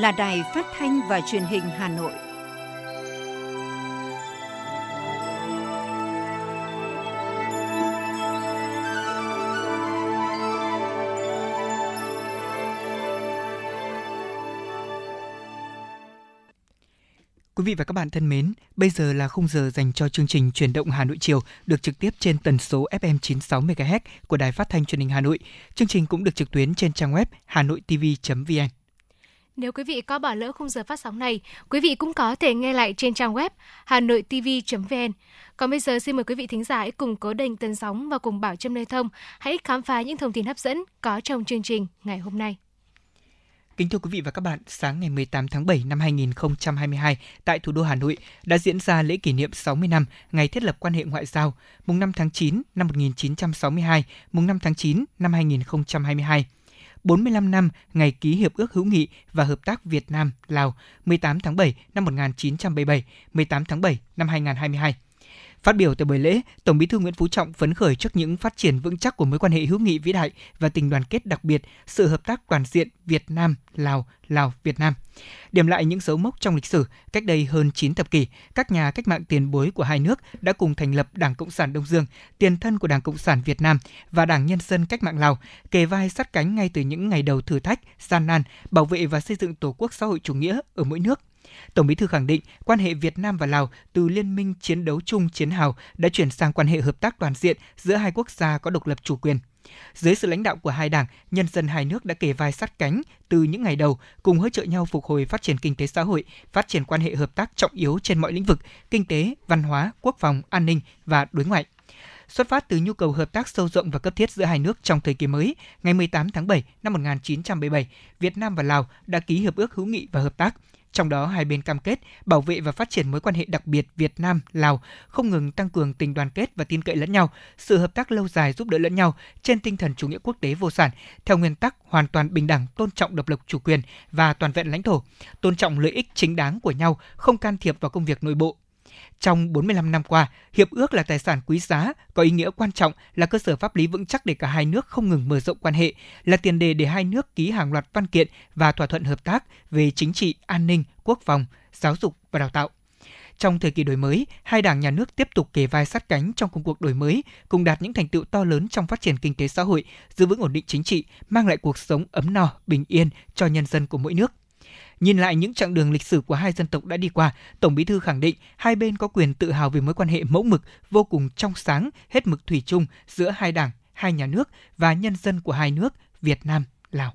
Là Đài Phát thanh và Truyền hình Hà Nội. Quý vị và các bạn thân mến, bây giờ là khung giờ dành cho chương trình Truyền động Hà Nội chiều được trực tiếp trên tần số FM 96 MHz của Đài Phát thanh Truyền hình Hà Nội. Chương trình cũng được trực tuyến trên trang web hanoitv.vn. Nếu quý vị có bỏ lỡ khung giờ phát sóng này, quý vị cũng có thể nghe lại trên trang web hanoitv.vn. Còn bây giờ xin mời quý vị thính giả hãy cùng cố định tần sóng và cùng Bảo Trâm Lê Thông hãy khám phá những thông tin hấp dẫn có trong chương trình ngày hôm nay. Kính thưa quý vị và các bạn, sáng ngày 18 tháng 7 năm 2022 tại thủ đô Hà Nội đã diễn ra lễ kỷ niệm 60 năm ngày thiết lập quan hệ ngoại giao, mùng 5 tháng 9 năm 1962, mùng 5 tháng 9 năm 2022. 45 năm ngày ký Hiệp ước hữu nghị và hợp tác Việt Nam Lào 18 tháng 7 năm 1977, 18 tháng 7 năm 2022. Phát biểu tại buổi lễ, Tổng Bí thư Nguyễn Phú Trọng phấn khởi trước những phát triển vững chắc của mối quan hệ hữu nghị vĩ đại và tình đoàn kết đặc biệt, sự hợp tác toàn diện Việt Nam Lào Lào Việt Nam. Điểm lại những dấu mốc trong lịch sử, cách đây hơn 9 thập kỷ, các nhà cách mạng tiền bối của hai nước đã cùng thành lập Đảng Cộng sản Đông Dương, tiền thân của Đảng Cộng sản Việt Nam và Đảng Nhân dân Cách mạng Lào, kề vai sát cánh ngay từ những ngày đầu thử thách, gian nan, bảo vệ và xây dựng Tổ quốc xã hội chủ nghĩa ở mỗi nước Tổng Bí thư khẳng định quan hệ Việt Nam và Lào từ liên minh chiến đấu chung chiến hào đã chuyển sang quan hệ hợp tác toàn diện giữa hai quốc gia có độc lập chủ quyền. Dưới sự lãnh đạo của hai đảng, nhân dân hai nước đã kề vai sát cánh từ những ngày đầu, cùng hỗ trợ nhau phục hồi phát triển kinh tế xã hội, phát triển quan hệ hợp tác trọng yếu trên mọi lĩnh vực, kinh tế, văn hóa, quốc phòng, an ninh và đối ngoại. Xuất phát từ nhu cầu hợp tác sâu rộng và cấp thiết giữa hai nước trong thời kỳ mới, ngày 18 tháng 7 năm 1977, Việt Nam và Lào đã ký hiệp ước hữu nghị và hợp tác, trong đó hai bên cam kết bảo vệ và phát triển mối quan hệ đặc biệt Việt Nam Lào, không ngừng tăng cường tình đoàn kết và tin cậy lẫn nhau, sự hợp tác lâu dài giúp đỡ lẫn nhau trên tinh thần chủ nghĩa quốc tế vô sản, theo nguyên tắc hoàn toàn bình đẳng, tôn trọng độc lập chủ quyền và toàn vẹn lãnh thổ, tôn trọng lợi ích chính đáng của nhau, không can thiệp vào công việc nội bộ, trong 45 năm qua, hiệp ước là tài sản quý giá, có ý nghĩa quan trọng là cơ sở pháp lý vững chắc để cả hai nước không ngừng mở rộng quan hệ, là tiền đề để hai nước ký hàng loạt văn kiện và thỏa thuận hợp tác về chính trị, an ninh, quốc phòng, giáo dục và đào tạo. Trong thời kỳ đổi mới, hai đảng nhà nước tiếp tục kề vai sát cánh trong công cuộc đổi mới, cùng đạt những thành tựu to lớn trong phát triển kinh tế xã hội, giữ vững ổn định chính trị, mang lại cuộc sống ấm no, bình yên cho nhân dân của mỗi nước. Nhìn lại những chặng đường lịch sử của hai dân tộc đã đi qua, Tổng Bí thư khẳng định hai bên có quyền tự hào về mối quan hệ mẫu mực vô cùng trong sáng, hết mực thủy chung giữa hai đảng, hai nhà nước và nhân dân của hai nước Việt Nam, Lào.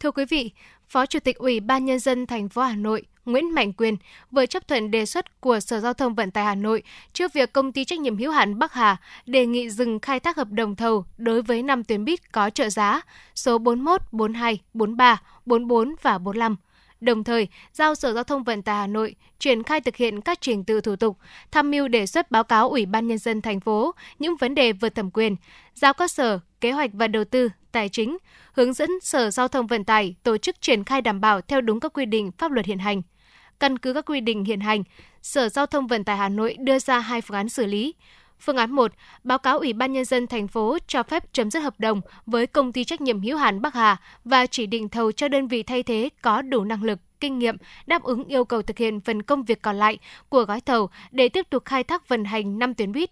Thưa quý vị, Phó Chủ tịch Ủy ban Nhân dân thành phố Hà Nội Nguyễn Mạnh Quyền vừa chấp thuận đề xuất của Sở Giao thông Vận tải Hà Nội trước việc công ty trách nhiệm hữu hạn Bắc Hà đề nghị dừng khai thác hợp đồng thầu đối với 5 tuyến buýt có trợ giá số 41, 42, 43, 44 và 45 đồng thời giao Sở Giao thông Vận tải Hà Nội triển khai thực hiện các trình tự thủ tục, tham mưu đề xuất báo cáo Ủy ban nhân dân thành phố những vấn đề vượt thẩm quyền, giao các sở kế hoạch và đầu tư, tài chính hướng dẫn Sở Giao thông Vận tải tổ chức triển khai đảm bảo theo đúng các quy định pháp luật hiện hành. Căn cứ các quy định hiện hành, Sở Giao thông Vận tải Hà Nội đưa ra hai phương án xử lý. Phương án 1, báo cáo Ủy ban nhân dân thành phố cho phép chấm dứt hợp đồng với công ty trách nhiệm hữu hạn Bắc Hà và chỉ định thầu cho đơn vị thay thế có đủ năng lực, kinh nghiệm đáp ứng yêu cầu thực hiện phần công việc còn lại của gói thầu để tiếp tục khai thác vận hành 5 tuyến buýt.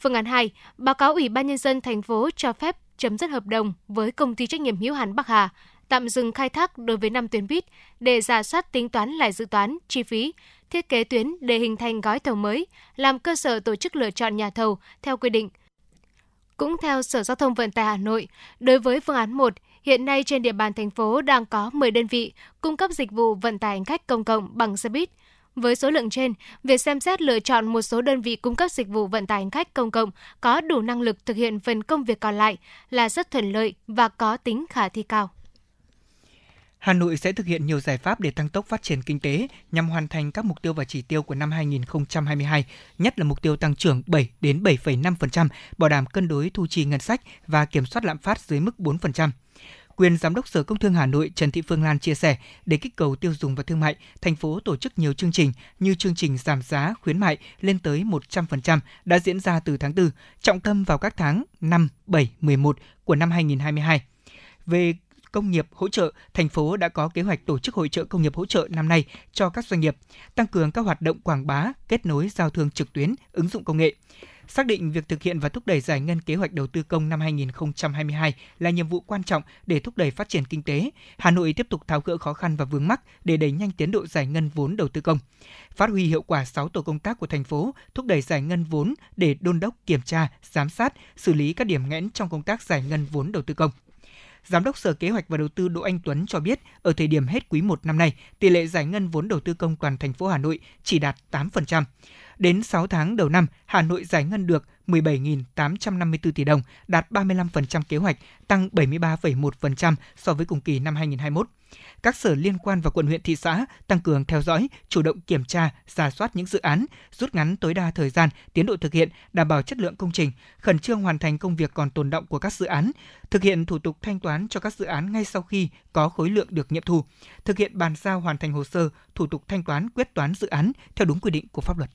Phương án 2, báo cáo Ủy ban nhân dân thành phố cho phép chấm dứt hợp đồng với công ty trách nhiệm hữu hạn Bắc Hà tạm dừng khai thác đối với 5 tuyến buýt để giả soát tính toán lại dự toán, chi phí, thiết kế tuyến để hình thành gói thầu mới, làm cơ sở tổ chức lựa chọn nhà thầu theo quy định. Cũng theo Sở Giao thông Vận tải Hà Nội, đối với phương án 1, hiện nay trên địa bàn thành phố đang có 10 đơn vị cung cấp dịch vụ vận tải hành khách công cộng bằng xe buýt. Với số lượng trên, việc xem xét lựa chọn một số đơn vị cung cấp dịch vụ vận tải hành khách công cộng có đủ năng lực thực hiện phần công việc còn lại là rất thuận lợi và có tính khả thi cao. Hà Nội sẽ thực hiện nhiều giải pháp để tăng tốc phát triển kinh tế nhằm hoàn thành các mục tiêu và chỉ tiêu của năm 2022, nhất là mục tiêu tăng trưởng 7 đến 7,5%, bảo đảm cân đối thu chi ngân sách và kiểm soát lạm phát dưới mức 4%. Quyền Giám đốc Sở Công Thương Hà Nội Trần Thị Phương Lan chia sẻ, để kích cầu tiêu dùng và thương mại, thành phố tổ chức nhiều chương trình như chương trình giảm giá khuyến mại lên tới 100% đã diễn ra từ tháng 4, trọng tâm vào các tháng 5, 7, 11 của năm 2022. Về công nghiệp hỗ trợ, thành phố đã có kế hoạch tổ chức hội trợ công nghiệp hỗ trợ năm nay cho các doanh nghiệp, tăng cường các hoạt động quảng bá, kết nối giao thương trực tuyến, ứng dụng công nghệ. Xác định việc thực hiện và thúc đẩy giải ngân kế hoạch đầu tư công năm 2022 là nhiệm vụ quan trọng để thúc đẩy phát triển kinh tế. Hà Nội tiếp tục tháo gỡ khó khăn và vướng mắc để đẩy nhanh tiến độ giải ngân vốn đầu tư công. Phát huy hiệu quả 6 tổ công tác của thành phố, thúc đẩy giải ngân vốn để đôn đốc, kiểm tra, giám sát, xử lý các điểm nghẽn trong công tác giải ngân vốn đầu tư công. Giám đốc Sở Kế hoạch và Đầu tư Đỗ Anh Tuấn cho biết, ở thời điểm hết quý 1 năm nay, tỷ lệ giải ngân vốn đầu tư công toàn thành phố Hà Nội chỉ đạt 8%. Đến 6 tháng đầu năm, Hà Nội giải ngân được 17.854 tỷ đồng, đạt 35% kế hoạch, tăng 73,1% so với cùng kỳ năm 2021. Các sở liên quan và quận huyện thị xã tăng cường theo dõi, chủ động kiểm tra, giả soát những dự án, rút ngắn tối đa thời gian, tiến độ thực hiện, đảm bảo chất lượng công trình, khẩn trương hoàn thành công việc còn tồn động của các dự án, thực hiện thủ tục thanh toán cho các dự án ngay sau khi có khối lượng được nghiệm thu, thực hiện bàn giao hoàn thành hồ sơ, thủ tục thanh toán quyết toán dự án theo đúng quy định của pháp luật.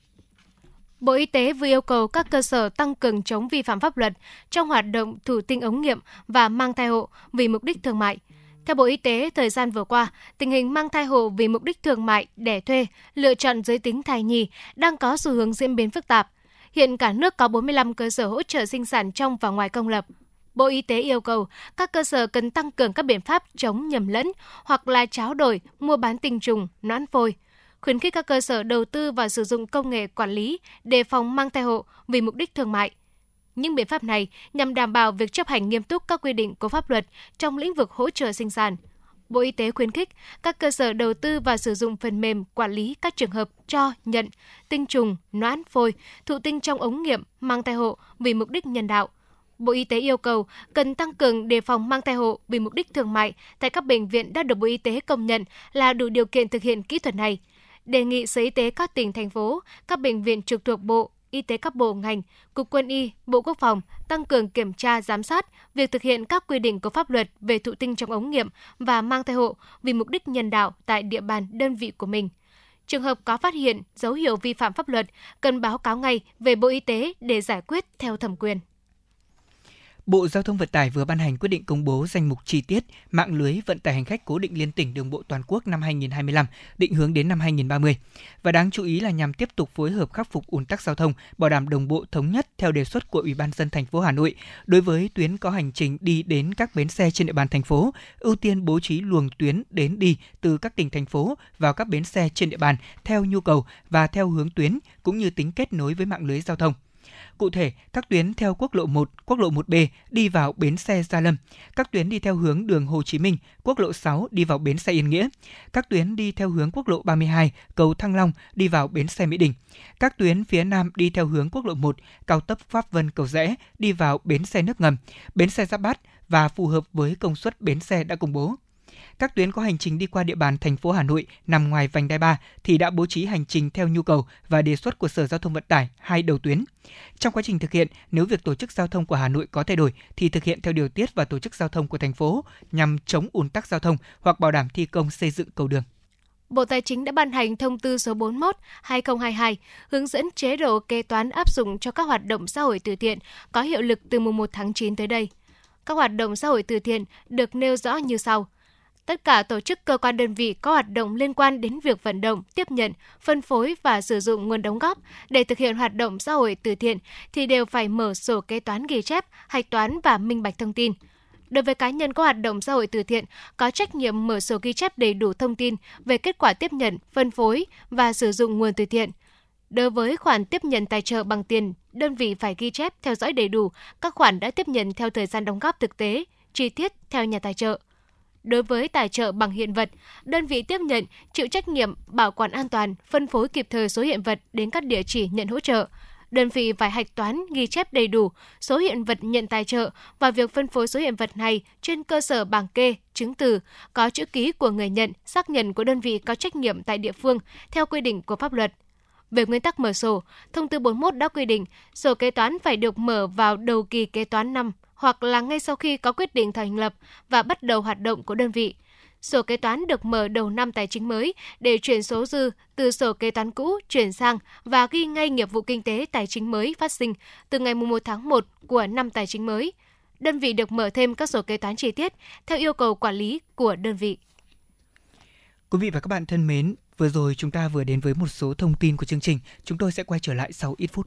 Bộ Y tế vừa yêu cầu các cơ sở tăng cường chống vi phạm pháp luật trong hoạt động thủ tinh ống nghiệm và mang thai hộ vì mục đích thương mại. Theo Bộ Y tế, thời gian vừa qua, tình hình mang thai hộ vì mục đích thương mại, đẻ thuê, lựa chọn giới tính thai nhi đang có xu hướng diễn biến phức tạp. Hiện cả nước có 45 cơ sở hỗ trợ sinh sản trong và ngoài công lập. Bộ Y tế yêu cầu các cơ sở cần tăng cường các biện pháp chống nhầm lẫn hoặc là tráo đổi, mua bán tinh trùng, noãn phôi – khuyến khích các cơ sở đầu tư và sử dụng công nghệ quản lý đề phòng mang thai hộ vì mục đích thương mại. Những biện pháp này nhằm đảm bảo việc chấp hành nghiêm túc các quy định của pháp luật trong lĩnh vực hỗ trợ sinh sản. Bộ Y tế khuyến khích các cơ sở đầu tư và sử dụng phần mềm quản lý các trường hợp cho, nhận, tinh trùng, noãn phôi, thụ tinh trong ống nghiệm, mang thai hộ vì mục đích nhân đạo. Bộ Y tế yêu cầu cần tăng cường đề phòng mang thai hộ vì mục đích thương mại tại các bệnh viện đã được Bộ Y tế công nhận là đủ điều kiện thực hiện kỹ thuật này – đề nghị Sở Y tế các tỉnh, thành phố, các bệnh viện trực thuộc Bộ, Y tế các bộ ngành, Cục Quân y, Bộ Quốc phòng tăng cường kiểm tra giám sát việc thực hiện các quy định của pháp luật về thụ tinh trong ống nghiệm và mang thai hộ vì mục đích nhân đạo tại địa bàn đơn vị của mình. Trường hợp có phát hiện dấu hiệu vi phạm pháp luật cần báo cáo ngay về Bộ Y tế để giải quyết theo thẩm quyền. Bộ Giao thông Vận tải vừa ban hành quyết định công bố danh mục chi tiết mạng lưới vận tải hành khách cố định liên tỉnh đường bộ toàn quốc năm 2025, định hướng đến năm 2030. Và đáng chú ý là nhằm tiếp tục phối hợp khắc phục ùn tắc giao thông, bảo đảm đồng bộ thống nhất theo đề xuất của Ủy ban dân thành phố Hà Nội đối với tuyến có hành trình đi đến các bến xe trên địa bàn thành phố, ưu tiên bố trí luồng tuyến đến đi từ các tỉnh thành phố vào các bến xe trên địa bàn theo nhu cầu và theo hướng tuyến cũng như tính kết nối với mạng lưới giao thông. Cụ thể, các tuyến theo quốc lộ 1, quốc lộ 1B đi vào bến xe Gia Lâm, các tuyến đi theo hướng đường Hồ Chí Minh, quốc lộ 6 đi vào bến xe Yên Nghĩa, các tuyến đi theo hướng quốc lộ 32, cầu Thăng Long đi vào bến xe Mỹ Đình, các tuyến phía Nam đi theo hướng quốc lộ 1, cao tốc Pháp Vân Cầu Rẽ đi vào bến xe nước ngầm, bến xe Giáp Bát và phù hợp với công suất bến xe đã công bố các tuyến có hành trình đi qua địa bàn thành phố Hà Nội nằm ngoài vành đai 3 thì đã bố trí hành trình theo nhu cầu và đề xuất của Sở Giao thông Vận tải hai đầu tuyến. Trong quá trình thực hiện, nếu việc tổ chức giao thông của Hà Nội có thay đổi thì thực hiện theo điều tiết và tổ chức giao thông của thành phố nhằm chống ùn tắc giao thông hoặc bảo đảm thi công xây dựng cầu đường. Bộ Tài chính đã ban hành thông tư số 41/2022 hướng dẫn chế độ kế toán áp dụng cho các hoạt động xã hội từ thiện có hiệu lực từ mùng 1 tháng 9 tới đây. Các hoạt động xã hội từ thiện được nêu rõ như sau: tất cả tổ chức cơ quan đơn vị có hoạt động liên quan đến việc vận động, tiếp nhận, phân phối và sử dụng nguồn đóng góp để thực hiện hoạt động xã hội từ thiện thì đều phải mở sổ kế toán ghi chép, hạch toán và minh bạch thông tin. Đối với cá nhân có hoạt động xã hội từ thiện, có trách nhiệm mở sổ ghi chép đầy đủ thông tin về kết quả tiếp nhận, phân phối và sử dụng nguồn từ thiện. Đối với khoản tiếp nhận tài trợ bằng tiền, đơn vị phải ghi chép theo dõi đầy đủ các khoản đã tiếp nhận theo thời gian đóng góp thực tế, chi tiết theo nhà tài trợ. Đối với tài trợ bằng hiện vật, đơn vị tiếp nhận chịu trách nhiệm bảo quản an toàn, phân phối kịp thời số hiện vật đến các địa chỉ nhận hỗ trợ. Đơn vị phải hạch toán, ghi chép đầy đủ số hiện vật nhận tài trợ và việc phân phối số hiện vật này trên cơ sở bảng kê, chứng từ, có chữ ký của người nhận, xác nhận của đơn vị có trách nhiệm tại địa phương theo quy định của pháp luật. Về nguyên tắc mở sổ, thông tư 41 đã quy định sổ kế toán phải được mở vào đầu kỳ kế toán năm hoặc là ngay sau khi có quyết định thành lập và bắt đầu hoạt động của đơn vị. Sổ kế toán được mở đầu năm tài chính mới để chuyển số dư từ sổ kế toán cũ chuyển sang và ghi ngay nghiệp vụ kinh tế tài chính mới phát sinh từ ngày 1 tháng 1 của năm tài chính mới. đơn vị được mở thêm các sổ kế toán chi tiết theo yêu cầu quản lý của đơn vị. Quý vị và các bạn thân mến, vừa rồi chúng ta vừa đến với một số thông tin của chương trình. Chúng tôi sẽ quay trở lại sau ít phút.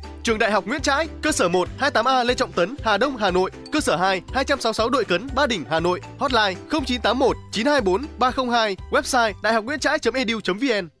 Trường Đại học Nguyễn Trãi, cơ sở 1 28A Lê Trọng Tấn, Hà Đông, Hà Nội, cơ sở 2 266 Đội Cấn, Ba Đình, Hà Nội, hotline 0981 924 302, website đạihocnguyentrai.edu.vn.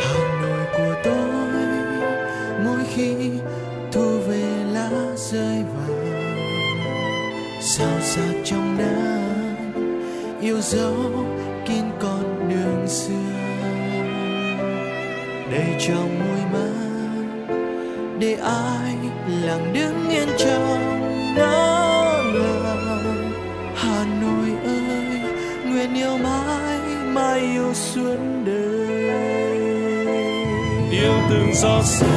Hà Nội của tôi, mỗi khi thu về lá rơi vàng sao xa trong nắng yêu dấu kín con đường xưa. Đầy trong môi mắt để ai lặng đứng yên trong nắng ngàn Hà Nội ơi, nguyện yêu mãi mãi yêu suốt đời yêu từng giọt sương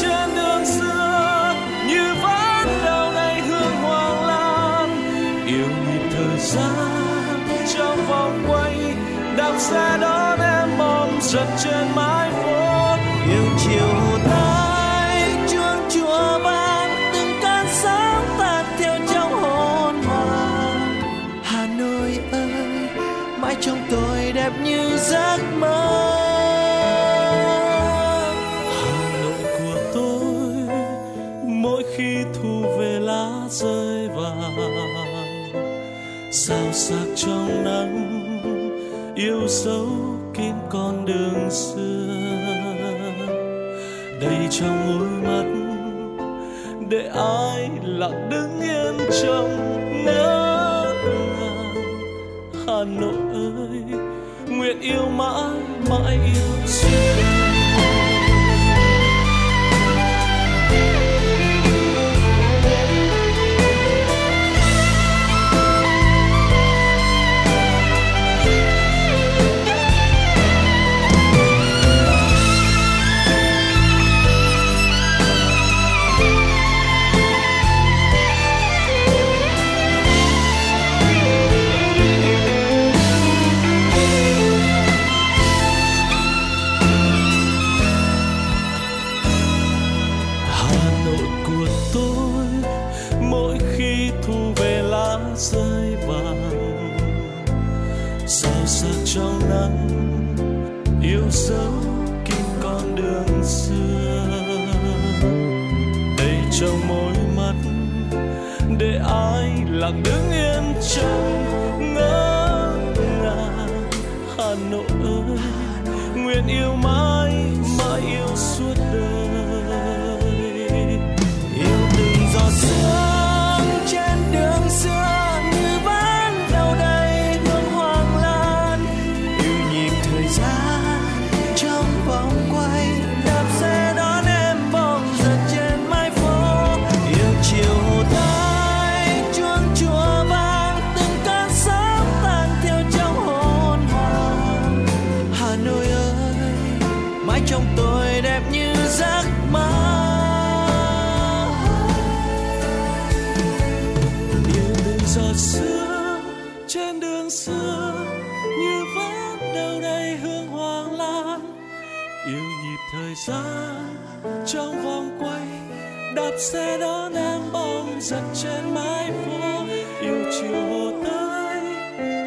trên đường xưa như vẫn đâu đây hương hoàng lan. Yêu nhịp thời gian trong vòng quay đạp xe đón em mong giật trên mái trong nắng, yêu dấu kín con đường xưa. Đầy trong môi mắt, để ai lặng đứng yên trong ngỡ ngàng Hà Nội ơi, nguyện yêu mãi mãi yêu xưa sao sắc trong nắng yêu dấu kín con đường xưa. Đầy trong môi mắt để ai lặng đứng yên trong ngỡ ngàng. Hà Nội ơi, nguyện yêu mãi. Sẽ xe đón em bom giật trên mái phố. Yêu chiều hồ tới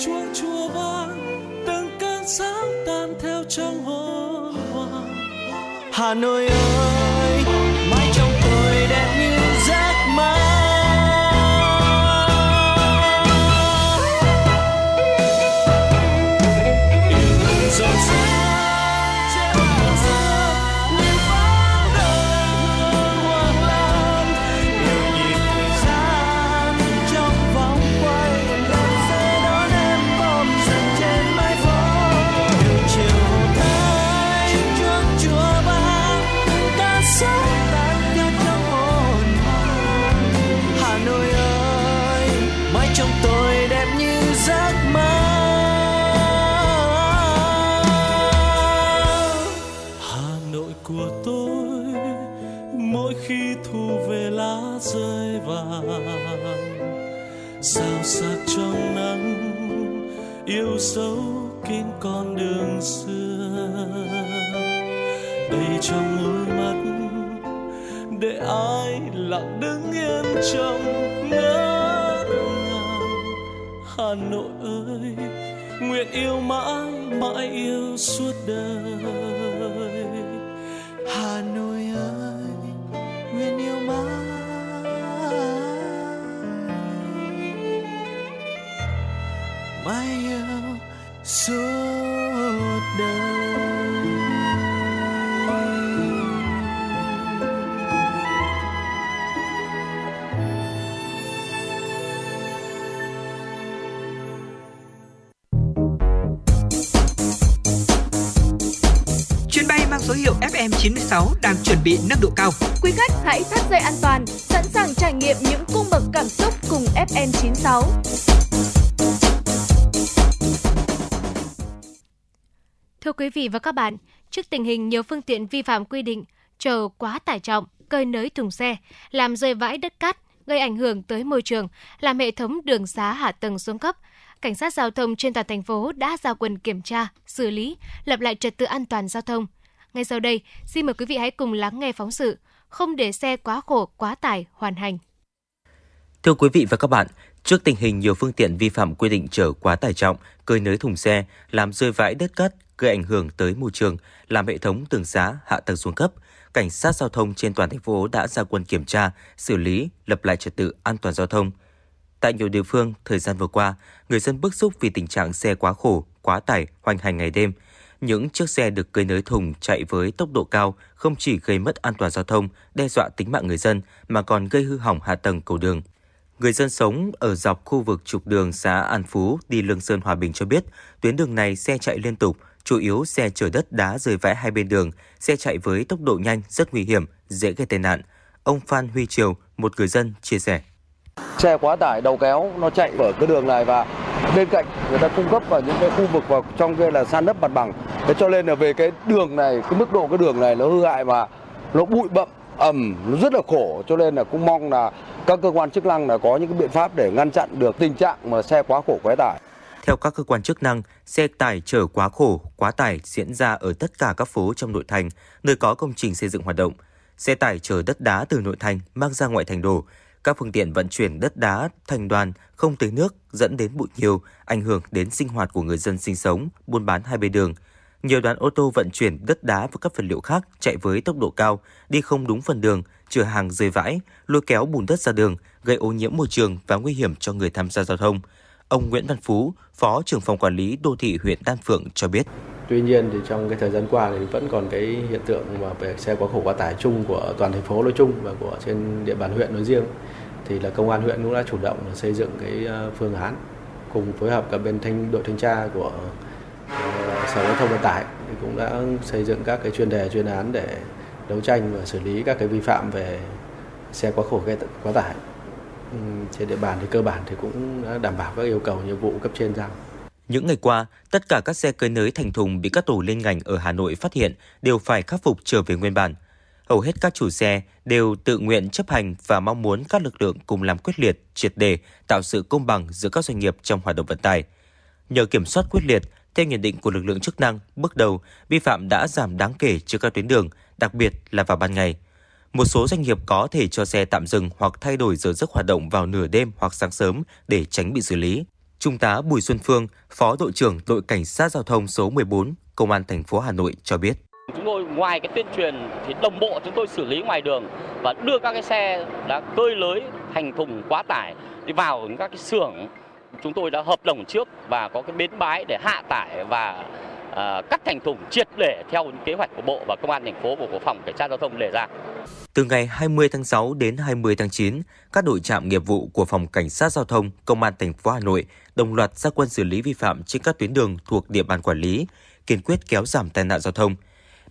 chuông chùa vang, từng cơn sáng tan theo trong hồ hoàng. Hà Nội ơi trong đôi mắt, để ai lặng đứng yên trong ngỡ ngàng Hà Nội ơi, nguyện yêu mãi mãi yêu suốt đời. Đang chuẩn bị nâng độ cao. Quý khách hãy thắt dây an toàn, sẵn sàng trải nghiệm những cung bậc cảm xúc cùng FN96. Thưa quý vị và các bạn, trước tình hình nhiều phương tiện vi phạm quy định chở quá tải trọng, cơi nới thùng xe, làm rơi vãi đất cát, gây ảnh hưởng tới môi trường, làm hệ thống đường xá hạ tầng xuống cấp, cảnh sát giao thông trên toàn thành phố đã ra quân kiểm tra, xử lý, lập lại trật tự an toàn giao thông. Ngay sau đây, xin mời quý vị hãy cùng lắng nghe phóng sự Không để xe quá khổ, quá tải, hoàn hành. Thưa quý vị và các bạn, trước tình hình nhiều phương tiện vi phạm quy định chở quá tải trọng, cơi nới thùng xe, làm rơi vãi đất cát, gây ảnh hưởng tới môi trường, làm hệ thống tường xá hạ tầng xuống cấp, cảnh sát giao thông trên toàn thành phố đã ra quân kiểm tra, xử lý, lập lại trật tự an toàn giao thông. Tại nhiều địa phương, thời gian vừa qua, người dân bức xúc vì tình trạng xe quá khổ, quá tải, hoành hành ngày đêm. Những chiếc xe được cơi nới thùng chạy với tốc độ cao không chỉ gây mất an toàn giao thông, đe dọa tính mạng người dân mà còn gây hư hỏng hạ tầng cầu đường. Người dân sống ở dọc khu vực trục đường xã An Phú đi Lương Sơn Hòa Bình cho biết, tuyến đường này xe chạy liên tục, chủ yếu xe chở đất đá rơi vãi hai bên đường, xe chạy với tốc độ nhanh rất nguy hiểm, dễ gây tai nạn. Ông Phan Huy Triều, một người dân chia sẻ xe quá tải đầu kéo nó chạy ở cái đường này và bên cạnh người ta cung cấp vào những cái khu vực vào trong kia là san lấp mặt bằng thế cho nên là về cái đường này cái mức độ cái đường này nó hư hại mà nó bụi bậm ẩm nó rất là khổ cho nên là cũng mong là các cơ quan chức năng là có những cái biện pháp để ngăn chặn được tình trạng mà xe quá khổ quá tải Theo các cơ quan chức năng, xe tải chở quá khổ, quá tải diễn ra ở tất cả các phố trong nội thành, nơi có công trình xây dựng hoạt động. Xe tải chở đất đá từ nội thành mang ra ngoại thành đổ. Các phương tiện vận chuyển đất đá thành đoàn không tưới nước dẫn đến bụi nhiều, ảnh hưởng đến sinh hoạt của người dân sinh sống, buôn bán hai bên đường. Nhiều đoàn ô tô vận chuyển đất đá và các vật liệu khác chạy với tốc độ cao, đi không đúng phần đường, chở hàng rơi vãi, lôi kéo bùn đất ra đường, gây ô nhiễm môi trường và nguy hiểm cho người tham gia giao thông. Ông Nguyễn Văn Phú, Phó trưởng phòng quản lý đô thị huyện Đan Phượng cho biết. Tuy nhiên thì trong cái thời gian qua thì vẫn còn cái hiện tượng mà về xe quá khổ quá tải chung của toàn thành phố nói chung và của trên địa bàn huyện nói riêng thì là công an huyện cũng đã chủ động xây dựng cái ờ, phương án cùng phối hợp cả bên thanh đội thanh tra của ờ, sở giao thông vận tải thì cũng đã xây dựng các cái chuyên đề chuyên án để đấu tranh và xử lý các cái vi phạm về xe quá khổ quá tải trên địa bàn thì cơ bản thì cũng đã đảm bảo các yêu cầu nhiệm vụ cấp trên giao Những ngày qua, tất cả các xe cơi nới thành thùng bị các tổ liên ngành ở Hà Nội phát hiện đều phải khắc phục trở về nguyên bản. Hầu hết các chủ xe đều tự nguyện chấp hành và mong muốn các lực lượng cùng làm quyết liệt, triệt đề, tạo sự công bằng giữa các doanh nghiệp trong hoạt động vận tải. Nhờ kiểm soát quyết liệt, theo nhận định của lực lượng chức năng, bước đầu vi phạm đã giảm đáng kể trên các tuyến đường, đặc biệt là vào ban ngày. Một số doanh nghiệp có thể cho xe tạm dừng hoặc thay đổi giờ giấc hoạt động vào nửa đêm hoặc sáng sớm để tránh bị xử lý. Trung tá Bùi Xuân Phương, Phó đội trưởng đội cảnh sát giao thông số 14, Công an thành phố Hà Nội cho biết. Chúng tôi ngoài cái tuyên truyền thì đồng bộ chúng tôi xử lý ngoài đường và đưa các cái xe đã cơi lưới thành thùng quá tải đi vào những các cái xưởng chúng tôi đã hợp đồng trước và có cái bến bãi để hạ tải và à, cắt thành thùng triệt để theo những kế hoạch của bộ và công an thành phố của phòng cảnh sát giao thông đề ra. Từ ngày 20 tháng 6 đến 20 tháng 9, các đội trạm nghiệp vụ của phòng cảnh sát giao thông công an thành phố Hà Nội đồng loạt ra quân xử lý vi phạm trên các tuyến đường thuộc địa bàn quản lý, kiên quyết kéo giảm tai nạn giao thông.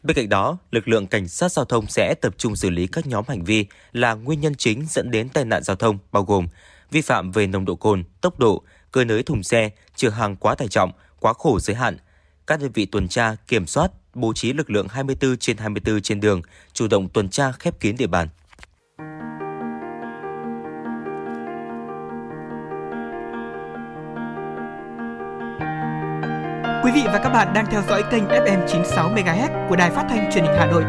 Bên cạnh đó, lực lượng cảnh sát giao thông sẽ tập trung xử lý các nhóm hành vi là nguyên nhân chính dẫn đến tai nạn giao thông bao gồm vi phạm về nồng độ cồn, tốc độ, cơi nới thùng xe, chở hàng quá tải trọng, quá khổ giới hạn. Các đơn vị tuần tra, kiểm soát, bố trí lực lượng 24 trên 24 trên đường, chủ động tuần tra khép kín địa bàn. Quý vị và các bạn đang theo dõi kênh FM 96 MHz của Đài Phát thanh Truyền hình Hà Nội.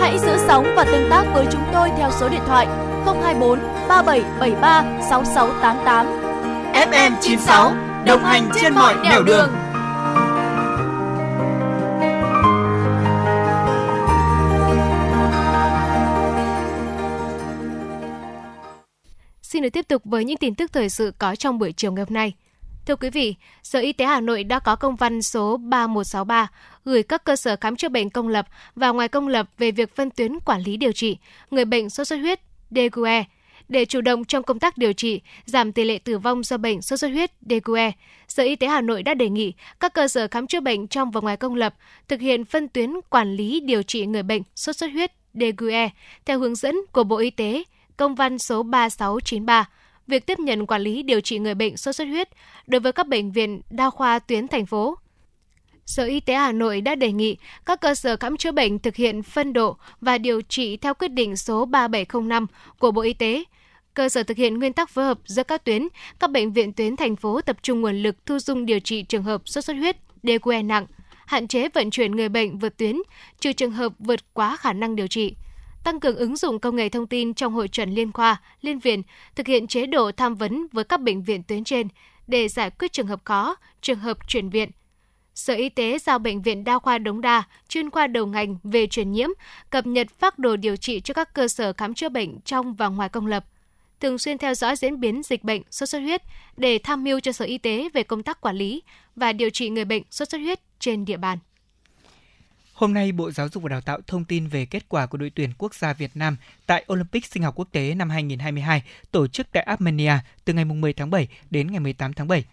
Hãy giữ sóng và tương tác với chúng tôi theo số điện thoại 024 3773 6688. FM 96 đồng hành trên mọi nẻo đường. Xin được tiếp tục với những tin tức thời sự có trong buổi chiều ngày hôm nay. Thưa quý vị, Sở Y tế Hà Nội đã có công văn số 3163 gửi các cơ sở khám chữa bệnh công lập và ngoài công lập về việc phân tuyến quản lý điều trị người bệnh sốt xuất huyết DQE để chủ động trong công tác điều trị, giảm tỷ lệ tử vong do bệnh sốt xuất huyết DQE, Sở Y tế Hà Nội đã đề nghị các cơ sở khám chữa bệnh trong và ngoài công lập thực hiện phân tuyến quản lý điều trị người bệnh sốt xuất huyết DQE theo hướng dẫn của Bộ Y tế, công văn số 3693 việc tiếp nhận quản lý điều trị người bệnh sốt xuất huyết đối với các bệnh viện đa khoa tuyến thành phố. Sở Y tế Hà Nội đã đề nghị các cơ sở khám chữa bệnh thực hiện phân độ và điều trị theo quyết định số 3705 của Bộ Y tế. Cơ sở thực hiện nguyên tắc phối hợp giữa các tuyến, các bệnh viện tuyến thành phố tập trung nguồn lực thu dung điều trị trường hợp sốt xuất huyết, DQE nặng, hạn chế vận chuyển người bệnh vượt tuyến, trừ trường hợp vượt quá khả năng điều trị tăng cường ứng dụng công nghệ thông tin trong hội chuẩn liên khoa, liên viện, thực hiện chế độ tham vấn với các bệnh viện tuyến trên để giải quyết trường hợp khó, trường hợp chuyển viện. Sở Y tế giao Bệnh viện Đa khoa Đống Đa, chuyên khoa đầu ngành về truyền nhiễm, cập nhật phác đồ điều trị cho các cơ sở khám chữa bệnh trong và ngoài công lập thường xuyên theo dõi diễn biến dịch bệnh sốt xuất huyết để tham mưu cho Sở Y tế về công tác quản lý và điều trị người bệnh sốt xuất huyết trên địa bàn. Hôm nay, Bộ Giáo dục và Đào tạo thông tin về kết quả của đội tuyển quốc gia Việt Nam tại Olympic sinh học quốc tế năm 2022 tổ chức tại Armenia từ ngày 10 tháng 7 đến ngày 18 tháng 7.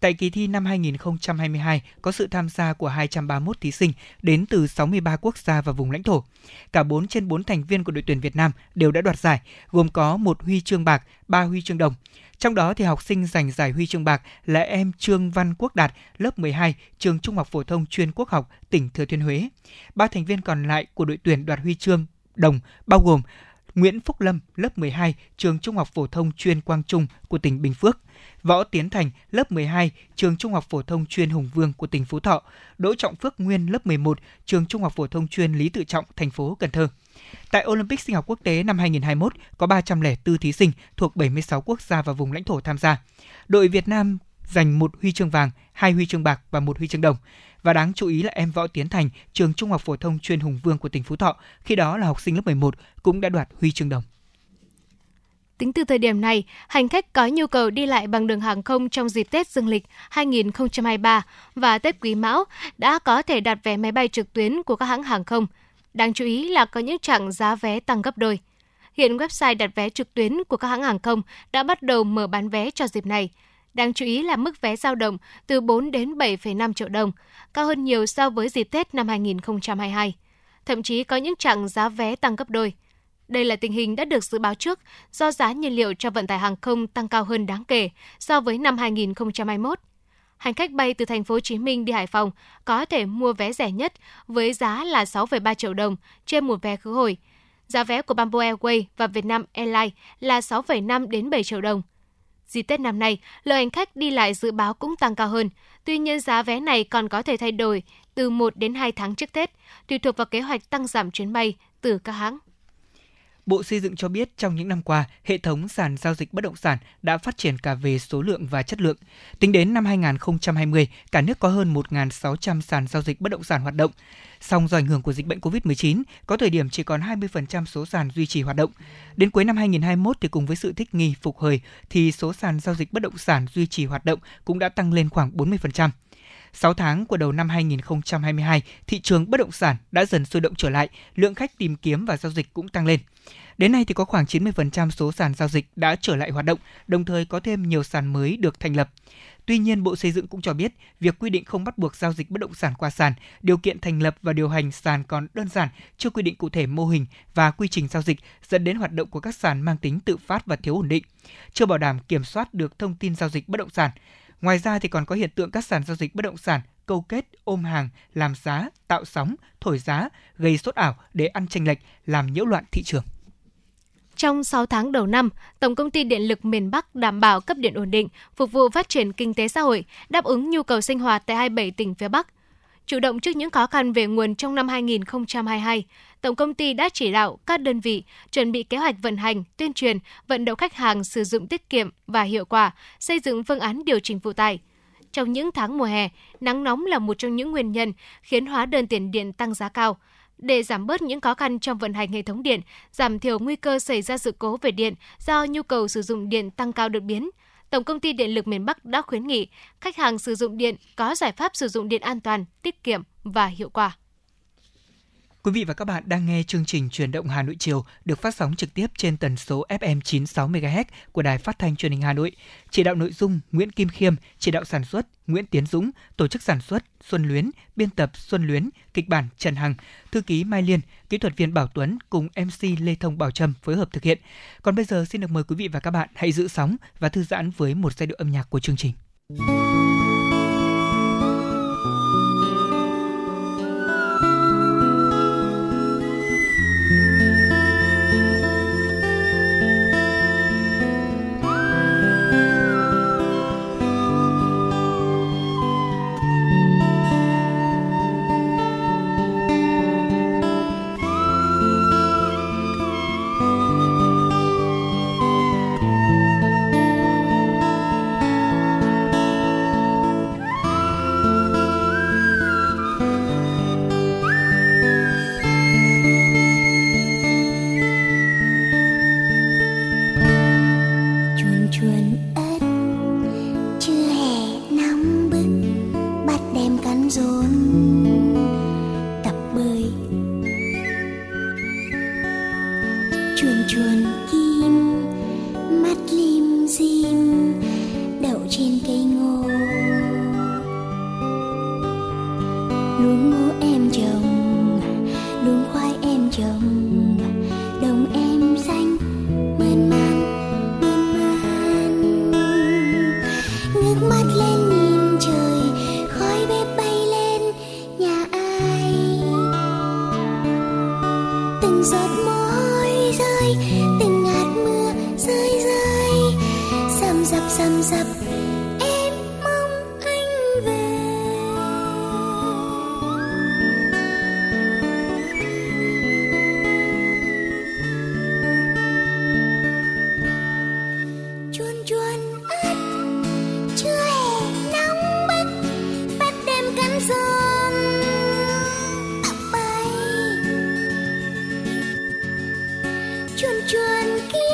Tại kỳ thi năm 2022 có sự tham gia của 231 thí sinh đến từ 63 quốc gia và vùng lãnh thổ. Cả 4 trên 4 thành viên của đội tuyển Việt Nam đều đã đoạt giải, gồm có một huy chương bạc, 3 huy chương đồng. Trong đó thì học sinh giành giải huy chương bạc là em Trương Văn Quốc Đạt, lớp 12, trường Trung học phổ thông chuyên Quốc học, tỉnh Thừa Thiên Huế. Ba thành viên còn lại của đội tuyển đoạt huy chương đồng bao gồm Nguyễn Phúc Lâm, lớp 12, trường Trung học phổ thông chuyên Quang Trung của tỉnh Bình Phước, Võ Tiến Thành, lớp 12, trường Trung học phổ thông chuyên Hùng Vương của tỉnh Phú Thọ, Đỗ Trọng Phước Nguyên, lớp 11, trường Trung học phổ thông chuyên Lý Tự Trọng, thành phố Cần Thơ. Tại Olympic sinh học quốc tế năm 2021 có 304 thí sinh thuộc 76 quốc gia và vùng lãnh thổ tham gia. Đội Việt Nam giành một huy chương vàng, hai huy chương bạc và một huy chương đồng. Và đáng chú ý là em Võ Tiến Thành, trường Trung học phổ thông chuyên Hùng Vương của tỉnh Phú Thọ, khi đó là học sinh lớp 11 cũng đã đoạt huy chương đồng. Tính từ thời điểm này, hành khách có nhu cầu đi lại bằng đường hàng không trong dịp Tết Dương lịch 2023 và Tết Quý Mão đã có thể đặt vé máy bay trực tuyến của các hãng hàng không. Đáng chú ý là có những chặng giá vé tăng gấp đôi. Hiện website đặt vé trực tuyến của các hãng hàng không đã bắt đầu mở bán vé cho dịp này. Đáng chú ý là mức vé dao động từ 4 đến 7,5 triệu đồng, cao hơn nhiều so với dịp Tết năm 2022. Thậm chí có những chặng giá vé tăng gấp đôi. Đây là tình hình đã được dự báo trước do giá nhiên liệu cho vận tải hàng không tăng cao hơn đáng kể so với năm 2021. Hành khách bay từ thành phố Hồ Chí Minh đi Hải Phòng có thể mua vé rẻ nhất với giá là 6,3 triệu đồng trên một vé khứ hồi. Giá vé của Bamboo Airways và Vietnam Airlines là 6,5 đến 7 triệu đồng. Dịp Tết năm nay, lượng hành khách đi lại dự báo cũng tăng cao hơn. Tuy nhiên giá vé này còn có thể thay đổi từ 1 đến 2 tháng trước Tết, tùy thuộc vào kế hoạch tăng giảm chuyến bay từ các hãng. Bộ Xây dựng cho biết trong những năm qua, hệ thống sàn giao dịch bất động sản đã phát triển cả về số lượng và chất lượng. Tính đến năm 2020, cả nước có hơn 1.600 sàn giao dịch bất động sản hoạt động. Song do ảnh hưởng của dịch bệnh COVID-19, có thời điểm chỉ còn 20% số sàn duy trì hoạt động. Đến cuối năm 2021 thì cùng với sự thích nghi phục hồi thì số sàn giao dịch bất động sản duy trì hoạt động cũng đã tăng lên khoảng 40%. 6 tháng của đầu năm 2022, thị trường bất động sản đã dần sôi động trở lại, lượng khách tìm kiếm và giao dịch cũng tăng lên. Đến nay thì có khoảng 90% số sàn giao dịch đã trở lại hoạt động, đồng thời có thêm nhiều sàn mới được thành lập. Tuy nhiên, Bộ Xây dựng cũng cho biết, việc quy định không bắt buộc giao dịch bất động sản qua sàn, điều kiện thành lập và điều hành sàn còn đơn giản, chưa quy định cụ thể mô hình và quy trình giao dịch, dẫn đến hoạt động của các sàn mang tính tự phát và thiếu ổn định, chưa bảo đảm kiểm soát được thông tin giao dịch bất động sản. Ngoài ra thì còn có hiện tượng các sàn giao dịch bất động sản câu kết ôm hàng, làm giá, tạo sóng, thổi giá, gây sốt ảo để ăn tranh lệch, làm nhiễu loạn thị trường. Trong 6 tháng đầu năm, Tổng công ty Điện lực miền Bắc đảm bảo cấp điện ổn định, phục vụ phát triển kinh tế xã hội, đáp ứng nhu cầu sinh hoạt tại 27 tỉnh phía Bắc. Chủ động trước những khó khăn về nguồn trong năm 2022, Tổng công ty đã chỉ đạo các đơn vị chuẩn bị kế hoạch vận hành, tuyên truyền, vận động khách hàng sử dụng tiết kiệm và hiệu quả, xây dựng phương án điều chỉnh phụ tải. Trong những tháng mùa hè, nắng nóng là một trong những nguyên nhân khiến hóa đơn tiền điện tăng giá cao – để giảm bớt những khó khăn trong vận hành hệ thống điện, giảm thiểu nguy cơ xảy ra sự cố về điện do nhu cầu sử dụng điện tăng cao đột biến. Tổng công ty Điện lực miền Bắc đã khuyến nghị khách hàng sử dụng điện có giải pháp sử dụng điện an toàn, tiết kiệm và hiệu quả. Quý vị và các bạn đang nghe chương trình Truyền động Hà Nội chiều được phát sóng trực tiếp trên tần số FM 96 MHz của Đài Phát thanh Truyền hình Hà Nội. Chỉ đạo nội dung Nguyễn Kim Khiêm, chỉ đạo sản xuất Nguyễn Tiến Dũng, tổ chức sản xuất Xuân Luyến, biên tập Xuân Luyến, kịch bản Trần Hằng, thư ký Mai Liên, kỹ thuật viên Bảo Tuấn cùng MC Lê Thông Bảo Trâm phối hợp thực hiện. Còn bây giờ xin được mời quý vị và các bạn hãy giữ sóng và thư giãn với một giai điệu âm nhạc của chương trình. Chuồn chuồn kia.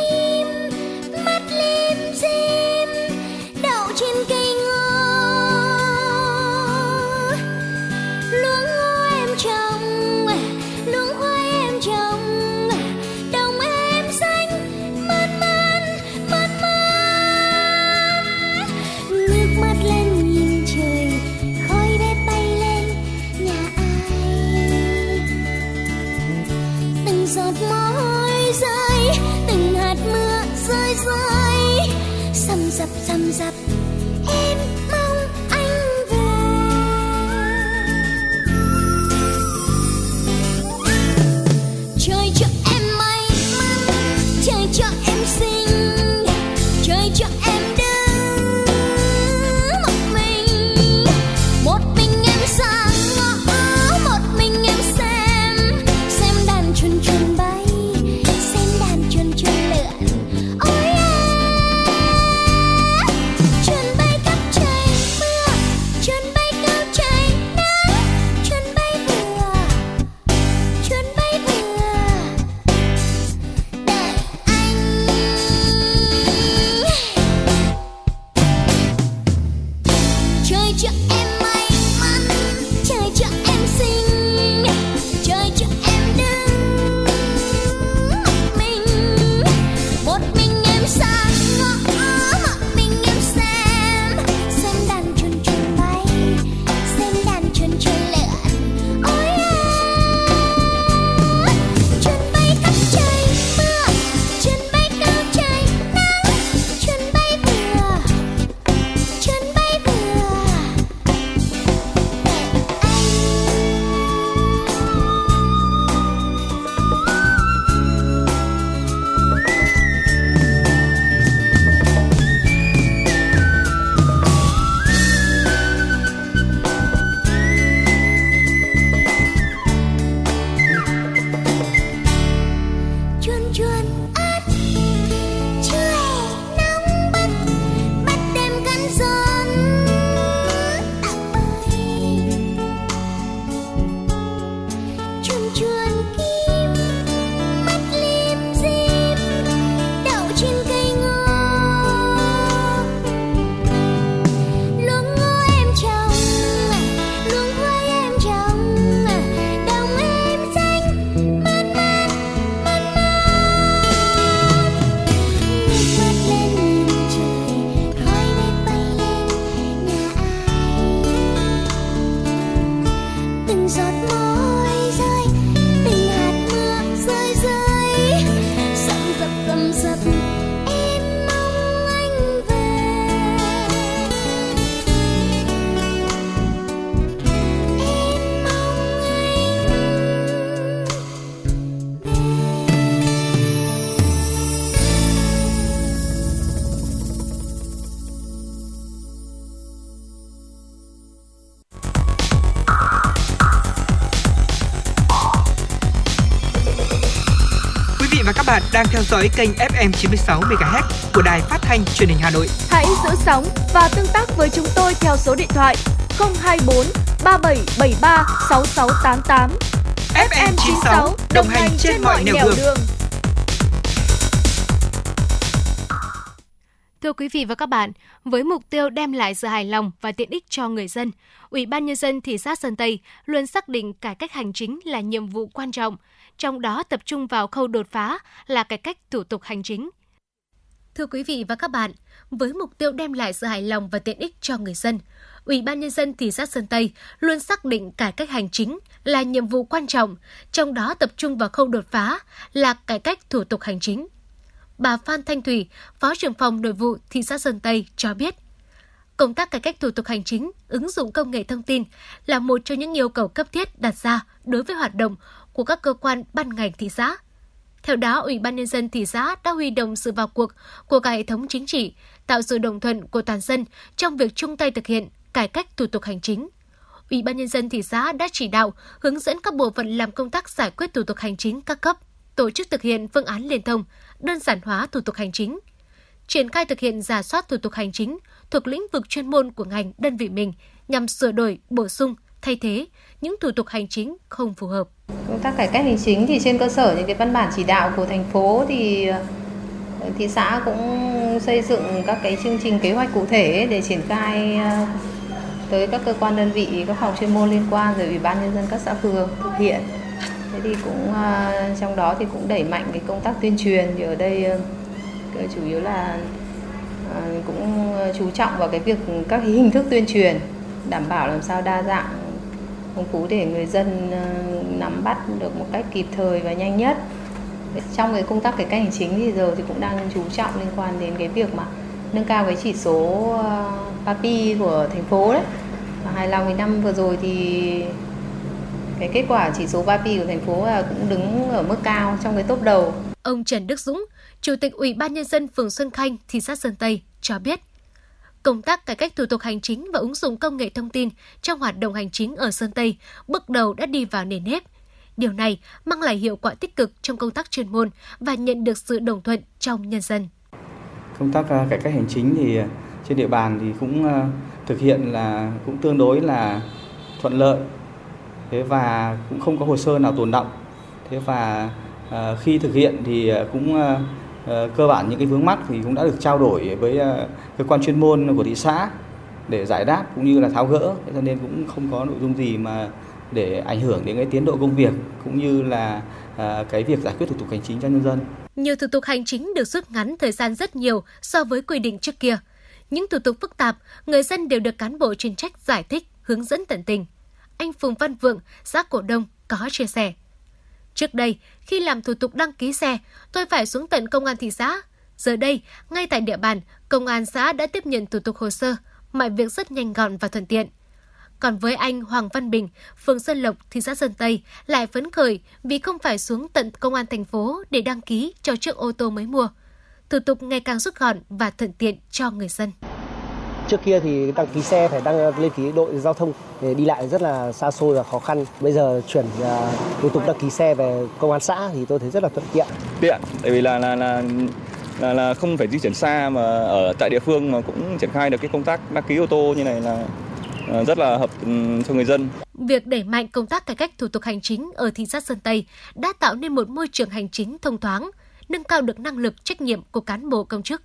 Đang theo dõi kênh FM 96 MHz của đài phát thanh truyền hình Hà Nội. Hãy giữ sóng và tương tác với chúng tôi theo số điện thoại 024 3773 6688. FM 96 đồng hành trên mọi nẻo đường. Thưa quý vị và các bạn, với mục tiêu đem lại sự hài lòng và tiện ích cho người dân, Ủy ban nhân dân thị xã Sơn Tây luôn xác định cải cách hành chính là nhiệm vụ quan trọng, trong đó tập trung vào khâu đột phá là cải cách thủ tục hành chính. Thưa quý vị và các bạn, với mục tiêu đem lại sự hài lòng và tiện ích cho người dân, Ủy ban nhân dân thị xã Sơn Tây luôn xác định cải cách hành chính là nhiệm vụ quan trọng, trong đó tập trung vào khâu đột phá là cải cách thủ tục hành chính. Bà Phan Thanh Thủy, Phó trưởng phòng nội vụ thị xã Sơn Tây cho biết, công tác cải cách thủ tục hành chính, ứng dụng công nghệ thông tin là một trong những yêu cầu cấp thiết đặt ra đối với hoạt động của các cơ quan ban ngành thị xã. Theo đó, Ủy ban nhân dân thị xã đã huy động sự vào cuộc của cả hệ thống chính trị, tạo sự đồng thuận của toàn dân trong việc chung tay thực hiện cải cách thủ tục hành chính. Ủy ban nhân dân thị xã đã chỉ đạo hướng dẫn các bộ phận làm công tác giải quyết thủ tục hành chính các cấp, tổ chức thực hiện phương án liên thông, đơn giản hóa thủ tục hành chính, triển khai thực hiện giả soát thủ tục hành chính thuộc lĩnh vực chuyên môn của ngành đơn vị mình nhằm sửa đổi, bổ sung, thay thế, những thủ tục hành chính không phù hợp. công tác cải cách hành chính thì trên cơ sở những cái văn bản chỉ đạo của thành phố thì thị xã cũng xây dựng các cái chương trình kế hoạch cụ thể để triển khai ờ, tới các cơ quan đơn vị, các phòng chuyên môn liên quan rồi ủy ban nhân dân các xã phường thực hiện thế thì cũng ờ, trong đó thì cũng đẩy mạnh cái công tác tuyên truyền thì ở đây ờ, chủ yếu là cũng chú trọng vào cái việc các hình thức tuyên truyền, đảm bảo làm sao đa dạng công cụ để người dân ờ, nắm bắt được một cách kịp thời và nhanh nhất. Trong cái công tác cải cách hành chính thì giờ thì cũng đang chú trọng liên quan đến cái việc mà nâng cao cái chỉ số ờ, PAPI của thành phố đấy. Và hài lòng với năm vừa rồi thì cái kết quả chỉ số PAPI của thành phố là cũng đứng ở mức cao trong cái top đầu. Ông Trần Đức Dũng, Chủ tịch Ủy ban nhân dân phường Xuân Khanh, thị xã Sơn Tây cho biết, công tác cải cách thủ tục hành chính và ứng dụng công nghệ thông tin trong hoạt động hành chính ở Sơn Tây bước đầu đã đi vào nền nếp. Điều này mang lại hiệu quả tích cực trong công tác chuyên môn và nhận được sự đồng thuận trong nhân dân. công tác ờ, cải cách hành chính thì ờ, trên địa bàn thì cũng ờ, thực hiện là cũng tương đối là thuận lợi thế và cũng không có hồ sơ nào tồn động thế và khi thực hiện thì cũng Ờ, cơ bản những cái vướng mắc thì cũng đã được trao đổi với ờ, cơ quan chuyên môn của thị xã để giải đáp cũng như là tháo gỡ cho nên cũng không có nội dung gì mà để ảnh hưởng đến cái tiến độ công việc cũng như là ờ, cái việc giải quyết thủ tục hành chính cho nhân dân Nhiều thủ tục hành chính được rút ngắn thời gian rất nhiều so với quy định trước kia. Những thủ tục phức tạp, người dân đều được cán bộ chuyên trách giải thích, hướng dẫn tận tình. Anh Phùng Văn Vượng, xã Cổ Đông có chia sẻ. Trước đây, khi làm thủ tục đăng ký xe, tôi phải xuống tận công an thị xã. Giờ đây, ngay tại địa bàn, công an xã đã tiếp nhận thủ tục hồ sơ, mọi việc rất nhanh gọn và thuận tiện. Còn với anh Hoàng Văn Bình, phường Sơn Lộc, thị xã Sơn Tây lại phấn khởi vì không phải xuống tận công an thành phố để đăng ký cho chiếc ô tô mới mua. Thủ tục ngày càng rút gọn và thuận tiện cho người dân. Trước kia thì đăng ký xe phải đăng lên ký đội giao thông để đi lại rất là xa xôi và khó khăn. Bây giờ chuyển à, thủ tục đăng ký xe về công an xã thì tôi thấy rất là thuận tiện. tiện tại vì là là là là, là không phải di chuyển xa mà ở tại địa phương mà cũng triển khai được cái công tác đăng ký ô tô như này là ờ, rất là hợp ừm, cho người dân Việc đẩy mạnh công tác cải cách thủ tục hành chính ở thị xã Sơn Tây đã tạo nên một môi trường hành chính thông thoáng, nâng cao được năng lực trách nhiệm của cán bộ công chức.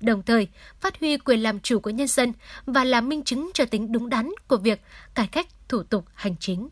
Đồng thời, phát huy quyền làm chủ của nhân dân và là minh chứng cho tính đúng đắn của việc cải cách thủ tục hành chính.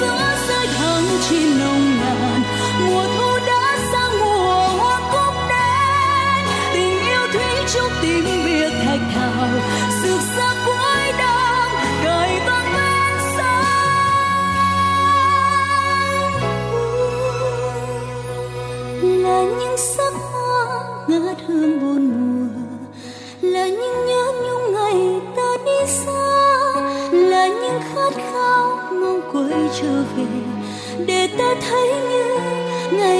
Giữa 了 trở về để ta thấy như ngày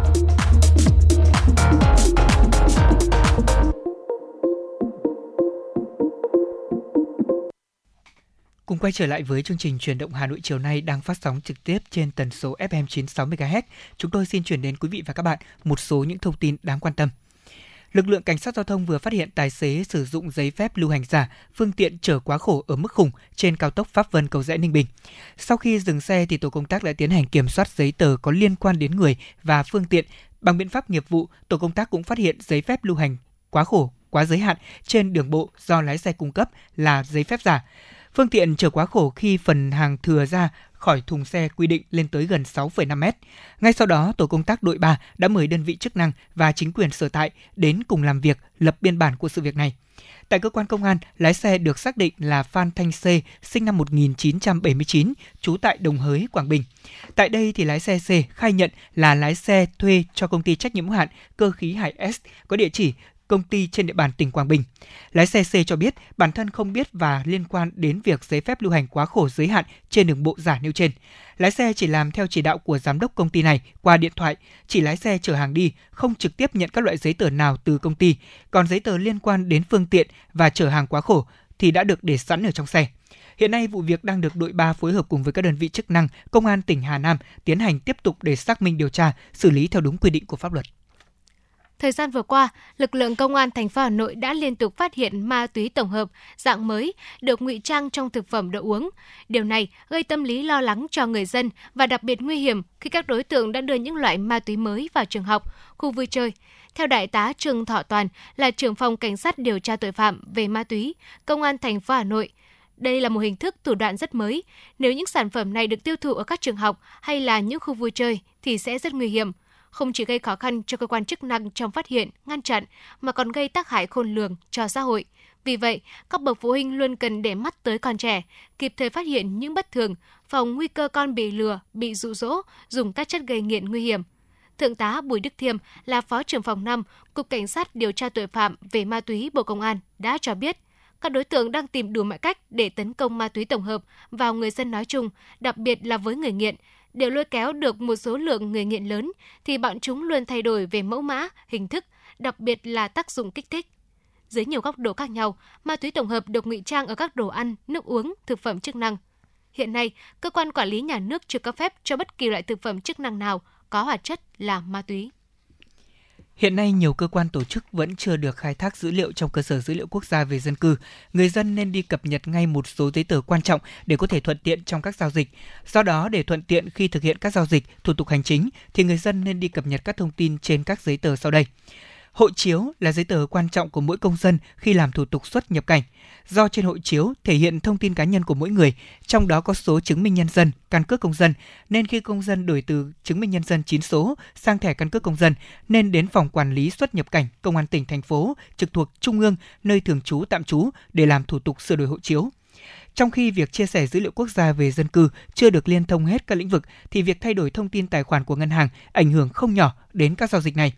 Quay trở lại với chương trình truyền động Hà Nội chiều nay đang phát sóng trực tiếp trên tần số FM 96 MHz. Chúng tôi xin chuyển đến quý vị và các bạn một số những thông tin đáng quan tâm. Lực lượng cảnh sát giao thông vừa phát hiện tài xế sử dụng giấy phép lưu hành giả, phương tiện chở quá khổ ở mức khủng trên cao tốc Pháp Vân Cầu Rẽ Ninh Bình. Sau khi dừng xe thì tổ công tác đã tiến hành kiểm soát giấy tờ có liên quan đến người và phương tiện. Bằng biện pháp nghiệp vụ, tổ công tác cũng phát hiện giấy phép lưu hành quá khổ, quá giới hạn trên đường bộ do lái xe cung cấp là giấy phép giả. Phương tiện chở quá khổ khi phần hàng thừa ra khỏi thùng xe quy định lên tới gần 6,5 mét. Ngay sau đó, tổ công tác đội 3 đã mời đơn vị chức năng và chính quyền sở tại đến cùng làm việc, lập biên bản của sự việc này. Tại cơ quan công an, lái xe được xác định là Phan Thanh C, sinh năm 1979, trú tại Đồng Hới, Quảng Bình. Tại đây thì lái xe C khai nhận là lái xe thuê cho công ty trách nhiệm hữu hạn Cơ khí Hải S có địa chỉ công ty trên địa bàn tỉnh Quảng Bình. Lái xe C cho biết bản thân không biết và liên quan đến việc giấy phép lưu hành quá khổ giới hạn trên đường bộ giả nêu trên. Lái xe chỉ làm theo chỉ đạo của giám đốc công ty này qua điện thoại, chỉ lái xe chở hàng đi, không trực tiếp nhận các loại giấy tờ nào từ công ty, còn giấy tờ liên quan đến phương tiện và chở hàng quá khổ thì đã được để sẵn ở trong xe. Hiện nay vụ việc đang được đội 3 phối hợp cùng với các đơn vị chức năng, công an tỉnh Hà Nam tiến hành tiếp tục để xác minh điều tra, xử lý theo đúng quy định của pháp luật. Thời gian vừa qua, lực lượng công an thành phố Hà Nội đã liên tục phát hiện ma túy tổng hợp dạng mới được ngụy trang trong thực phẩm đồ uống. Điều này gây tâm lý lo lắng cho người dân và đặc biệt nguy hiểm khi các đối tượng đã đưa những loại ma túy mới vào trường học, khu vui chơi. Theo đại tá Trương Thọ Toàn là trưởng phòng cảnh sát điều tra tội phạm về ma túy, công an thành phố Hà Nội, đây là một hình thức thủ đoạn rất mới. Nếu những sản phẩm này được tiêu thụ ở các trường học hay là những khu vui chơi thì sẽ rất nguy hiểm không chỉ gây khó khăn cho cơ quan chức năng trong phát hiện, ngăn chặn mà còn gây tác hại khôn lường cho xã hội. Vì vậy, các bậc phụ huynh luôn cần để mắt tới con trẻ, kịp thời phát hiện những bất thường, phòng nguy cơ con bị lừa, bị dụ dỗ, dùng các chất gây nghiện nguy hiểm. Thượng tá Bùi Đức Thiêm là Phó trưởng phòng 5, Cục Cảnh sát điều tra tội phạm về ma túy Bộ Công an đã cho biết, các đối tượng đang tìm đủ mọi cách để tấn công ma túy tổng hợp vào người dân nói chung, đặc biệt là với người nghiện, để lôi kéo được một số lượng người nghiện lớn thì bọn chúng luôn thay đổi về mẫu mã, hình thức, đặc biệt là tác dụng kích thích. Dưới nhiều góc độ khác nhau, ma túy tổng hợp được ngụy trang ở các đồ ăn, nước uống, thực phẩm chức năng. Hiện nay, cơ quan quản lý nhà nước chưa cấp phép cho bất kỳ loại thực phẩm chức năng nào có hoạt chất là ma túy. Hiện nay, nhiều cơ quan tổ chức vẫn chưa được khai thác dữ liệu trong cơ sở dữ liệu quốc gia về dân cư. Người dân nên đi cập nhật ngay một số giấy tờ quan trọng để có thể thuận tiện trong các giao dịch. Do đó, để thuận tiện khi thực hiện các giao dịch, thủ tục hành chính, thì người dân nên đi cập nhật các thông tin trên các giấy tờ sau đây. Hộ chiếu là giấy tờ quan trọng của mỗi công dân khi làm thủ tục xuất nhập cảnh. Do trên hộ chiếu thể hiện thông tin cá nhân của mỗi người, trong đó có số chứng minh nhân dân, căn cước công dân, nên khi công dân đổi từ chứng minh nhân dân 9 số sang thẻ căn cước công dân, nên đến phòng quản lý xuất nhập cảnh công an tỉnh thành phố trực thuộc trung ương nơi thường trú tạm trú để làm thủ tục sửa đổi hộ chiếu. Trong khi việc chia sẻ dữ liệu quốc gia về dân cư chưa được liên thông hết các lĩnh vực thì việc thay đổi thông tin tài khoản của ngân hàng ảnh hưởng không nhỏ đến các giao dịch này.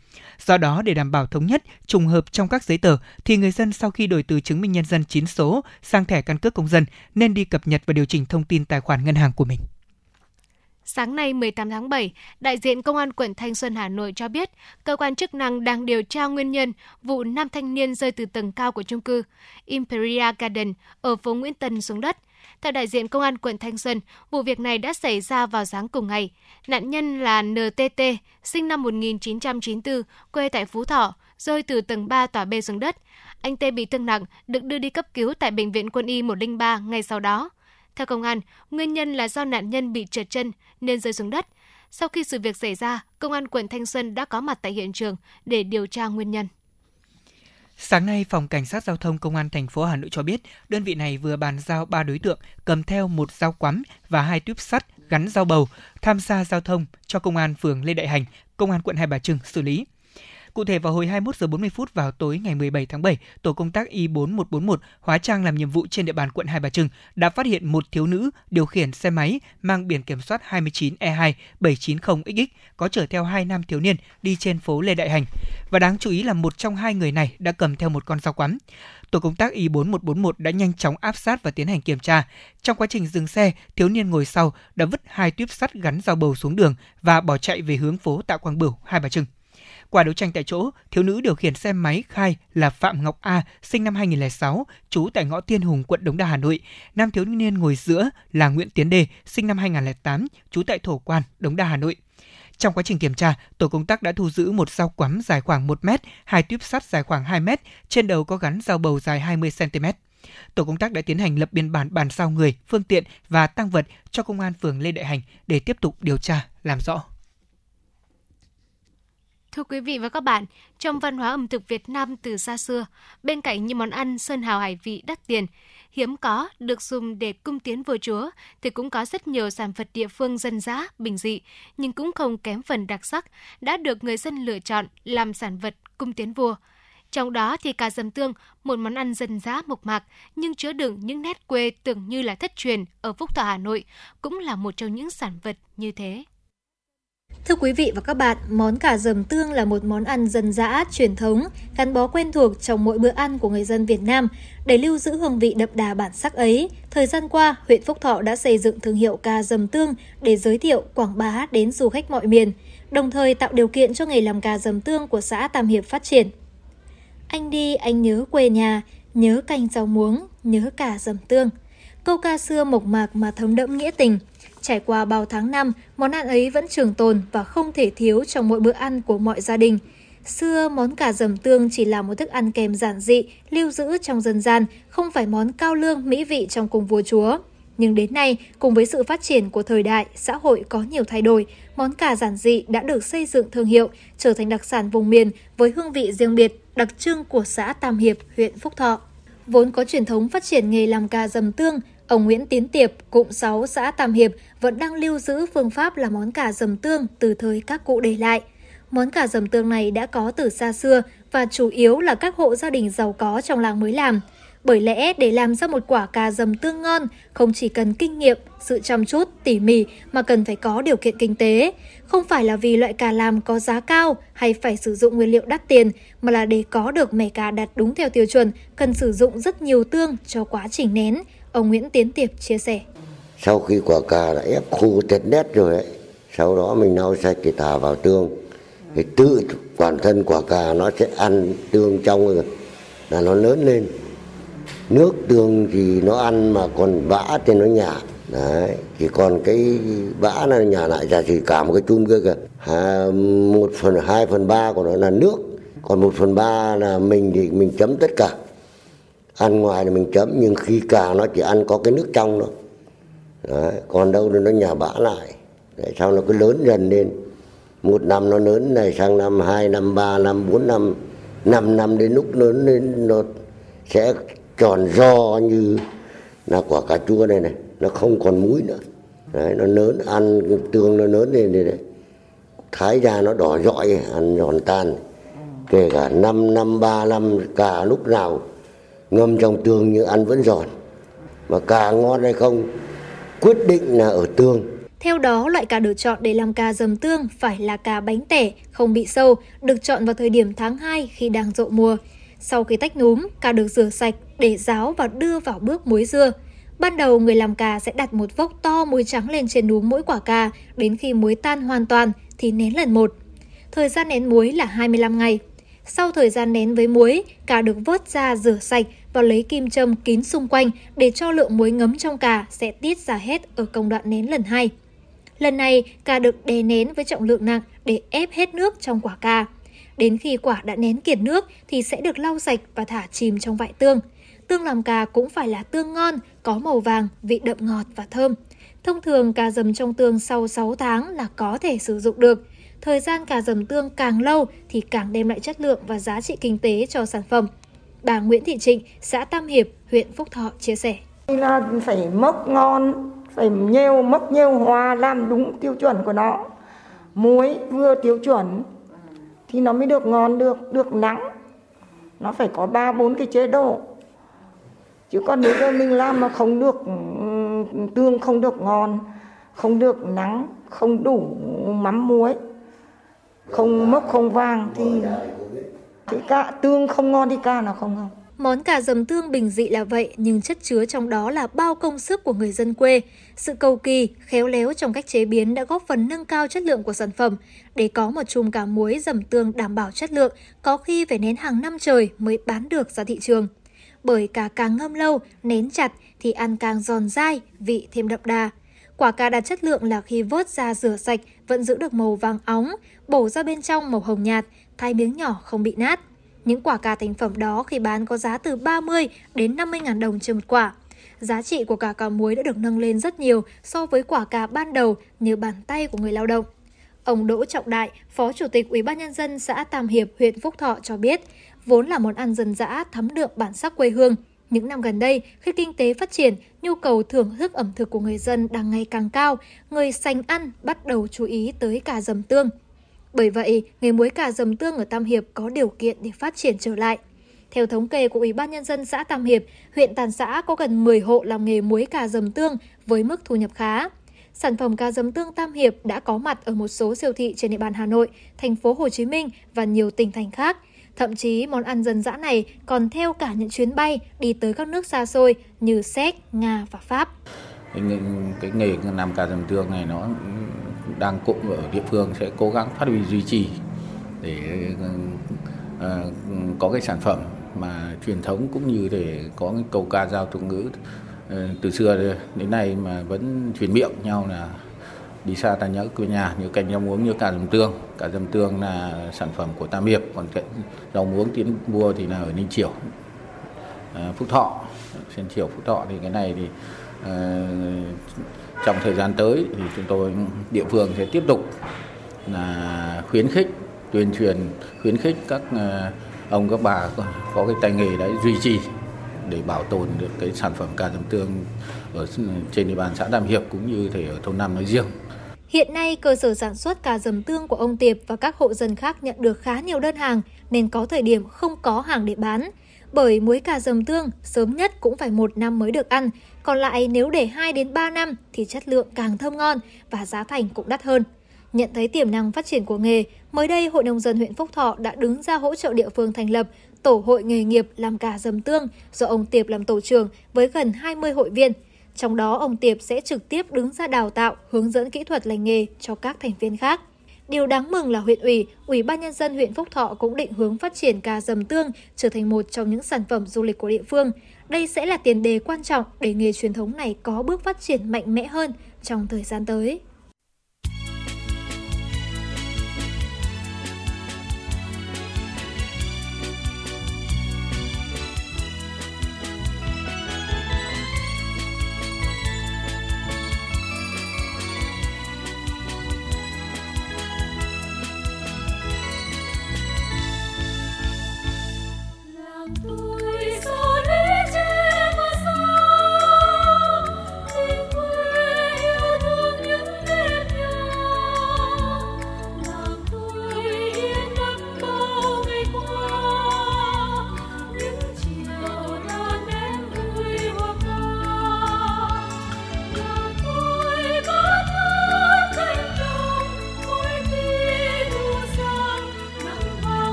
Do đó để đảm bảo thống nhất, trùng hợp trong các giấy tờ thì người dân sau khi đổi từ chứng minh nhân dân 9 số sang thẻ căn cước công dân nên đi cập nhật và điều chỉnh thông tin tài khoản ngân hàng của mình. Sáng nay 18 tháng 7, đại diện Công an quận Thanh Xuân Hà Nội cho biết, cơ quan chức năng đang điều tra nguyên nhân vụ nam thanh niên rơi từ tầng cao của chung cư Imperial Garden ở phố Nguyễn Tân xuống đất. Theo đại diện Công an quận Thanh Xuân, vụ việc này đã xảy ra vào sáng cùng ngày. Nạn nhân là NTT, sinh năm 1994, quê tại Phú Thọ, rơi từ tầng 3 tòa B xuống đất. Anh T bị thương nặng, được đưa đi cấp cứu tại Bệnh viện Quân y 103 ngay sau đó. Theo công an, nguyên nhân là do nạn nhân bị trượt chân nên rơi xuống đất. Sau khi sự việc xảy ra, công an quận Thanh Xuân đã có mặt tại hiện trường để điều tra nguyên nhân. Sáng nay, Phòng Cảnh sát Giao thông Công an thành phố Hà Nội cho biết, đơn vị này vừa bàn giao 3 đối tượng cầm theo một dao quắm và hai tuyếp sắt gắn dao bầu tham gia giao thông cho Công an phường Lê Đại Hành, Công an quận Hai Bà Trưng xử lý. Cụ thể vào hồi 21 giờ 40 phút vào tối ngày 17 tháng 7, tổ công tác Y4141 hóa trang làm nhiệm vụ trên địa bàn quận Hai Bà Trưng đã phát hiện một thiếu nữ điều khiển xe máy mang biển kiểm soát 29E2 790XX có chở theo hai nam thiếu niên đi trên phố Lê Đại Hành. Và đáng chú ý là một trong hai người này đã cầm theo một con dao quắm. Tổ công tác Y4141 đã nhanh chóng áp sát và tiến hành kiểm tra. Trong quá trình dừng xe, thiếu niên ngồi sau đã vứt hai tuyếp sắt gắn dao bầu xuống đường và bỏ chạy về hướng phố Tạ Quang Bửu, Hai Bà Trưng. Qua đấu tranh tại chỗ, thiếu nữ điều khiển xe máy khai là Phạm Ngọc A, sinh năm 2006, trú tại ngõ Tiên Hùng, quận Đống Đa, Hà Nội. Nam thiếu niên ngồi giữa là Nguyễn Tiến Đề, sinh năm 2008, trú tại Thổ Quan, Đống Đa, Hà Nội. Trong quá trình kiểm tra, tổ công tác đã thu giữ một dao quắm dài khoảng 1 mét, hai tuyếp sắt dài khoảng 2 mét, trên đầu có gắn dao bầu dài 20 cm. Tổ công tác đã tiến hành lập biên bản bàn giao người, phương tiện và tăng vật cho công an phường Lê Đại Hành để tiếp tục điều tra, làm rõ. Thưa quý vị và các bạn, trong văn hóa ẩm thực Việt Nam từ xa xưa, bên cạnh những món ăn sơn hào hải vị đắt tiền, hiếm có được dùng để cung tiến vua chúa thì cũng có rất nhiều sản vật địa phương dân dã, bình dị nhưng cũng không kém phần đặc sắc đã được người dân lựa chọn làm sản vật cung tiến vua. Trong đó thì cà dầm tương, một món ăn dân dã mộc mạc nhưng chứa đựng những nét quê tưởng như là thất truyền ở Phúc Thọ Hà Nội cũng là một trong những sản vật như thế. Thưa quý vị và các bạn, món cà dầm tương là một món ăn dân dã, truyền thống, gắn bó quen thuộc trong mỗi bữa ăn của người dân Việt Nam. Để lưu giữ hương vị đậm đà bản sắc ấy, thời gian qua, huyện Phúc Thọ đã xây dựng thương hiệu cà dầm tương để giới thiệu, quảng bá đến du khách mọi miền, đồng thời tạo điều kiện cho nghề làm cà dầm tương của xã Tam Hiệp phát triển. Anh đi, anh nhớ quê nhà, nhớ canh rau muống, nhớ cà dầm tương. Câu ca xưa mộc mạc mà thấm đẫm nghĩa tình – Trải qua bao tháng năm, món ăn ấy vẫn trường tồn và không thể thiếu trong mỗi bữa ăn của mọi gia đình. Xưa, món cà dầm tương chỉ là một thức ăn kèm giản dị, lưu giữ trong dân gian, không phải món cao lương mỹ vị trong cung vua chúa. Nhưng đến nay, cùng với sự phát triển của thời đại, xã hội có nhiều thay đổi, món cà giản dị đã được xây dựng thương hiệu, trở thành đặc sản vùng miền với hương vị riêng biệt, đặc trưng của xã Tam Hiệp, huyện Phúc Thọ. Vốn có truyền thống phát triển nghề làm cà dầm tương, Ông Nguyễn Tiến Tiệp, cụm 6 xã Tam Hiệp vẫn đang lưu giữ phương pháp là món cà dầm tương từ thời các cụ để lại. Món cà dầm tương này đã có từ xa xưa và chủ yếu là các hộ gia đình giàu có trong làng mới làm. Bởi lẽ để làm ra một quả cà dầm tương ngon không chỉ cần kinh nghiệm, sự chăm chút, tỉ mỉ mà cần phải có điều kiện kinh tế. Không phải là vì loại cà làm có giá cao hay phải sử dụng nguyên liệu đắt tiền mà là để có được mẻ cà đặt đúng theo tiêu chuẩn cần sử dụng rất nhiều tương cho quá trình nén, Ông Nguyễn Tiến Tiệp chia sẻ. Sau khi quả cà đã ép khô tết nét rồi ấy, sau đó mình lau sạch thì thả vào tương. Thì tự bản thân quả cà nó sẽ ăn tương trong rồi là nó lớn lên. Nước tương thì nó ăn mà còn bã thì nó nhả. Đấy, chỉ còn cái bã nó nhả lại ra thì cả một cái chum kia kìa. À, một phần hai phần ba của nó là nước. Còn một phần ba là mình thì mình chấm tất cả ăn ngoài thì mình chấm nhưng khi cà nó chỉ ăn có cái nước trong thôi Đấy, còn đâu nó nhà bã lại. Đấy, sau nó cứ lớn dần lên? Một năm nó lớn này sang năm hai năm ba năm bốn năm năm năm đến lúc lớn lên nó sẽ tròn do như là quả cà chua này này. Nó không còn muối nữa. Đấy, nó lớn ăn tương nó lớn lên đây này. Thái ra nó đỏ rọi ăn giòn tan. Kể cả năm năm ba năm cả lúc nào ngâm trong tương như ăn vẫn giòn. Mà cà ngon hay không quyết định là ở tương theo đó, loại cà được chọn để làm cà dầm tương phải là cà bánh tẻ, không bị sâu, được chọn vào thời điểm tháng 2 khi đang rộ mùa. Sau khi tách núm, cà được rửa sạch để ráo và đưa vào bước muối dưa. Ban đầu, người làm cà sẽ đặt một vốc to muối trắng lên trên núm mỗi quả cà, đến khi muối tan hoàn toàn thì nén lần một. Thời gian nén muối là 25 ngày. Sau thời gian nén với muối, cà được vớt ra rửa sạch và lấy kim châm kín xung quanh để cho lượng muối ngấm trong cà sẽ tiết ra hết ở công đoạn nén lần hai. Lần này, cà được đè nén với trọng lượng nặng để ép hết nước trong quả cà. Đến khi quả đã nén kiệt nước thì sẽ được lau sạch và thả chìm trong vại tương. Tương làm cà cũng phải là tương ngon, có màu vàng, vị đậm ngọt và thơm. Thông thường cà dầm trong tương sau 6 tháng là có thể sử dụng được. Thời gian cà dầm tương càng lâu thì càng đem lại chất lượng và giá trị kinh tế cho sản phẩm. Bà Nguyễn Thị Trịnh, xã Tam Hiệp, huyện Phúc Thọ chia sẻ. Là phải mốc ngon, phải nhiều mốc nhiều hoa làm đúng tiêu chuẩn của nó. Muối vừa tiêu chuẩn thì nó mới được ngon được, được nắng. Nó phải có ba bốn cái chế độ. Chứ còn nếu như mình làm mà không được tương không được ngon, không được nắng, không đủ mắm muối, không mốc không vàng thì thì cá tương không ngon thì cá nào không ngon Món cà dầm tương bình dị là vậy nhưng chất chứa trong đó là bao công sức của người dân quê. Sự cầu kỳ, khéo léo trong cách chế biến đã góp phần nâng cao chất lượng của sản phẩm. Để có một chùm cà muối dầm tương đảm bảo chất lượng, có khi phải nén hàng năm trời mới bán được ra thị trường. Bởi cà càng ngâm lâu, nén chặt thì ăn càng giòn dai, vị thêm đậm đà. Quả cà đạt chất lượng là khi vớt ra rửa sạch vẫn giữ được màu vàng óng, bổ ra bên trong màu hồng nhạt, thái miếng nhỏ không bị nát. Những quả cà thành phẩm đó khi bán có giá từ 30 đến 50 ngàn đồng trên một quả. Giá trị của cà cà muối đã được nâng lên rất nhiều so với quả cà ban đầu như bàn tay của người lao động. Ông Đỗ Trọng Đại, Phó Chủ tịch Ủy ban nhân dân xã Tam Hiệp, huyện Phúc Thọ cho biết, vốn là món ăn dân dã thấm đượm bản sắc quê hương. Những năm gần đây, khi kinh tế phát triển, nhu cầu thưởng thức ẩm thực của người dân đang ngày càng cao, người sành ăn bắt đầu chú ý tới cà dầm tương. Bởi vậy, nghề muối cà dầm tương ở Tam Hiệp có điều kiện để phát triển trở lại. Theo thống kê của Ủy ban Nhân dân xã Tam Hiệp, huyện Tàn xã có gần 10 hộ làm nghề muối cà dầm tương với mức thu nhập khá. Sản phẩm cà dầm tương Tam Hiệp đã có mặt ở một số siêu thị trên địa bàn Hà Nội, thành phố Hồ Chí Minh và nhiều tỉnh thành khác. Thậm chí món ăn dân dã này còn theo cả những chuyến bay đi tới các nước xa xôi như Séc, Nga và Pháp. Cái, nghề, cái nghề làm cà dầm tương này nó đang cũng ở địa phương sẽ cố gắng phát huy duy trì để uh, có cái sản phẩm mà truyền thống cũng như để có cái câu ca giao tục ngữ uh, từ xưa đến nay mà vẫn truyền miệng nhau là đi xa ta nhớ quê nhà như canh rau muống như cà dầm tương cà dầm tương là sản phẩm của tam hiệp còn cái rau muống tiến mua thì là ở ninh triều. Ờ, phúc thọ trên triều phúc thọ thì cái này thì Ờ, trong thời gian tới thì chúng tôi địa phương sẽ tiếp tục là khuyến khích tuyên truyền khuyến khích các ờ, ông các bà có cái tay nghề đấy duy trì để bảo tồn được cái sản phẩm cà dầm tương ở trên địa bàn xã Tam Hiệp cũng như thể ở thôn Nam nói riêng. Hiện nay, cơ sở sản xuất cà dầm tương của ông Tiệp và các hộ dân khác nhận được khá nhiều đơn hàng nên có thời điểm không có hàng để bán. Bởi muối cà dầm tương sớm nhất cũng phải một năm mới được ăn, còn lại nếu để 2 đến 3 năm thì chất lượng càng thơm ngon và giá thành cũng đắt hơn. Nhận thấy tiềm năng phát triển của nghề, mới đây Hội Nông dân huyện Phúc Thọ đã đứng ra hỗ trợ địa phương thành lập Tổ hội nghề nghiệp làm cà dầm tương do ông Tiệp làm tổ trưởng với gần 20 hội viên. Trong đó, ông Tiệp sẽ trực tiếp đứng ra đào tạo, hướng dẫn kỹ thuật lành nghề cho các thành viên khác. Điều đáng mừng là huyện ủy, Ủy ban nhân dân huyện Phúc Thọ cũng định hướng phát triển cà dầm tương trở thành một trong những sản phẩm du lịch của địa phương. Đây sẽ là tiền đề quan trọng để nghề truyền thống này có bước phát triển mạnh mẽ hơn trong thời gian tới.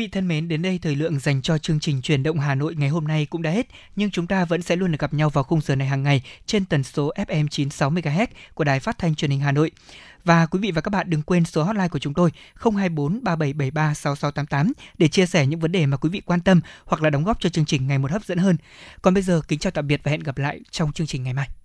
Vị thân mến, đến đây thời lượng dành cho chương trình truyền động Hà Nội ngày hôm nay cũng đã hết, nhưng chúng ta vẫn sẽ luôn được gặp nhau vào khung giờ này hàng ngày trên tần số FM 96 MHz của Đài Phát thanh Truyền hình Hà Nội. Và quý vị và các bạn đừng quên số hotline của chúng tôi 024 3773 6688 để chia sẻ những vấn đề mà quý vị quan tâm hoặc là đóng góp cho chương trình ngày một hấp dẫn hơn. Còn bây giờ kính chào tạm biệt và hẹn gặp lại trong chương trình ngày mai.